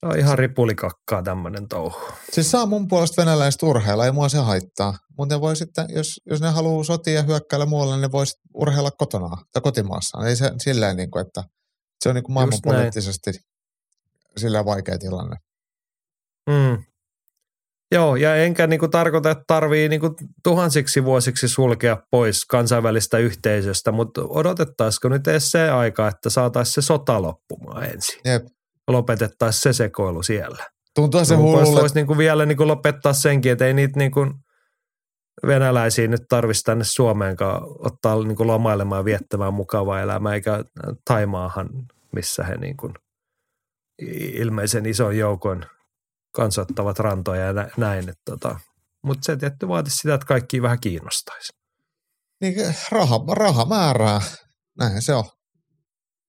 Se on ihan ripulikakkaa tämmöinen touhu. Siis saa mun puolesta venäläiset urheilla, ei mua se haittaa. Mutta ne voi sitten, jos, jos ne haluaa sotia ja hyökkäillä muualle, niin ne voi urheilla kotona tai kotimaassaan. Ei se silleen, niin kuin, että se on niin kuin maailmanpoliittisesti sillä vaikea tilanne. Mm. Joo, ja enkä niinku tarkoita, että tarvii niinku tuhansiksi vuosiksi sulkea pois kansainvälistä yhteisöstä, mutta odotettaisiko nyt edes se aika, että saataisiin se sota loppumaan ensin? Jep. Lopetettaisiin se sekoilu siellä. Tuntuu se hullulle. Voisi niinku vielä niinku lopettaa senkin, että ei niitä niinku venäläisiä nyt tarvitsisi tänne Suomeenkaan ottaa niinku lomailemaan ja viettämään mukavaa elämää, eikä Taimaahan, missä he niinku ilmeisen ison joukon kansottavat rantoja ja näin. Tota. Mutta se tietty vaatisi sitä, että kaikki vähän kiinnostaisi. Niin raha, raha määrää, näin se on.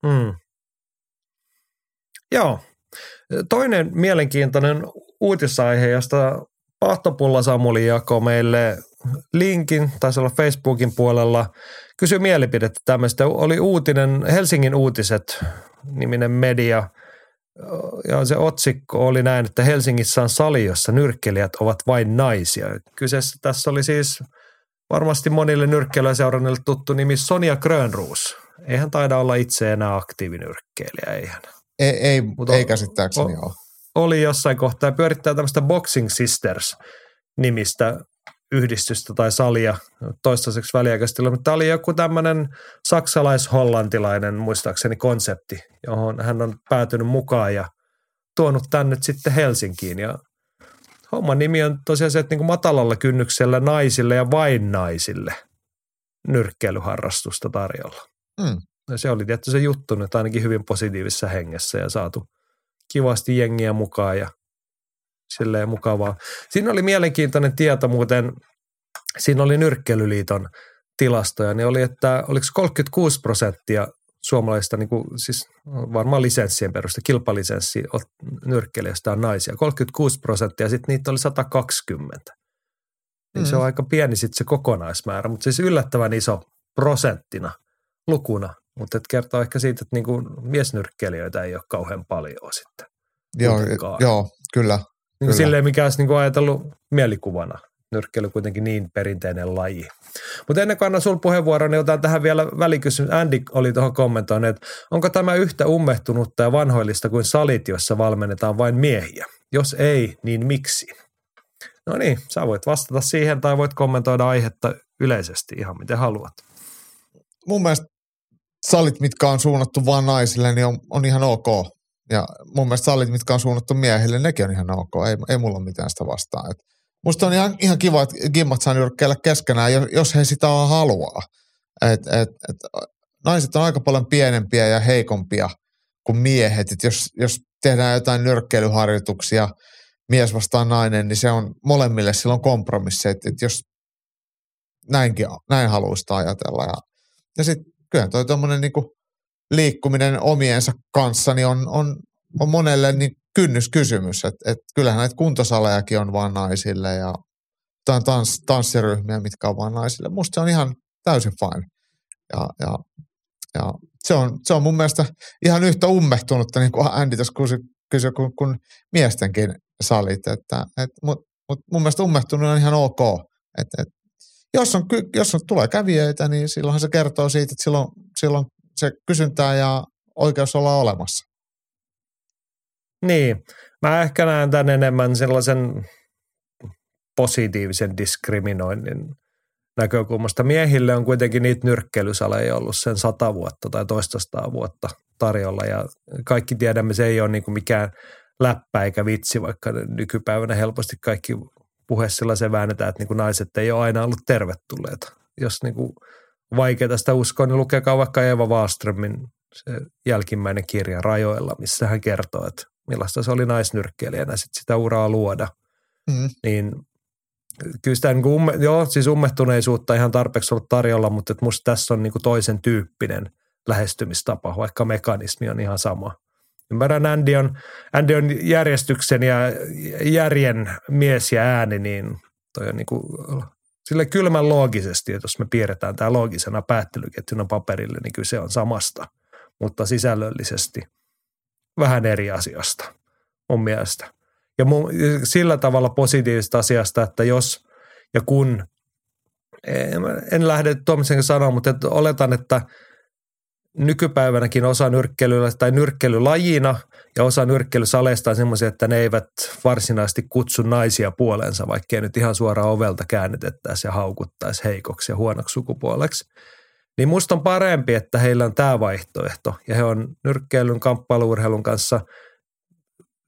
Mm. Joo. Toinen mielenkiintoinen uutisaihe, josta Pahtopulla Samuli jakoi meille linkin, taisi olla Facebookin puolella, kysyi mielipidettä tämmöistä. Oli uutinen, Helsingin uutiset niminen media – ja se otsikko oli näin, että Helsingissä on sali, jossa nyrkkelijät ovat vain naisia. Kyseessä tässä oli siis varmasti monille nyrkkeilyseurannille tuttu nimi Sonja Grönruus. Eihän taida olla itse enää aktiivinyrkkeilijä, eihän. Ei, ei, Mutta ei käsittääkseni ole. Oli jossain kohtaa pyörittää tämmöistä Boxing Sisters nimistä yhdistystä tai salia toistaiseksi väliaikaisesti, mutta tämä oli joku tämmöinen saksalais-hollantilainen muistaakseni konsepti, johon hän on päätynyt mukaan ja tuonut tämän nyt sitten Helsinkiin ja homman nimi on tosiaan se, että niin kuin matalalla kynnyksellä naisille ja vain naisille nyrkkeilyharrastusta tarjolla. Mm. Ja se oli tietysti se juttu nyt ainakin hyvin positiivisessa hengessä ja saatu kivasti jengiä mukaan ja silleen mukavaa. Siinä oli mielenkiintoinen tieto muuten, siinä oli Nyrkkelyliiton tilastoja, niin oli, että oliko 36 prosenttia suomalaisista, niin kuin, siis varmaan lisenssien peruste, kilpalisenssi nyrkkelijöistä on naisia, 36 prosenttia, sitten niitä oli 120. Niin mm. se on aika pieni sitten se kokonaismäärä, mutta siis yllättävän iso prosenttina, lukuna, mutta et kertoo ehkä siitä, että niin kuin miesnyrkkelijöitä ei ole kauhean paljon sitten. Joo, joo, kyllä. Niin kuin silleen, mikä olisi niin kuin ajatellut mielikuvana. Nyrkkeily kuitenkin niin perinteinen laji. Mutta ennen kuin annan sinulle puheenvuoron, niin otan tähän vielä välikysymys. Andy oli tuohon kommentoinut, että onko tämä yhtä ummehtunutta ja vanhoillista kuin salit, jossa valmennetaan vain miehiä? Jos ei, niin miksi? No niin, sä voit vastata siihen tai voit kommentoida aihetta yleisesti ihan miten haluat. Mun mielestä salit, mitkä on suunnattu vain naisille, niin on, on ihan ok. Ja mun mielestä sallit, mitkä on suunnattu miehille, nekin on ihan ok. Ei, ei mulla ole mitään sitä vastaan. Et musta on ihan, ihan kiva, että gimmat saa nyrkkeillä keskenään, jos he sitä haluaa. Et, et, et, naiset on aika paljon pienempiä ja heikompia kuin miehet. Et jos, jos tehdään jotain nyrkkeilyharjoituksia, mies vastaan nainen, niin se on molemmille silloin kompromissi, että, et jos näinkin, näin haluaisi ajatella. Ja, ja sitten kyllä toi tuommoinen niinku liikkuminen omiensa kanssa niin on, on, on monelle niin kynnyskysymys. Että et kyllähän näitä kuntosalejakin on vain naisille ja tans, tanssiryhmiä, mitkä on vain naisille. Musta se on ihan täysin fine. Ja, ja, ja se, on, se on mun mielestä ihan yhtä ummehtunutta, niin kuin Andy tuossa kysyi, kysy, kuin, kuin miestenkin salit. Että, et, Mutta mut mun mielestä ummehtunut on ihan ok. Et, et, jos, on, jos on, tulee kävijöitä, niin silloinhan se kertoo siitä, että silloin, silloin se kysyntää ja oikeus olla olemassa. Niin, mä ehkä näen tämän enemmän sellaisen positiivisen diskriminoinnin näkökulmasta. Miehille on kuitenkin niitä nyrkkeilysaleja ollut sen sata vuotta tai toistaista vuotta tarjolla ja kaikki tiedämme, se ei ole niin kuin mikään läppä eikä vitsi, vaikka nykypäivänä helposti kaikki puhe sellaisen väännetään, että niin kuin naiset ei ole aina ollut tervetulleita. Jos niin kuin vaikeaa sitä uskoa, niin lukekaa vaikka Eva Wallströmin se jälkimmäinen kirja Rajoilla, missä hän kertoo, että millaista se oli naisnyrkkeilijänä sit sitä uraa luoda. Mm. Niin kyllä sitä niin kuin umme, joo, siis ummehtuneisuutta ihan tarpeeksi ollut tarjolla, mutta että musta tässä on niin kuin toisen tyyppinen lähestymistapa, vaikka mekanismi on ihan sama. Ymmärrän, Andy on, Andy on järjestyksen ja järjen mies ja ääni, niin toi on niin kuin, sille kylmän loogisesti, että jos me piirretään tämä loogisena päättelyketjuna paperille, niin kyllä se on samasta, mutta sisällöllisesti vähän eri asiasta mun mielestä. Ja mun, sillä tavalla positiivisesta asiasta, että jos ja kun, en lähde tuomisen sanoa, mutta että oletan, että nykypäivänäkin osa nyrkkeilyllä tai nyrkkeilylajina ja osa nyrkkeilysaleista on semmoisia, että ne eivät varsinaisesti kutsu naisia puoleensa, vaikkei nyt ihan suoraan ovelta käännetettäisi ja haukuttaisi heikoksi ja huonoksi sukupuoleksi. Niin musta on parempi, että heillä on tämä vaihtoehto ja he on nyrkkeilyn kamppailuurheilun kanssa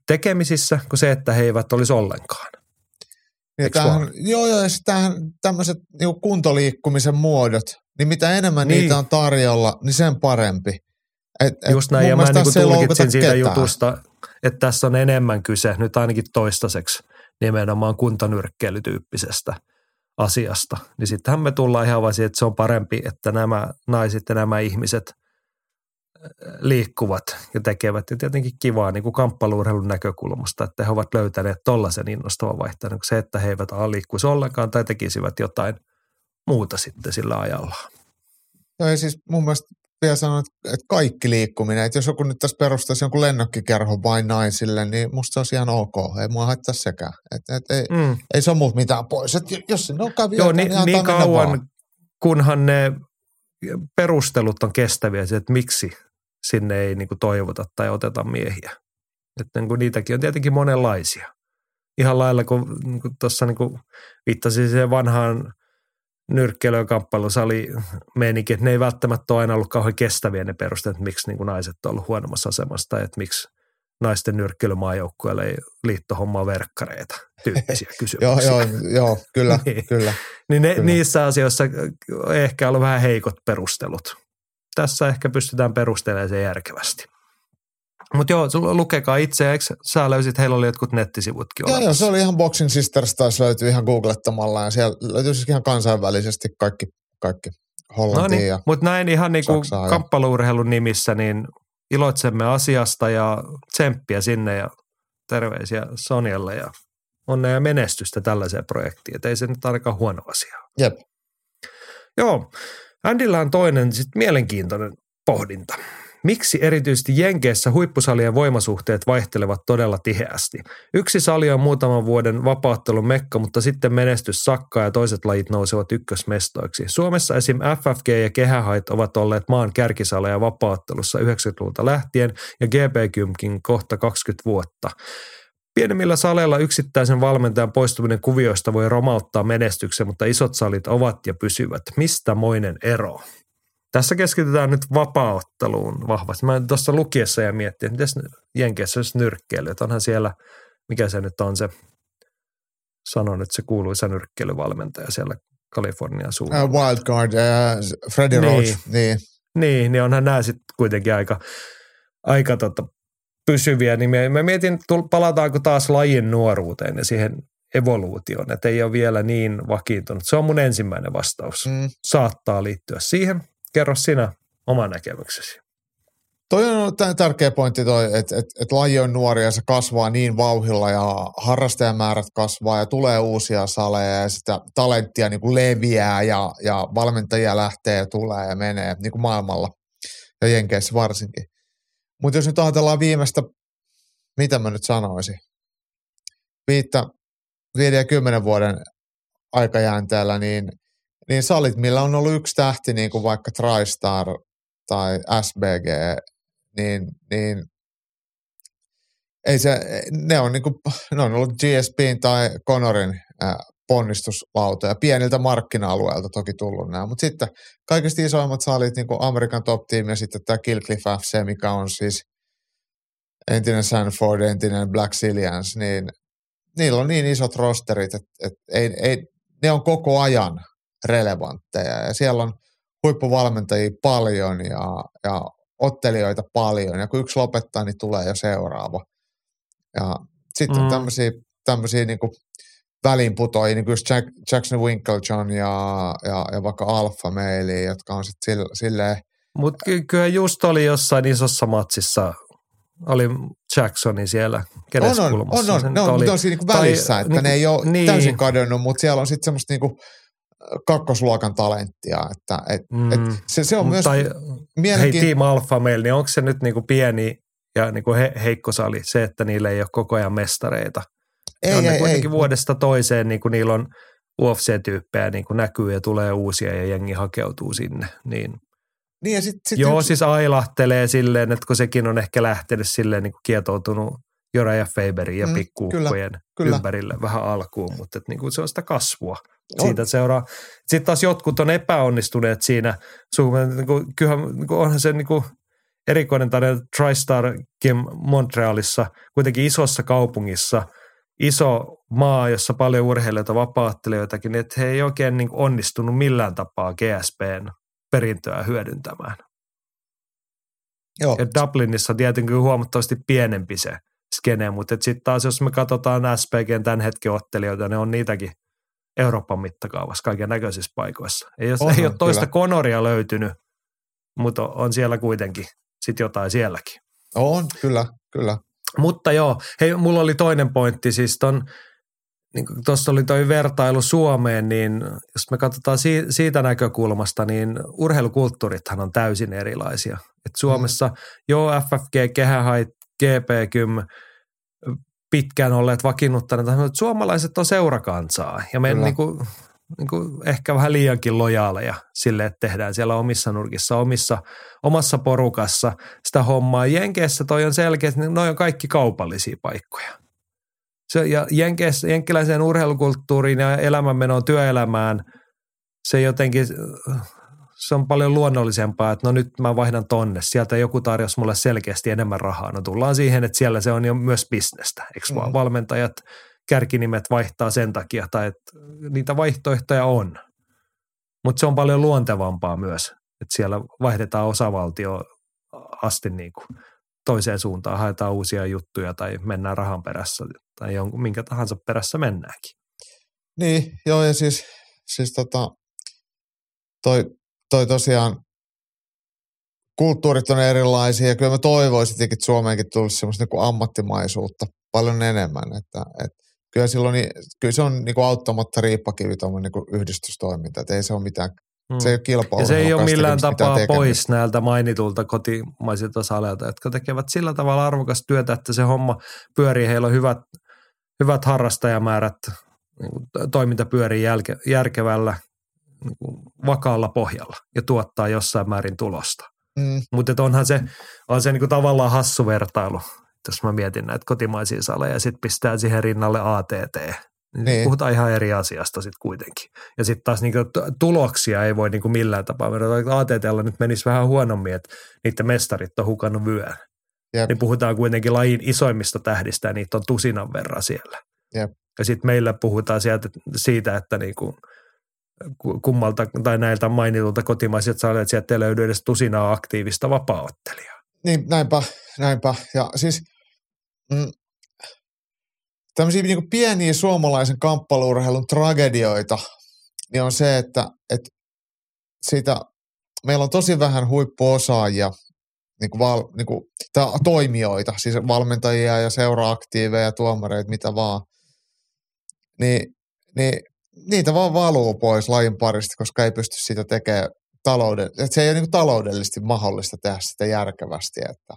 tekemisissä kuin se, että he eivät olisi ollenkaan. Ja tämähän, joo, joo, ja tämähän tämmöiset niin kuntoliikkumisen muodot, niin mitä enemmän niin. niitä on tarjolla, niin sen parempi. Et, et Just näin, ja mä niin tulkitsin siitä ketään. jutusta, että tässä on enemmän kyse nyt ainakin toistaiseksi nimenomaan kuntanyrkkeilytyyppisestä asiasta. Niin sittenhän me tullaan ihan vaan siihen, että se on parempi, että nämä naiset ja nämä ihmiset – liikkuvat ja tekevät. Ja tietenkin kivaa niin kuin kamppailuurheilun näkökulmasta, että he ovat löytäneet tollaisen innostavan vaihtoehdon, se, että he eivät liikkuisi ollenkaan tai tekisivät jotain muuta sitten sillä ajalla. Joo, ja siis mun mielestä vielä sanon, että kaikki liikkuminen, että jos joku nyt tässä perustaisi jonkun lennokkikerho vain naisille, niin musta se olisi ihan ok. Ei mua haittaa sekään. Et, et, ei, mm. ei se ole mitään pois. Et jos sinne on kävijöitä, Joo, niin, niin, niin kauan, kunhan ne perustelut on kestäviä, että miksi sinne ei niin kuin toivota tai oteta miehiä. Että niin kuin niitäkin on tietenkin monenlaisia. Ihan lailla, kun, niin kuin tuossa niin kuin viittasin siihen vanhaan nyrkkeily- ja kamppailusali meininki, että ne ei välttämättä ole aina ollut kauhean kestäviä ne perusteet, että miksi niin kuin naiset on ollut huonommassa asemassa tai että miksi naisten nyrkkeilymaajoukkueelle ei liittohommaa verkkareita tyyppisiä <laughs> kysymyksiä. joo, joo, joo, kyllä, <laughs> niin. kyllä. niin ne, kyllä. niissä asioissa ehkä ollut vähän heikot perustelut tässä ehkä pystytään perustelemaan se järkevästi. Mutta joo, lukekaa itse, eikö sä löysit, heillä oli jotkut nettisivutkin Joo, joo, se oli ihan Boxing Sisters, taas löytyy ihan googlettamalla ja siellä löytyy siis ihan kansainvälisesti kaikki, kaikki Hollantia no niin, Mutta näin ihan niin kuin kamppailuurheilun nimissä, niin iloitsemme asiasta ja tsemppiä sinne ja terveisiä Sonjalle ja onnea ja menestystä tällaiseen projektiin. Että ei se nyt ainakaan huono asia. Jep. Joo, Andilla on toinen sit mielenkiintoinen pohdinta. Miksi erityisesti Jenkeissä huippusalien voimasuhteet vaihtelevat todella tiheästi? Yksi sali on muutaman vuoden vapauttelun mekka, mutta sitten menestys sakkaa ja toiset lajit nousevat ykkösmestoiksi. Suomessa esim. FFG ja kehähait ovat olleet maan kärkisaleja vapauttelussa 90-luvulta lähtien ja GP kohta 20 vuotta. Pienemmillä saleilla yksittäisen valmentajan poistuminen kuvioista voi romauttaa menestyksen, mutta isot salit ovat ja pysyvät. Mistä moinen ero? Tässä keskitytään nyt vapautteluun vahvasti. Mä tuossa lukiessa ja miettiä, että miten Jenkeissä olisi nyrkkeily. Että onhan siellä, mikä se nyt on se, sanon nyt se kuuluisa nyrkkeilyvalmentaja siellä Kalifornian suunnalla. Uh, wildcard, uh, Freddie niin. Roach, niin. Niin, niin onhan nämä sitten kuitenkin aika, aika tota, pysyviä, niin mä, mä mietin, palataanko taas lajin nuoruuteen ja siihen evoluutioon, että ei ole vielä niin vakiintunut. Se on mun ensimmäinen vastaus. Mm. Saattaa liittyä siihen. Kerro sinä oma näkemyksesi. Toi on tärkeä pointti toi, että et, et laji on nuori ja se kasvaa niin vauhilla ja harrastajamäärät kasvaa ja tulee uusia saleja ja sitä talenttia niin kuin leviää ja, ja valmentajia lähtee ja tulee ja menee niin kuin maailmalla ja Jenkeissä varsinkin. Mutta jos nyt ajatellaan viimeistä, mitä mä nyt sanoisin, viittä, viiden ja kymmenen vuoden aikajänteellä, niin, niin salit, millä on ollut yksi tähti, niin kuin vaikka TriStar tai SBG, niin, niin ei se, ne on, niin kuin, ne on ollut GSP tai Conorin ponnistuslautoja. Pieniltä markkina-alueilta toki tullut nämä, mutta sitten kaikista isoimmat salit, niin kuin Amerikan Top Team ja sitten tämä Killcliff FC, mikä on siis entinen Sanford, entinen Black Sillians, niin niillä on niin isot rosterit, että, että ei, ei, ne on koko ajan relevantteja ja siellä on huippuvalmentajia paljon ja, ja ottelijoita paljon ja kun yksi lopettaa, niin tulee jo seuraava. Ja sitten mm. on tämmöisiä, tämmöisiä niin kuin väliinputoajia, niin kuin Jack, Jackson Winklejohn ja, ja, ja vaikka Alpha Meili, jotka on sitten sille, silleen... Mutta kyllä just oli jossain isossa matsissa oli Jacksoni siellä, kenes On, on, on, on. Ne on, oli. oli, on siinä niinku Tai välissä, että niinku- ne ei ole niin. niin. täysin kadonnut, mutta siellä on sitten semmoista niinku kakkosluokan talenttia. Että, et, Mm. et se, se on Mut myös tai, hei. Team Alpha Male, niin onko se nyt niinku pieni ja niinku he, heikko sali, se, että niillä ei ole koko ajan mestareita? Ei, on ne ei, kuitenkin ei. vuodesta toiseen, niin kuin niillä on UFC-tyyppejä niin kuin näkyy ja tulee uusia ja jengi hakeutuu sinne. Niin. Niin ja sit, sit Joo, yksi- siis ailahtelee silleen, että kun sekin on ehkä lähtenyt silleen niin kuin kietoutunut Jora ja Faberin ja Mm, pikkuukkojen kyllä. ympärille vähän alkuun, mutta että niin kuin se on sitä kasvua. On. Siitä seuraa. Sitten taas jotkut on epäonnistuneet siinä. Niin kuin, kyllähän niin kuin onhan se niin kuin erikoinen tarina TriStar Game Montrealissa, kuitenkin isossa kaupungissa, iso maa, jossa paljon urheilijoita, vapaattelijoitakin, että he ei oikein niin onnistunut millään tapaa GSPn perintöä hyödyntämään. joo, Ja Dublinissa on tietenkin huomattavasti pienempi se skene, mutta sitten taas jos me katsotaan SPGn tämän hetken ottelijoita, ne on niitäkin Euroopan mittakaavassa kaiken näköisissä paikoissa. Ei, ole, On, ei ole toista kyllä. konoria löytynyt, mutta on siellä kuitenkin sitten jotain sielläkin. on, kyllä, kyllä. Mutta joo, hei, mulla oli toinen pointti, siis ton, niin tuossa oli toi vertailu Suomeen, niin jos me katsotaan si- siitä näkökulmasta, niin urheilukulttuurithan on täysin erilaisia. Et Suomessa joo, FFG, Kehähait, GP-kym, pitkään olleet vakiinnuttaneet, mutta suomalaiset on seurakansaa ja me niin kuin, niin kuin ehkä vähän liiankin lojaaleja sille, että tehdään siellä omissa nurkissa, omissa, omassa porukassa sitä hommaa. Jenkeissä toi on selkeä, että noi on kaikki kaupallisia paikkoja. Se, ja Jenkeissä, jenkkiläiseen urheilukulttuuriin ja elämänmenoon työelämään se jotenkin, se on paljon luonnollisempaa, että no nyt mä vaihdan tonne. Sieltä joku tarjosi mulle selkeästi enemmän rahaa. No tullaan siihen, että siellä se on jo myös bisnestä. Eikö vaan Mm. valmentajat, kärkinimet vaihtaa sen takia, tai että niitä vaihtoehtoja on. Mutta se on paljon luontevampaa myös, että siellä vaihdetaan osavaltio asti niin kuin toiseen suuntaan, haetaan uusia juttuja tai mennään rahan perässä tai jonkun, minkä tahansa perässä mennäänkin. Niin, joo ja siis, siis tota, toi, toi tosiaan kulttuurit on erilaisia ja kyllä mä toivoisin tietenkin, että Suomeenkin tulisi semmoista niin ammattimaisuutta paljon enemmän, että, et kyllä, silloin, kyllä se on niin kuin auttamatta riippakivi tuommoinen niin yhdistystoiminta, että ei se ole mitään, Mm. se ei ole kilpailu. Ja se ei ole millään tapaa pois näiltä mainitulta kotimaisilta saleilta, jotka tekevät sillä tavalla arvokasta työtä, että se homma pyörii. Heillä on hyvät, hyvät harrastajamäärät, niin kuin to- toiminta pyörii jälke, järkevällä, niin vakaalla pohjalla ja tuottaa jossain määrin tulosta. Mm, Mutta onhan se, on se niin kuin tavallaan hassu vertailu, jos mä mietin näitä kotimaisia saleja ja sitten pistää siihen rinnalle ATT. Niin. Niin. Puhutaan ihan eri asiasta sitten kuitenkin. Ja sitten taas niinku tuloksia ei voi niinku millään tapaa verrata. ATTlla nyt menisi vähän huonommin, että niiden mestarit on hukannut vyön. Jep. Niin puhutaan kuitenkin lajin isoimmista tähdistä ja niitä on tusinan verran siellä. Jep. Ja sitten meillä puhutaan sieltä, siitä, että niinku, ku- kummalta tai näiltä mainitulta kotimaisilta saleilta sieltä ei löydy edes tusinaa aktiivista vapaa-ottelijaa. Niin, näinpä, näinpä. Ja siis mm, tämmöisiä niin pieniä suomalaisen kamppailurheilun tragedioita, niin on se, että, että siitä, meillä on tosi vähän huippuosaajia, niin kuin val, niin kuin, tai toimijoita, siis valmentajia ja seuraaktiiveja ja tuomareita, mitä vaan. Niin, niin niitä vaan valuu pois lajin parista, koska ei pysty sitä tekemään talouden, että se ei ole niin taloudellisesti mahdollista tehdä sitä järkevästi. Että,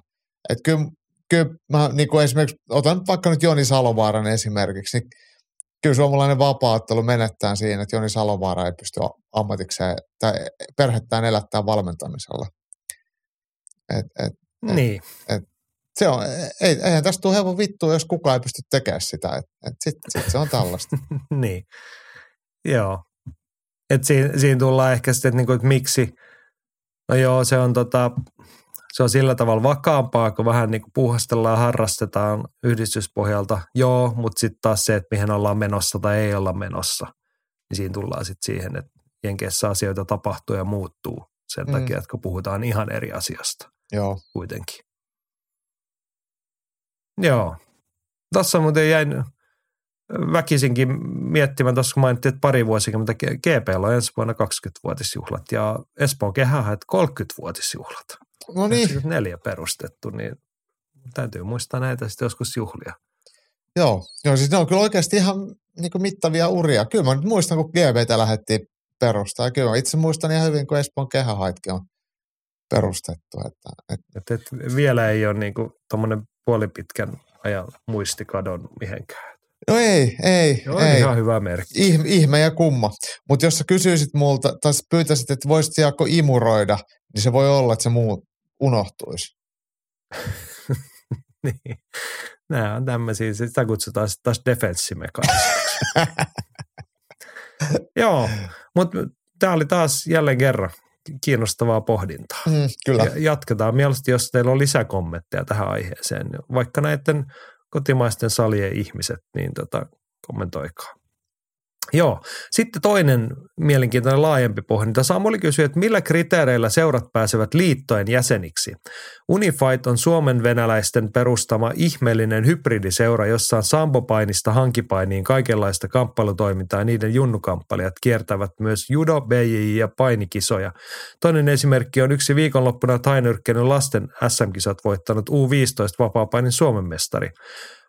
että kyllä, kyllä mä niin kuin esimerkiksi, otan vaikka nyt Joni Salovaaran esimerkiksi, niin kyllä suomalainen vapaaottelu menettää siinä, että Joni Salovaara ei pysty ammatikseen tai perhettään elättää valmentamisella. Et, et, Et- Niin. se on, ei, eihän tästä tule hevon vittua, jos kukaan ei pysty tekemään sitä. Et, et Sitten sit se on tällaista. <laughs> niin. Joo. Et siinä, siinä tullaan ehkä sitten, että, niinku, että miksi, no joo, se on, tota, se on sillä tavalla vakaampaa, kun vähän niin kuin puuhastellaan, harrastetaan yhdistyspohjalta, joo, mutta sitten taas se, että mihin ollaan menossa tai ei olla menossa, niin siinä tullaan sitten siihen, että Jenkeissä asioita tapahtuu ja muuttuu sen Mm. takia, että kun puhutaan ihan eri asiasta Joo. kuitenkin. Joo. Tuossa muuten jäin väkisinkin miettimään, tuossa kun mainittiin, että pari vuosikymmentä GPllä on ensi vuonna 20-vuotisjuhlat ja Espoon kehähän, että 30-vuotisjuhlat. No niin, 94 perustettu, niin täytyy muistaa näitä sitten joskus juhlia. Joo, joo siis ne on kyllä oikeasti ihan niin kuin mittavia uria. Kyllä mä nyt muistan, kun GBtä lähdettiin perustaa. Kyllä mä itse muistan ihan hyvin, kun Espoon kehähaitkin on perustettu. Että, et, Et, et vielä ei ole niinku tuommoinen puolipitkän ajan muisti kadonnut mihinkään. No ei, ei, Se on ei. ihan hyvä merkki. Ihme, ihme ja kumma. Mutta jos sä kysyisit multa, tai sä pyytäisit, että voisit Jaakko imuroida, niin se voi olla, että se muu unohtuisi. <laughs> niin. Nämä on tämmöisiä, sitä kutsutaan taas defenssimekanismiksi. <laughs> Joo, mutta tämä oli taas jälleen kerran kiinnostavaa pohdintaa. Mm, kyllä. Ja jatketaan mieluusti, jos teillä on lisäkommentteja tähän aiheeseen. Vaikka näiden kotimaisten salien ihmiset, niin tota, kommentoikaa. Joo. Sitten toinen mielenkiintoinen laajempi pohdinta. Samuli kysyi, että millä kriteereillä seurat pääsevät liittojen jäseniksi? Unified on Suomen venäläisten perustama ihmeellinen hybridiseura, jossa on sambopainista hankipainiin kaikenlaista kamppailutoimintaa ja niiden junnukamppailijat kiertävät myös judo, BJJ ja painikisoja. Toinen esimerkki on yksi viikonloppuna tainyrkkeinen lasten SM-kisat voittanut U15 vapaapainin Suomen mestari.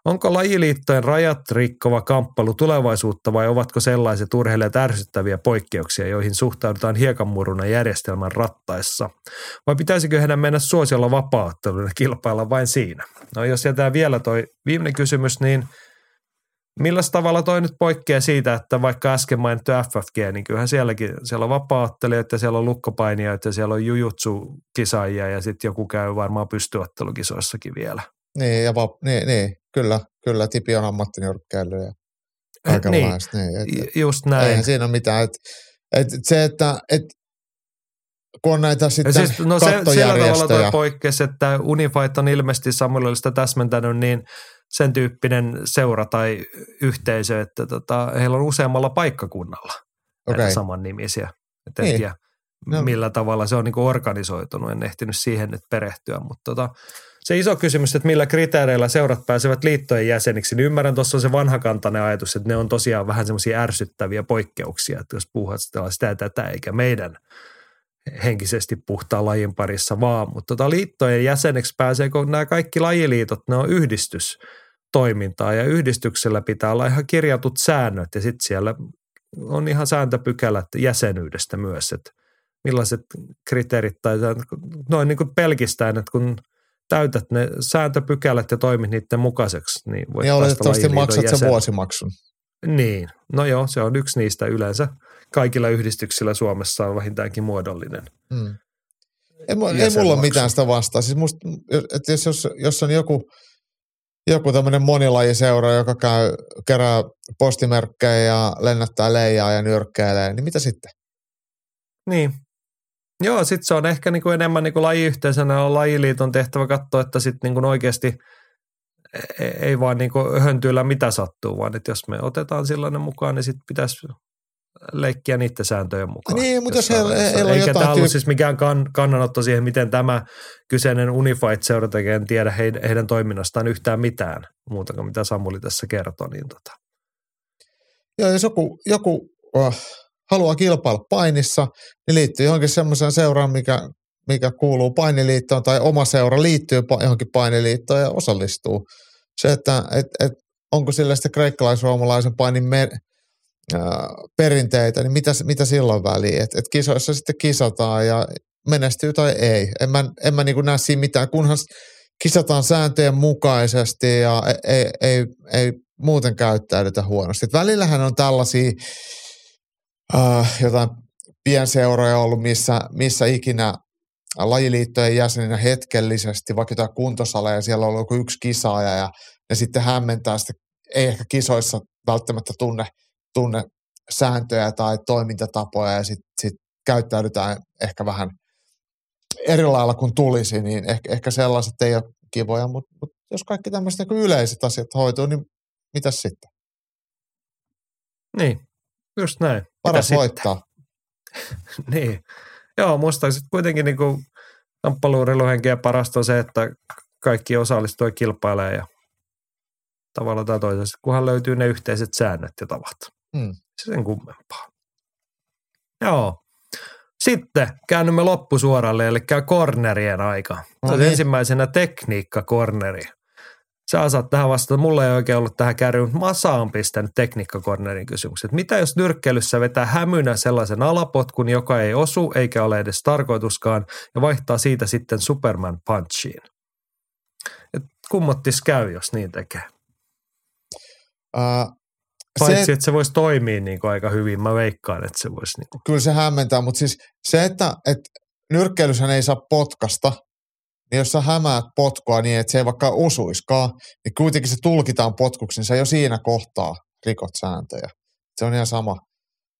Onko lajiliittojen rajat rikkova kamppailu tulevaisuutta vai ovatko sellaiset urheilijat ärsyttäviä poikkeuksia, joihin suhtaudutaan hiekanmuruna järjestelmän rattaissa? Vai pitäisikö heidän mennä suosiolla vapaaotteluun ja kilpailla vain siinä? No jos jätää vielä toi viimeinen kysymys, niin millä tavalla toi nyt poikkeaa siitä, että vaikka äsken mainittu FFG, niin kyllähän sielläkin, siellä on vapaaottelijoita, siellä on lukkopainijoita siellä on jujutsu-kisaajia ja sitten joku käy varmaan pystyottelukisoissakin vielä. Niin, ja vap- niin, niin, kyllä, kyllä, Tipi on ammattinyrkkeily ja kaikenlaista. Niin. Niin, Ju- Just näin. eihän siinä ole mitään. Et, et se, että et, kun on näitä sitten siis, no se, sillä tavalla toi poikkesi, että Unified on ilmeisesti Samuelille sitä täsmentänyt, niin sen tyyppinen seura tai yhteisö, että tota, heillä on useammalla paikkakunnalla näitä Okei. samannimisiä. Et en Niin. tiedä, No. millä tavalla se on niinku organisoitunut, en ehtinyt siihen nyt perehtyä, mutta tota, se iso kysymys, että millä kriteereillä seurat pääsevät liittojen jäseniksi, niin ymmärrän, tuossa on se vanhakantainen ajatus, että ne on tosiaan vähän semmoisia ärsyttäviä poikkeuksia, että jos puhutaan sitä ja tätä, eikä meidän henkisesti puhtaan lajin parissa vaan, mutta tota liittojen jäseneksi pääsee, kun nämä kaikki lajiliitot, ne on yhdistystoimintaa ja yhdistyksellä pitää olla ihan kirjatut säännöt. Ja sitten siellä on ihan sääntöpykälät jäsenyydestä myös, että millaiset kriteerit tai noin niin kuin pelkistäen, että kun täytät ne sääntöpykälät ja toimit niiden mukaiseksi, niin voit niin päästä oletettavasti maksat sen jäsen. vuosimaksun. Niin, no joo, se on yksi niistä yleensä. Kaikilla yhdistyksillä Suomessa on vähintäänkin muodollinen. Hmm. Ei, ei mulla ole mitään sitä vastaa. Siis musta, että jos, jos, jos on joku, joku tämmöinen monilajiseura, joka käy, kerää postimerkkejä ja lennättää leijaa ja nyrkkeilee, niin mitä sitten? Niin. Joo, sitten se on ehkä niinku enemmän niinku lajiyhteisönä on lajiliiton tehtävä katsoa, että sitten niinku oikeasti e- ei vaan niinku höntyillä mitä sattuu, vaan että jos me otetaan sellainen mukaan, niin sitten pitäisi leikkiä niiden sääntöjen mukaan. Niin, mutta jos heillä- heillä on Eikä tämä ollut siis mikään kann, kannanotto siihen, miten tämä kyseinen Unified-seura tekee, en tiedä heidän, heidän toiminnastaan yhtään mitään muuta kuin mitä Samuli tässä kertoi. Niin tota. Joo, jos joku, joku uh, haluaa kilpailla painissa, niin liittyy johonkin semmoiseen seuraan, mikä, mikä kuuluu painiliittoon, tai oma seura liittyy johonkin painiliittoon ja osallistuu. Se, että et, et, onko sillä sitten kreikkalais-roomalaisen painin me, äh, perinteitä, niin mitä, mitä silloin väliä? Et, et kisoissa sitten kisataan ja menestyy tai ei. En mä, en mä niin näe siinä mitään, kunhan kisataan sääntöjen mukaisesti ja ei, ei, ei, ei muuten käyttäydytä huonosti. Et välillähän on tällaisia äh, jotain pienseuroja ollut, missä, missä ikinä lajiliittojen jäseninä hetkellisesti, vaikka jotain kuntosaleja, siellä on ollut yksi kisaaja ja ne sitten hämmentää sitten, ei ehkä kisoissa välttämättä tunne, tunne sääntöjä tai toimintatapoja ja sitten sit käyttäydytään ehkä vähän eri lailla kuin tulisi, niin ehkä, ehkä sellaiset ei ole kivoja, mutta, mutta jos kaikki tämmöiset niin yleiset asiat hoituu, niin mitäs sitten? Niin, just näin. Paras Mitä voittaa. <laughs> Niin. Joo, musta sitten kuitenkin niin kuin kamppailuuriluhenkeä parasta on se, että kaikki osallistuu ja kilpailee ja tavalla tai toisella, kunhan löytyy ne yhteiset säännöt ja tavat. Se sen kummempaa. Joo. Sitten käännymme loppusuoralle, eli cornerien aika. No niin. Ensimmäisenä tekniikka-corneri. Sä osaat tähän vastata. Mulla ei oikein ollut tähän kärry, mutta mä saan pistänyt tekniikka-cornerin kysymykset. Mitä jos nyrkkeilyssä vetää hämynä sellaisen alapotkun, joka ei osu eikä ole edes tarkoituskaan, ja vaihtaa siitä sitten Superman punchiin? Et kummottis käy, jos niin tekee. Ää, Paitsi, se, että se voisi toimia niin kuin aika hyvin. Mä veikkaan, että se voisi niin kuin. kyllä se hämmentää, mutta siis se, että, että nyrkkeilyshän ei saa potkasta, niin jos sä hämäät potkua niin, että se ei vaikka osuiskaan, niin kuitenkin se tulkitaan potkuksi, niin sä jo siinä kohtaa rikot sääntöjä. Se on ihan sama,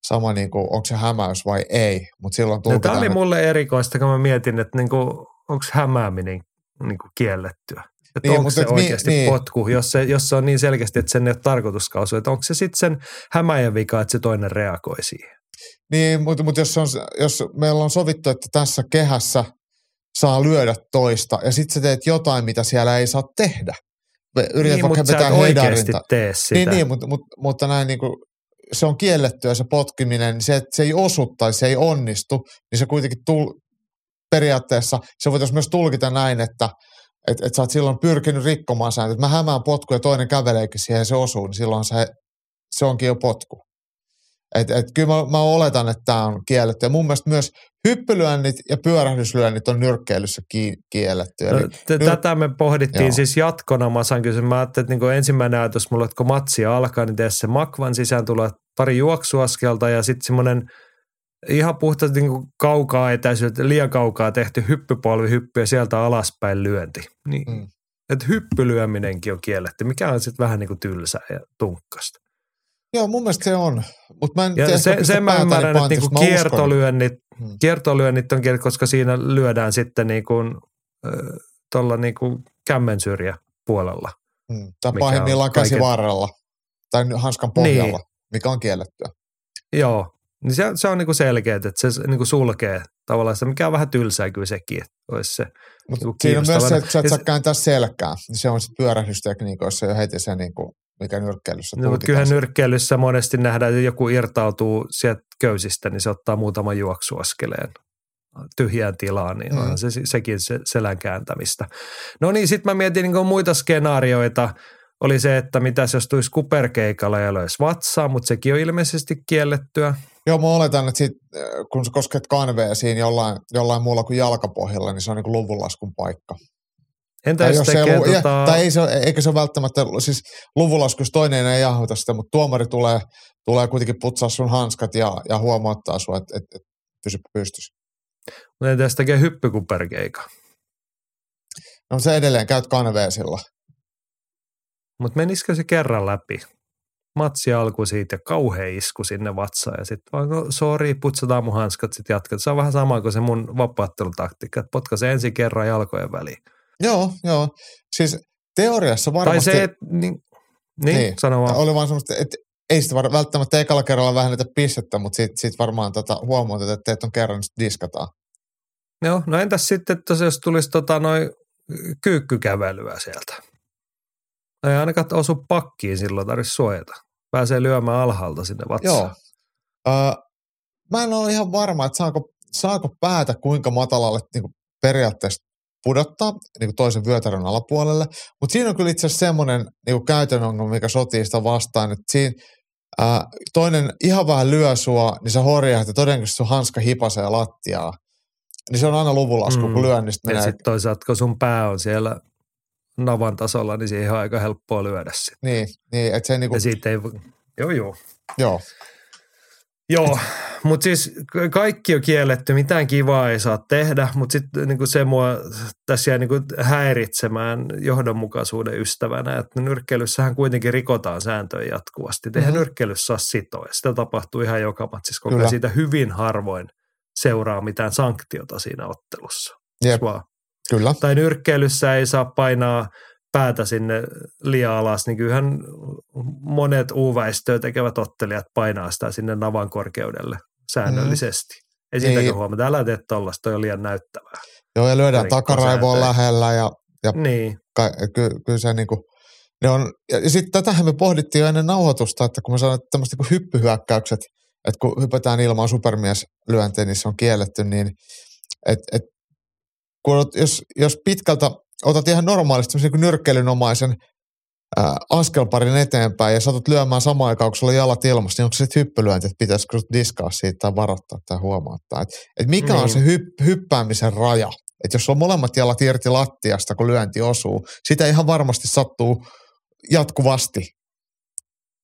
sama niin kuin, onko se hämäys vai ei, mutta silloin No, tulkitaan. tämä oli että- mulle erikoista, kun mä mietin, että niin kuin, onko hämääminen niin kuin kiellettyä. Että Niin, niin, onko mutta se oikeasti niin. niin. potku, jos se, jos se on niin selkeästi, että sen ei ole tarkoituskaan osua. Että onko se sitten sen hämäjän vika, että se toinen reagoi siihen. Niin, mutta, mutta jos, on, jos meillä on sovittu, että tässä kehässä saa lyödä toista ja sitten sä teet jotain, mitä siellä ei saa tehdä. Yrität niin, vaikka vetää et oikeasti tee sitä. Niin, niin mutta, mutta, mutta näin niin kuin, se on kiellettyä se potkiminen, niin se, että se ei osu tai se ei onnistu, niin se kuitenkin tul, periaatteessa, se voitaisiin myös tulkita näin, että et, et sä oot silloin pyrkinyt rikkomaan sääntöjä. Että mä hämään potku ja toinen käveleekin siihen ja se osuu, niin silloin se, se onkin jo potku. Et, et kyllä mä, mä oletan, että tämä on kielletty. Ja mun mielestä myös hyppylyönnit ja pyörähdyslyönnit on nyrkkeilyssä ki, kielletty. Eli, No, t- tätä me pohdittiin Joo. Siis jatkona. Mä saan kysyä, mä ajattelin, että niin ensimmäinen ajatus mulla, että kun matsi alkaa, niin tee se makvan sisään tulee pari juoksuaskelta ja sitten semmoinen ihan puhtaasti niin kaukaa etäisyyttä, liian kaukaa tehty hyppypolvihyppy ja sieltä alaspäin lyönti. Niin, mm. Että hyppylyöminenkin on kielletty, mikä on sitten vähän niin kuin tylsää ja tunkkasta. Joo, mun mielestä se on. Mutta mä en Ja se, sen mä ymmärrän, että niinku kiertolyönnit, Hmm. kiertolyönnit on koska siinä lyödään sitten niin kuin, tuolla niin kuin kämmen syrjä puolella. Mm. Tai pahimmillaan kaiken- käsivarrella tai hanskan pohjalla, niin. Mikä on kiellettyä. Joo, niin se, se on niin kuin selkeä, että se niin kuin sulkee tavallaan sitä, mikä on vähän tylsää kyllä sekin, että olisi se. Mutta Niinku siinä on myös se, että sä et saa se- kääntää selkää. Niin se on sitten pyörähdystekniikoissa jo heti se, niin kuin, mikä nyrkkeilyssä No, kyllähän nyrkkeilyssä monesti nähdään, että joku irtautuu sieltä köysistä, niin se ottaa muutaman juoksuaskeleen tyhjään tilaan, niin Mm. onhan se, sekin se selän kääntämistä. No niin, sitten mä mietin niin muita skenaarioita. Oli se, että mitäs jos tulisi kuperkeikalla ja löisi vatsaa, mutta sekin on ilmeisesti kiellettyä. Joo, mä oletan, että sit, äh, kun sä kosket kanvea siinä jollain, jollain muulla kuin jalkapohjalla, niin se on niin kuin luvunlaskun paikka. Entä Tai, jos jos ei, tekee lu- tota... tai ei se, eikä se ole välttämättä, siis luvunlaskus toinen ei jahvuta sitä, mutta tuomari tulee, tulee kuitenkin putsaa sun hanskat ja, ja huomauttaa sua, että et, et, pysy pystyssä. Mutta entä jos tekee hyppykuperkeika? No se edelleen käyt kanvea sillä. Mutta menisikö se kerran läpi? Matsi alkoi siitä ja kauhea isku sinne vatsaan ja sitten vaan, no, sorry, putsataan mun hanskat, sitten jatkat. Se on vähän sama kuin se mun vapaattelutaktiikka, että potkaise ensin kerran jalkojen väliin. Joo, joo. Siis teoriassa varmasti... Tai se, et, niin, niin, Niin. sano vaan. Oli vaan semmoista, että ei sitä var- välttämättä ekalla kerralla vähennetä pistettä, mutta siitä, siitä varmaan tota, huomautat, että teet on kerran, niin sit diskataan. Joo, no entäs sitten, että jos tulisi tota noin kyykkykävelyä sieltä? Ei ainakaan osu pakkiin silloin, tarvitsisi suojata. Pääsee lyömään alhaalta sinne vatsaan. Joo. Öö, mä en ole ihan varma, että saako, saako päätä kuinka matalalle niin kuin periaatteessa pudottaa niin kuin toisen vyötärön alapuolelle, mutta siinä on kyllä itse asiassa semmoinen niin käytännön ongelma, mikä sotii sitä vastaan, että siinä ää, toinen ihan vähän lyö sua, niin sä horjaa, että todennäköisesti sun hanska hipasee lattiaa. Niin se on aina luvulasku, mm. kun Mm. lyönnistä Ja menee. sitten toisaalta, kun sun pää on siellä navan tasolla, niin siihen on aika helppoa lyödä sitten. Niin, niin että se niin Ja kuin, siitä ei, joo joo. joo. Joo, mutta siis ka- kaikki on kielletty, mitään kivaa ei saa tehdä, mutta sitten niinku se mua tässä jää niinku häiritsemään johdonmukaisuuden ystävänä, että nyrkkeilyssähän kuitenkin rikotaan sääntöjä jatkuvasti. Eihän Mhm. mm-hmm. nyrkkeilyssä saa sitoa, sitä tapahtuu ihan joka matsissa, koko Kyllä. siitä hyvin harvoin seuraa mitään sanktiota siinä ottelussa. Jep, kyllä. Tai nyrkkeilyssä ei saa painaa päätä sinne liian alas, niin kyllähän monet U-väistöä tekevät ottelijat painaa sitä sinne navan korkeudelle säännöllisesti. Ei Niin. siitäkään huomata, älä tee tollasta, toi on liian näyttävää. Joo, ja lyödään takaraivoa lähellä ja ja Niin, ka- ky, kyllä se niinku, ne on, ja sitten tätähän me pohdittiin jo ennen nauhoitusta, että kun me sanoin, että tämmöiset niinku hyppyhyökkäykset, että kun hypätään ilmaan supermies lyönteen, niin se on kielletty, niin et, et, kun jos, jos pitkältä otat ihan normaalisti niin nyrkkeilynomaisen ää, askelparin eteenpäin ja satut lyömään samaan aikaan, kun sulla jalat ilmassa, niin onko se sitten hyppylyönti, että pitäisikö diskaa siitä tai varoittaa tai huomauttaa. Et, et mikä niin. on se hypp, hyppäämisen raja? Että jos on molemmat jalat irti lattiasta, kun lyönti osuu, sitä ihan varmasti sattuu jatkuvasti.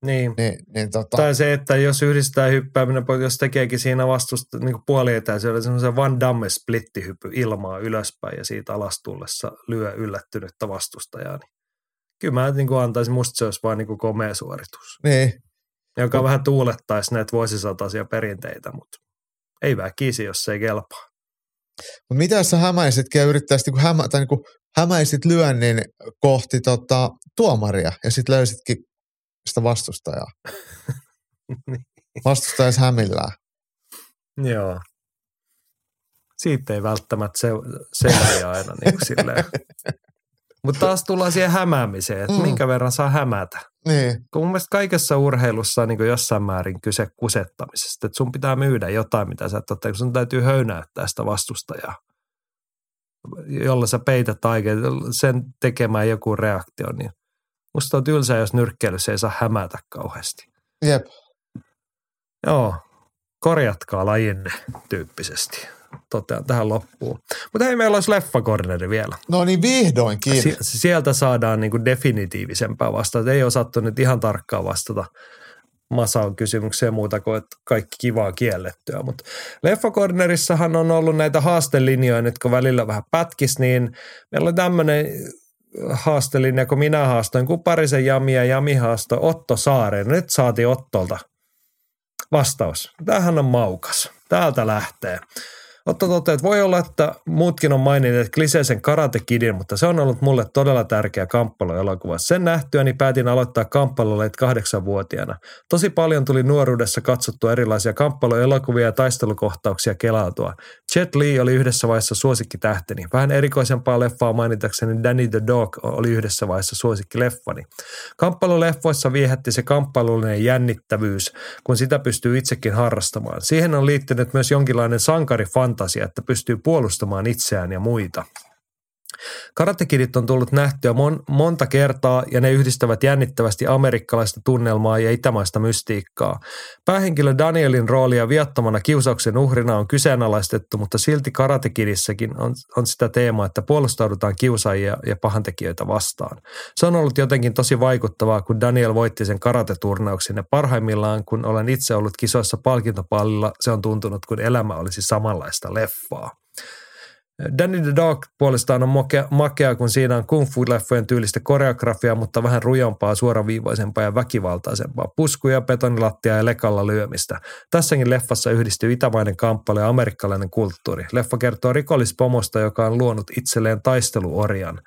Niin. niin, niin tota. Tai se, että jos yhdistää hyppääminen, jos tekeekin siinä vastusta niin puoli etäisyyden, semmoisen Van Damme splittihyppy ilmaa ylöspäin ja siitä alastullessa lyö yllättynyttä vastustajaa, niin kyllä mä niin kuin antaisin, musta se olisi vain niin kuin komea suoritus. Niin. Joka no. vähän tuulettaisi näitä vuosisataisia perinteitä, mutta ei väkisi, jos se ei kelpaa. Mutta mitä jos sä hämäisitkin ja yrittäisit niin hämä, tai niin hämäisit lyönnin kohti tota, tuomaria ja sitten löysitkin sitä vastustajaa? Vastustaja hämillään. Joo. Siitä ei välttämättä se, selviä aina niin silleen. Mutta taas tullaan siihen hämäämiseen, että mm. minkä verran saa hämätä. Niin. Kun mun mielestä kaikessa urheilussa on niin jossain määrin kyse kusettamisesta. Että sun pitää myydä jotain, mitä sä et ole, kun sun täytyy höynäyttää sitä vastustajaa. Jolla sä peität aikeen, sen tekemään joku reaktio, niin musta on tylsää, jos nyrkkeilyssä ei saa hämätä kauheasti. Jep. Joo, korjatkaa lajinne tyyppisesti totean tähän loppuun. Mutta hei, meillä olisi leffakorneri vielä. No niin, vihdoinkin. Si- sieltä saadaan niin kuin definitiivisempää vastata. Ei osattu nyt ihan tarkkaan vastata Masan kysymykseen muuta kuin, että kaikki kivaa kiellettyä. Mutta leffakornerissahan on ollut näitä haastelinjoja, nyt kun välillä vähän pätkis, niin meillä on tämmöinen haastelinja, kun minä haastoin, kun Parisen Jami ja Jami haastoi Otto Saaren. Nyt saatiin Ottolta vastaus. Tämähän on maukas. Täältä lähtee. Otto toteaa, että voi olla, että muutkin on maininneet kliseisen Karate Kidin, mutta se on ollut mulle todella tärkeä kamppailuelokuva. Sen nähtyäni päätin aloittaa kamppailuleit kahdeksanvuotiaana. Tosi paljon tuli nuoruudessa katsottua erilaisia kamppailuelokuvia ja taistelukohtauksia kelautua. Jet Li oli yhdessä vaiheessa suosikkitähteni. Vähän erikoisempaa leffaa mainitakseni Danny the Dog oli yhdessä vaiheessa suosikkileffani. Kamppailuleffoissa viehätti se kamppailullinen jännittävyys, kun sitä pystyy itsekin harrastamaan. Siihen on liittynyt myös jonkinlainen sankarifantasia, että pystyy puolustamaan itseään ja muita. Karatekidit on tullut nähtyä mon, monta kertaa ja ne yhdistävät jännittävästi amerikkalaista tunnelmaa ja itämaista mystiikkaa. Päähenkilö Danielin roolia viattomana kiusauksen uhrina on kyseenalaistettu, mutta silti Karatekidissäkin on, on sitä teemaa, että puolustaudutaan kiusaajia ja pahantekijöitä vastaan. Se on ollut jotenkin tosi vaikuttavaa, kun Daniel voitti sen karateturnauksen ja parhaimmillaan, kun olen itse ollut kisoissa palkintopallilla, se on tuntunut kuin elämä olisi samanlaista leffaa. Danny the Dog puolestaan on makea, kun siinä on kung fu-leffojen tyylistä koreografiaa, mutta vähän rujompaa, suoraviivaisempaa ja väkivaltaisempaa. Puskuja, betonilattia ja lekalla lyömistä. Tässäkin leffassa yhdistyy itämainen kamppailu ja amerikkalainen kulttuuri. Leffa kertoo rikollispomosta, joka on luonut itselleen taisteluorjan.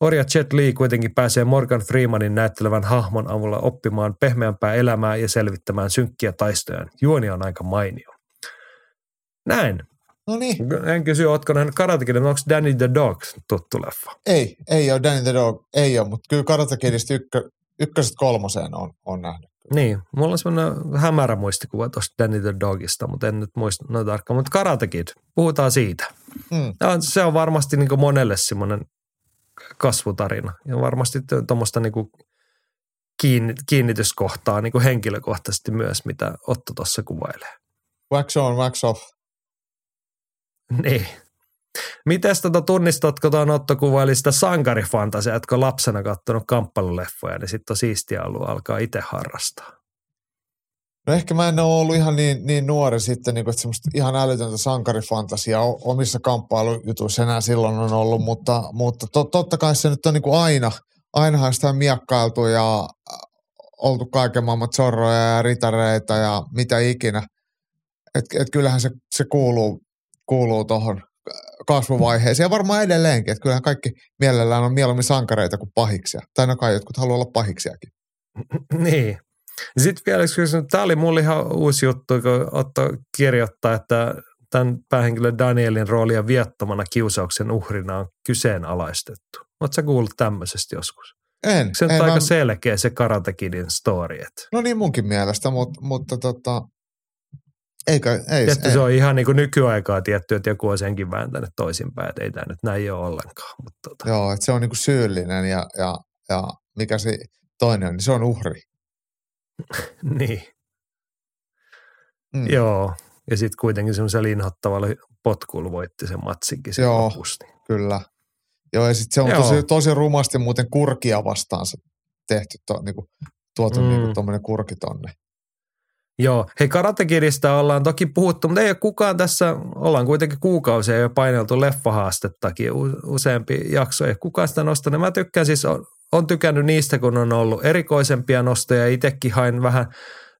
Orja Jet Li kuitenkin pääsee Morgan Freemanin näyttelevän hahmon avulla oppimaan pehmeämpää elämää ja selvittämään synkkiä taistoja. Juoni on aika mainio. Näin. No niin. En kysy, ootko nähnyt Karate onko Danny the Dog tuttu leffa? Ei, ei ole Danny the Dog, ei ole, mutta kyllä Karate Kidistä ykkö, ykkösestä kolmoseen on, on nähnyt. Niin, mulla on semmoinen hämärä muistikuva tuosta Danny the Dogista, mutta en nyt muista noin tarkkaan. Mutta Karate Kid, puhutaan siitä. Mm. Se on varmasti niin monelle semmoinen kasvutarina ja varmasti tuommoista niin kiinnityskohtaa niin henkilökohtaisesti myös, mitä Otto tuossa kuvailee. Wax on, wax off. Niin. Mites tota, tunnistatko tuon sitä sankarifantasia, että lapsena katsonut kamppailuleffoja, niin sitten on siistiä ollut alkaa itse harrastaa? No ehkä mä en ole ollut ihan niin, niin nuori sitten, niin kuin, että semmoista ihan älytöntä sankarifantasia omissa kamppailujutuissa enää silloin on ollut, mutta, mutta to, totta kai se nyt on niin kuin aina, ainahan sitä miakkailtu ja oltu kaiken maailman zorroja ja ritareita ja mitä ikinä. Et, et kyllähän se, se kuuluu kuuluu tuohon kasvuvaiheeseen ja varmaan edelleenkin, että kyllähän kaikki mielellään on mieluummin sankareita kuin pahiksia. Tai no kai jotkut haluaa olla pahiksiakin. <clears throat> niin. Sitten vielä yksi tämä oli mulle ihan uusi juttu, kun Otto kirjoittaa, että tämän päähenkilön Danielin roolia viattomana kiusauksen uhrina on kyseenalaistettu. Oletko sä kuullut tämmöisestä joskus? En. Se on en, aika mä... selkeä se Karate Kidin story. Että... No niin munkin mielestä, mutta, mutta tota, Eikä, ei, Tietysti ei. se on ihan niin kuin nykyaikaa tietty, että joku on senkin vääntänyt toisinpäin, että ei tämä nyt näin ole ollenkaan. Mutta tota, Joo, että se on niinku syyllinen ja, ja, ja mikä se toinen on, niin se on uhri. <laughs> niin, Mm. joo. Ja sitten kuitenkin semmoisella inhottavalla potkulla voitti sen matsinkin siinä Joo. lopussa. Niin. Kyllä. Joo, ja sitten se on Joo. tosi, tosi rumasti muuten kurkia vastaan se tehty, to, niinku, tuotu Mm. mm. niinku tuommoinen kurki tonne. Joo, hei Karatekiristä ollaan toki puhuttu, mutta ei ole kukaan tässä, ollaan kuitenkin kuukausia jo paineltu leffahaastettakin useampi jakso, ei kukaan sitä nostanut. Mä tykkään siis, on, on tykännyt niistä, kun on ollut erikoisempia nostoja, itsekin hain vähän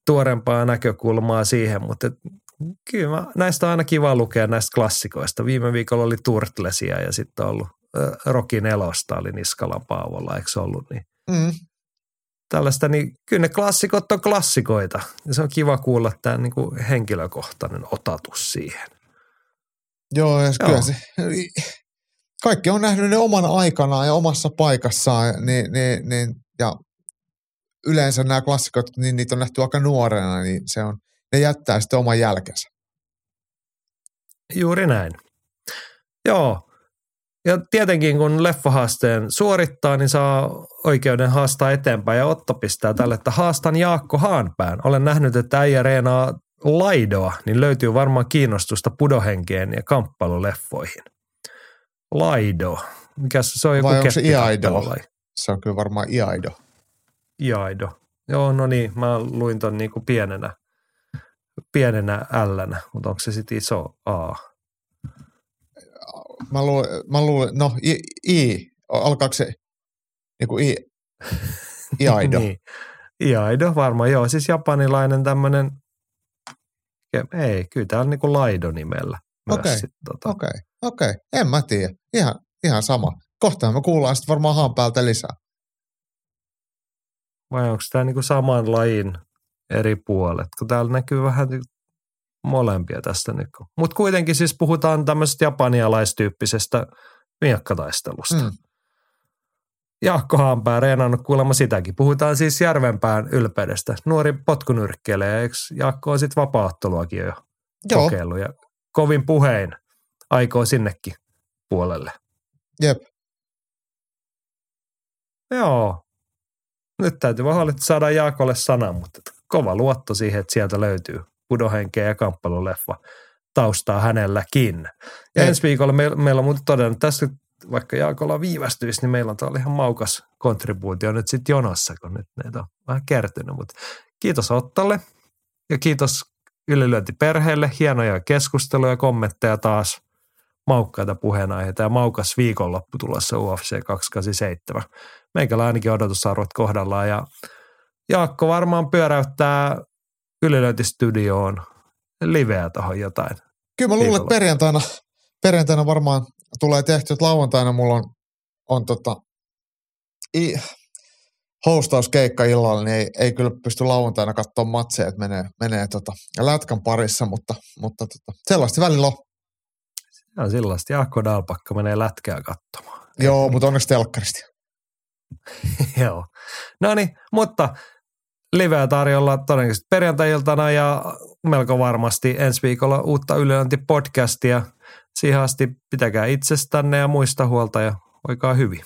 tuorempaa näkökulmaa siihen, mutta et, kyllä mä, näistä on aina kiva lukea näistä klassikoista. Viime viikolla oli Turtlesia ja sitten on ollut äh, Rocky Nelosta oli Niskalan Paavolla, eikö se ollut niin? Mm. Tällaista, niin kyllä ne klassikot on klassikoita. Ja se on kiva kuulla tämä niin kuin henkilökohtainen otatus siihen. Joo, ja Joo. kyllä se, kaikki on nähnyt ne oman aikanaan ja omassa paikassaan, niin, niin, niin, ja yleensä nämä klassikot, niin niitä on nähty aika nuorena, niin se on, ne jättää sitten oman jälkensä. Juuri näin. Joo. Ja tietenkin kun leffahaasteen suorittaa, niin saa oikeuden haastaa eteenpäin. Ja Otto pistää tälle, että haastan Jaakko Haanpään. Olen nähnyt, että äijä reenaa laidoa, niin löytyy varmaan kiinnostusta pudohenkeen ja kamppailuleffoihin. Laido. Mikä se, se on joku Vai onko se. Iaido? Se on kyllä varmaan Iaido. Iaido. Joo, no niin, mä luin ton niinku pienenä, pienenä ällänä, mutta onko se sitten iso A? Mä luulen, mä luulen no I, I alkaako se niinku I, <laughs> Iaido? niin. Iaido varmaan, joo, siis japanilainen tämmöinen, ei, kyllä täällä niinku Laido nimellä. Okei, tota, Okei, okay, okei. Okay. En mä tiedä. Ihan, ihan sama. Kohtaan me kuullaan sitten varmaan haan päältä lisää. Vai onko tämä niinku saman lajin eri puolet, kun täällä näkyy vähän molempia tästä nyt. Mutta kuitenkin siis puhutaan tämmöisestä japanialaistyyppisestä miekkataistelusta. Mm. Jaakko Haanpää reenannut kuulemma sitäkin. Puhutaan siis Järvenpään ylpeydestä. Nuori potkunyrkkeilijä, eikö Jaakko on sitten vapaatteluakin jo Joo, kokeillut ja kovin puhein aikoo sinnekin puolelle. jep. Joo. Nyt täytyy vaan saadaan Jaakolle sana, mutta kova luotto siihen, että sieltä löytyy pudohenkeä ja kamppailuleffa taustaa hänelläkin. Ja ensi viikolla meillä, meillä on muuten todennut, tässä vaikka Jaakolla viivästyisi, niin meillä on täällä ihan maukas kontribuutio nyt sitten jonossa, kun nyt näitä on vähän kertynyt. Mutta kiitos Ottalle ja kiitos ylilyöntiperheelle. Hienoja keskusteluja, kommentteja taas, maukkaita puheenaiheita ja maukas viikonloppu tulossa UFC 287. Meikällä ainakin odotusarvot kohdallaan ja Jaakko varmaan pyöräyttää ylilöintistudioon liveä tuohon jotain. Kyllä mä luulen, että perjantaina, perjantaina varmaan tulee tehty, että lauantaina mulla on, on tota, i, hostauskeikka illalla, niin ei, ei kyllä pysty lauantaina katsoa matseja, että menee, menee tota, lätkän parissa, mutta, mutta tota, sellaista välillä on. Se on sellaista. Jaakko Dalpakka menee lätkää katsomaan. Joo, mutta onneksi telkkarista. <laughs> Joo. No niin, mutta liveä tarjolla todennäköisesti perjantai-iltana ja melko varmasti ensi viikolla uutta Ylilöinti-podcastia. Siihen asti pitäkää itsestänne ja muista huolta ja oikeaa hyvin.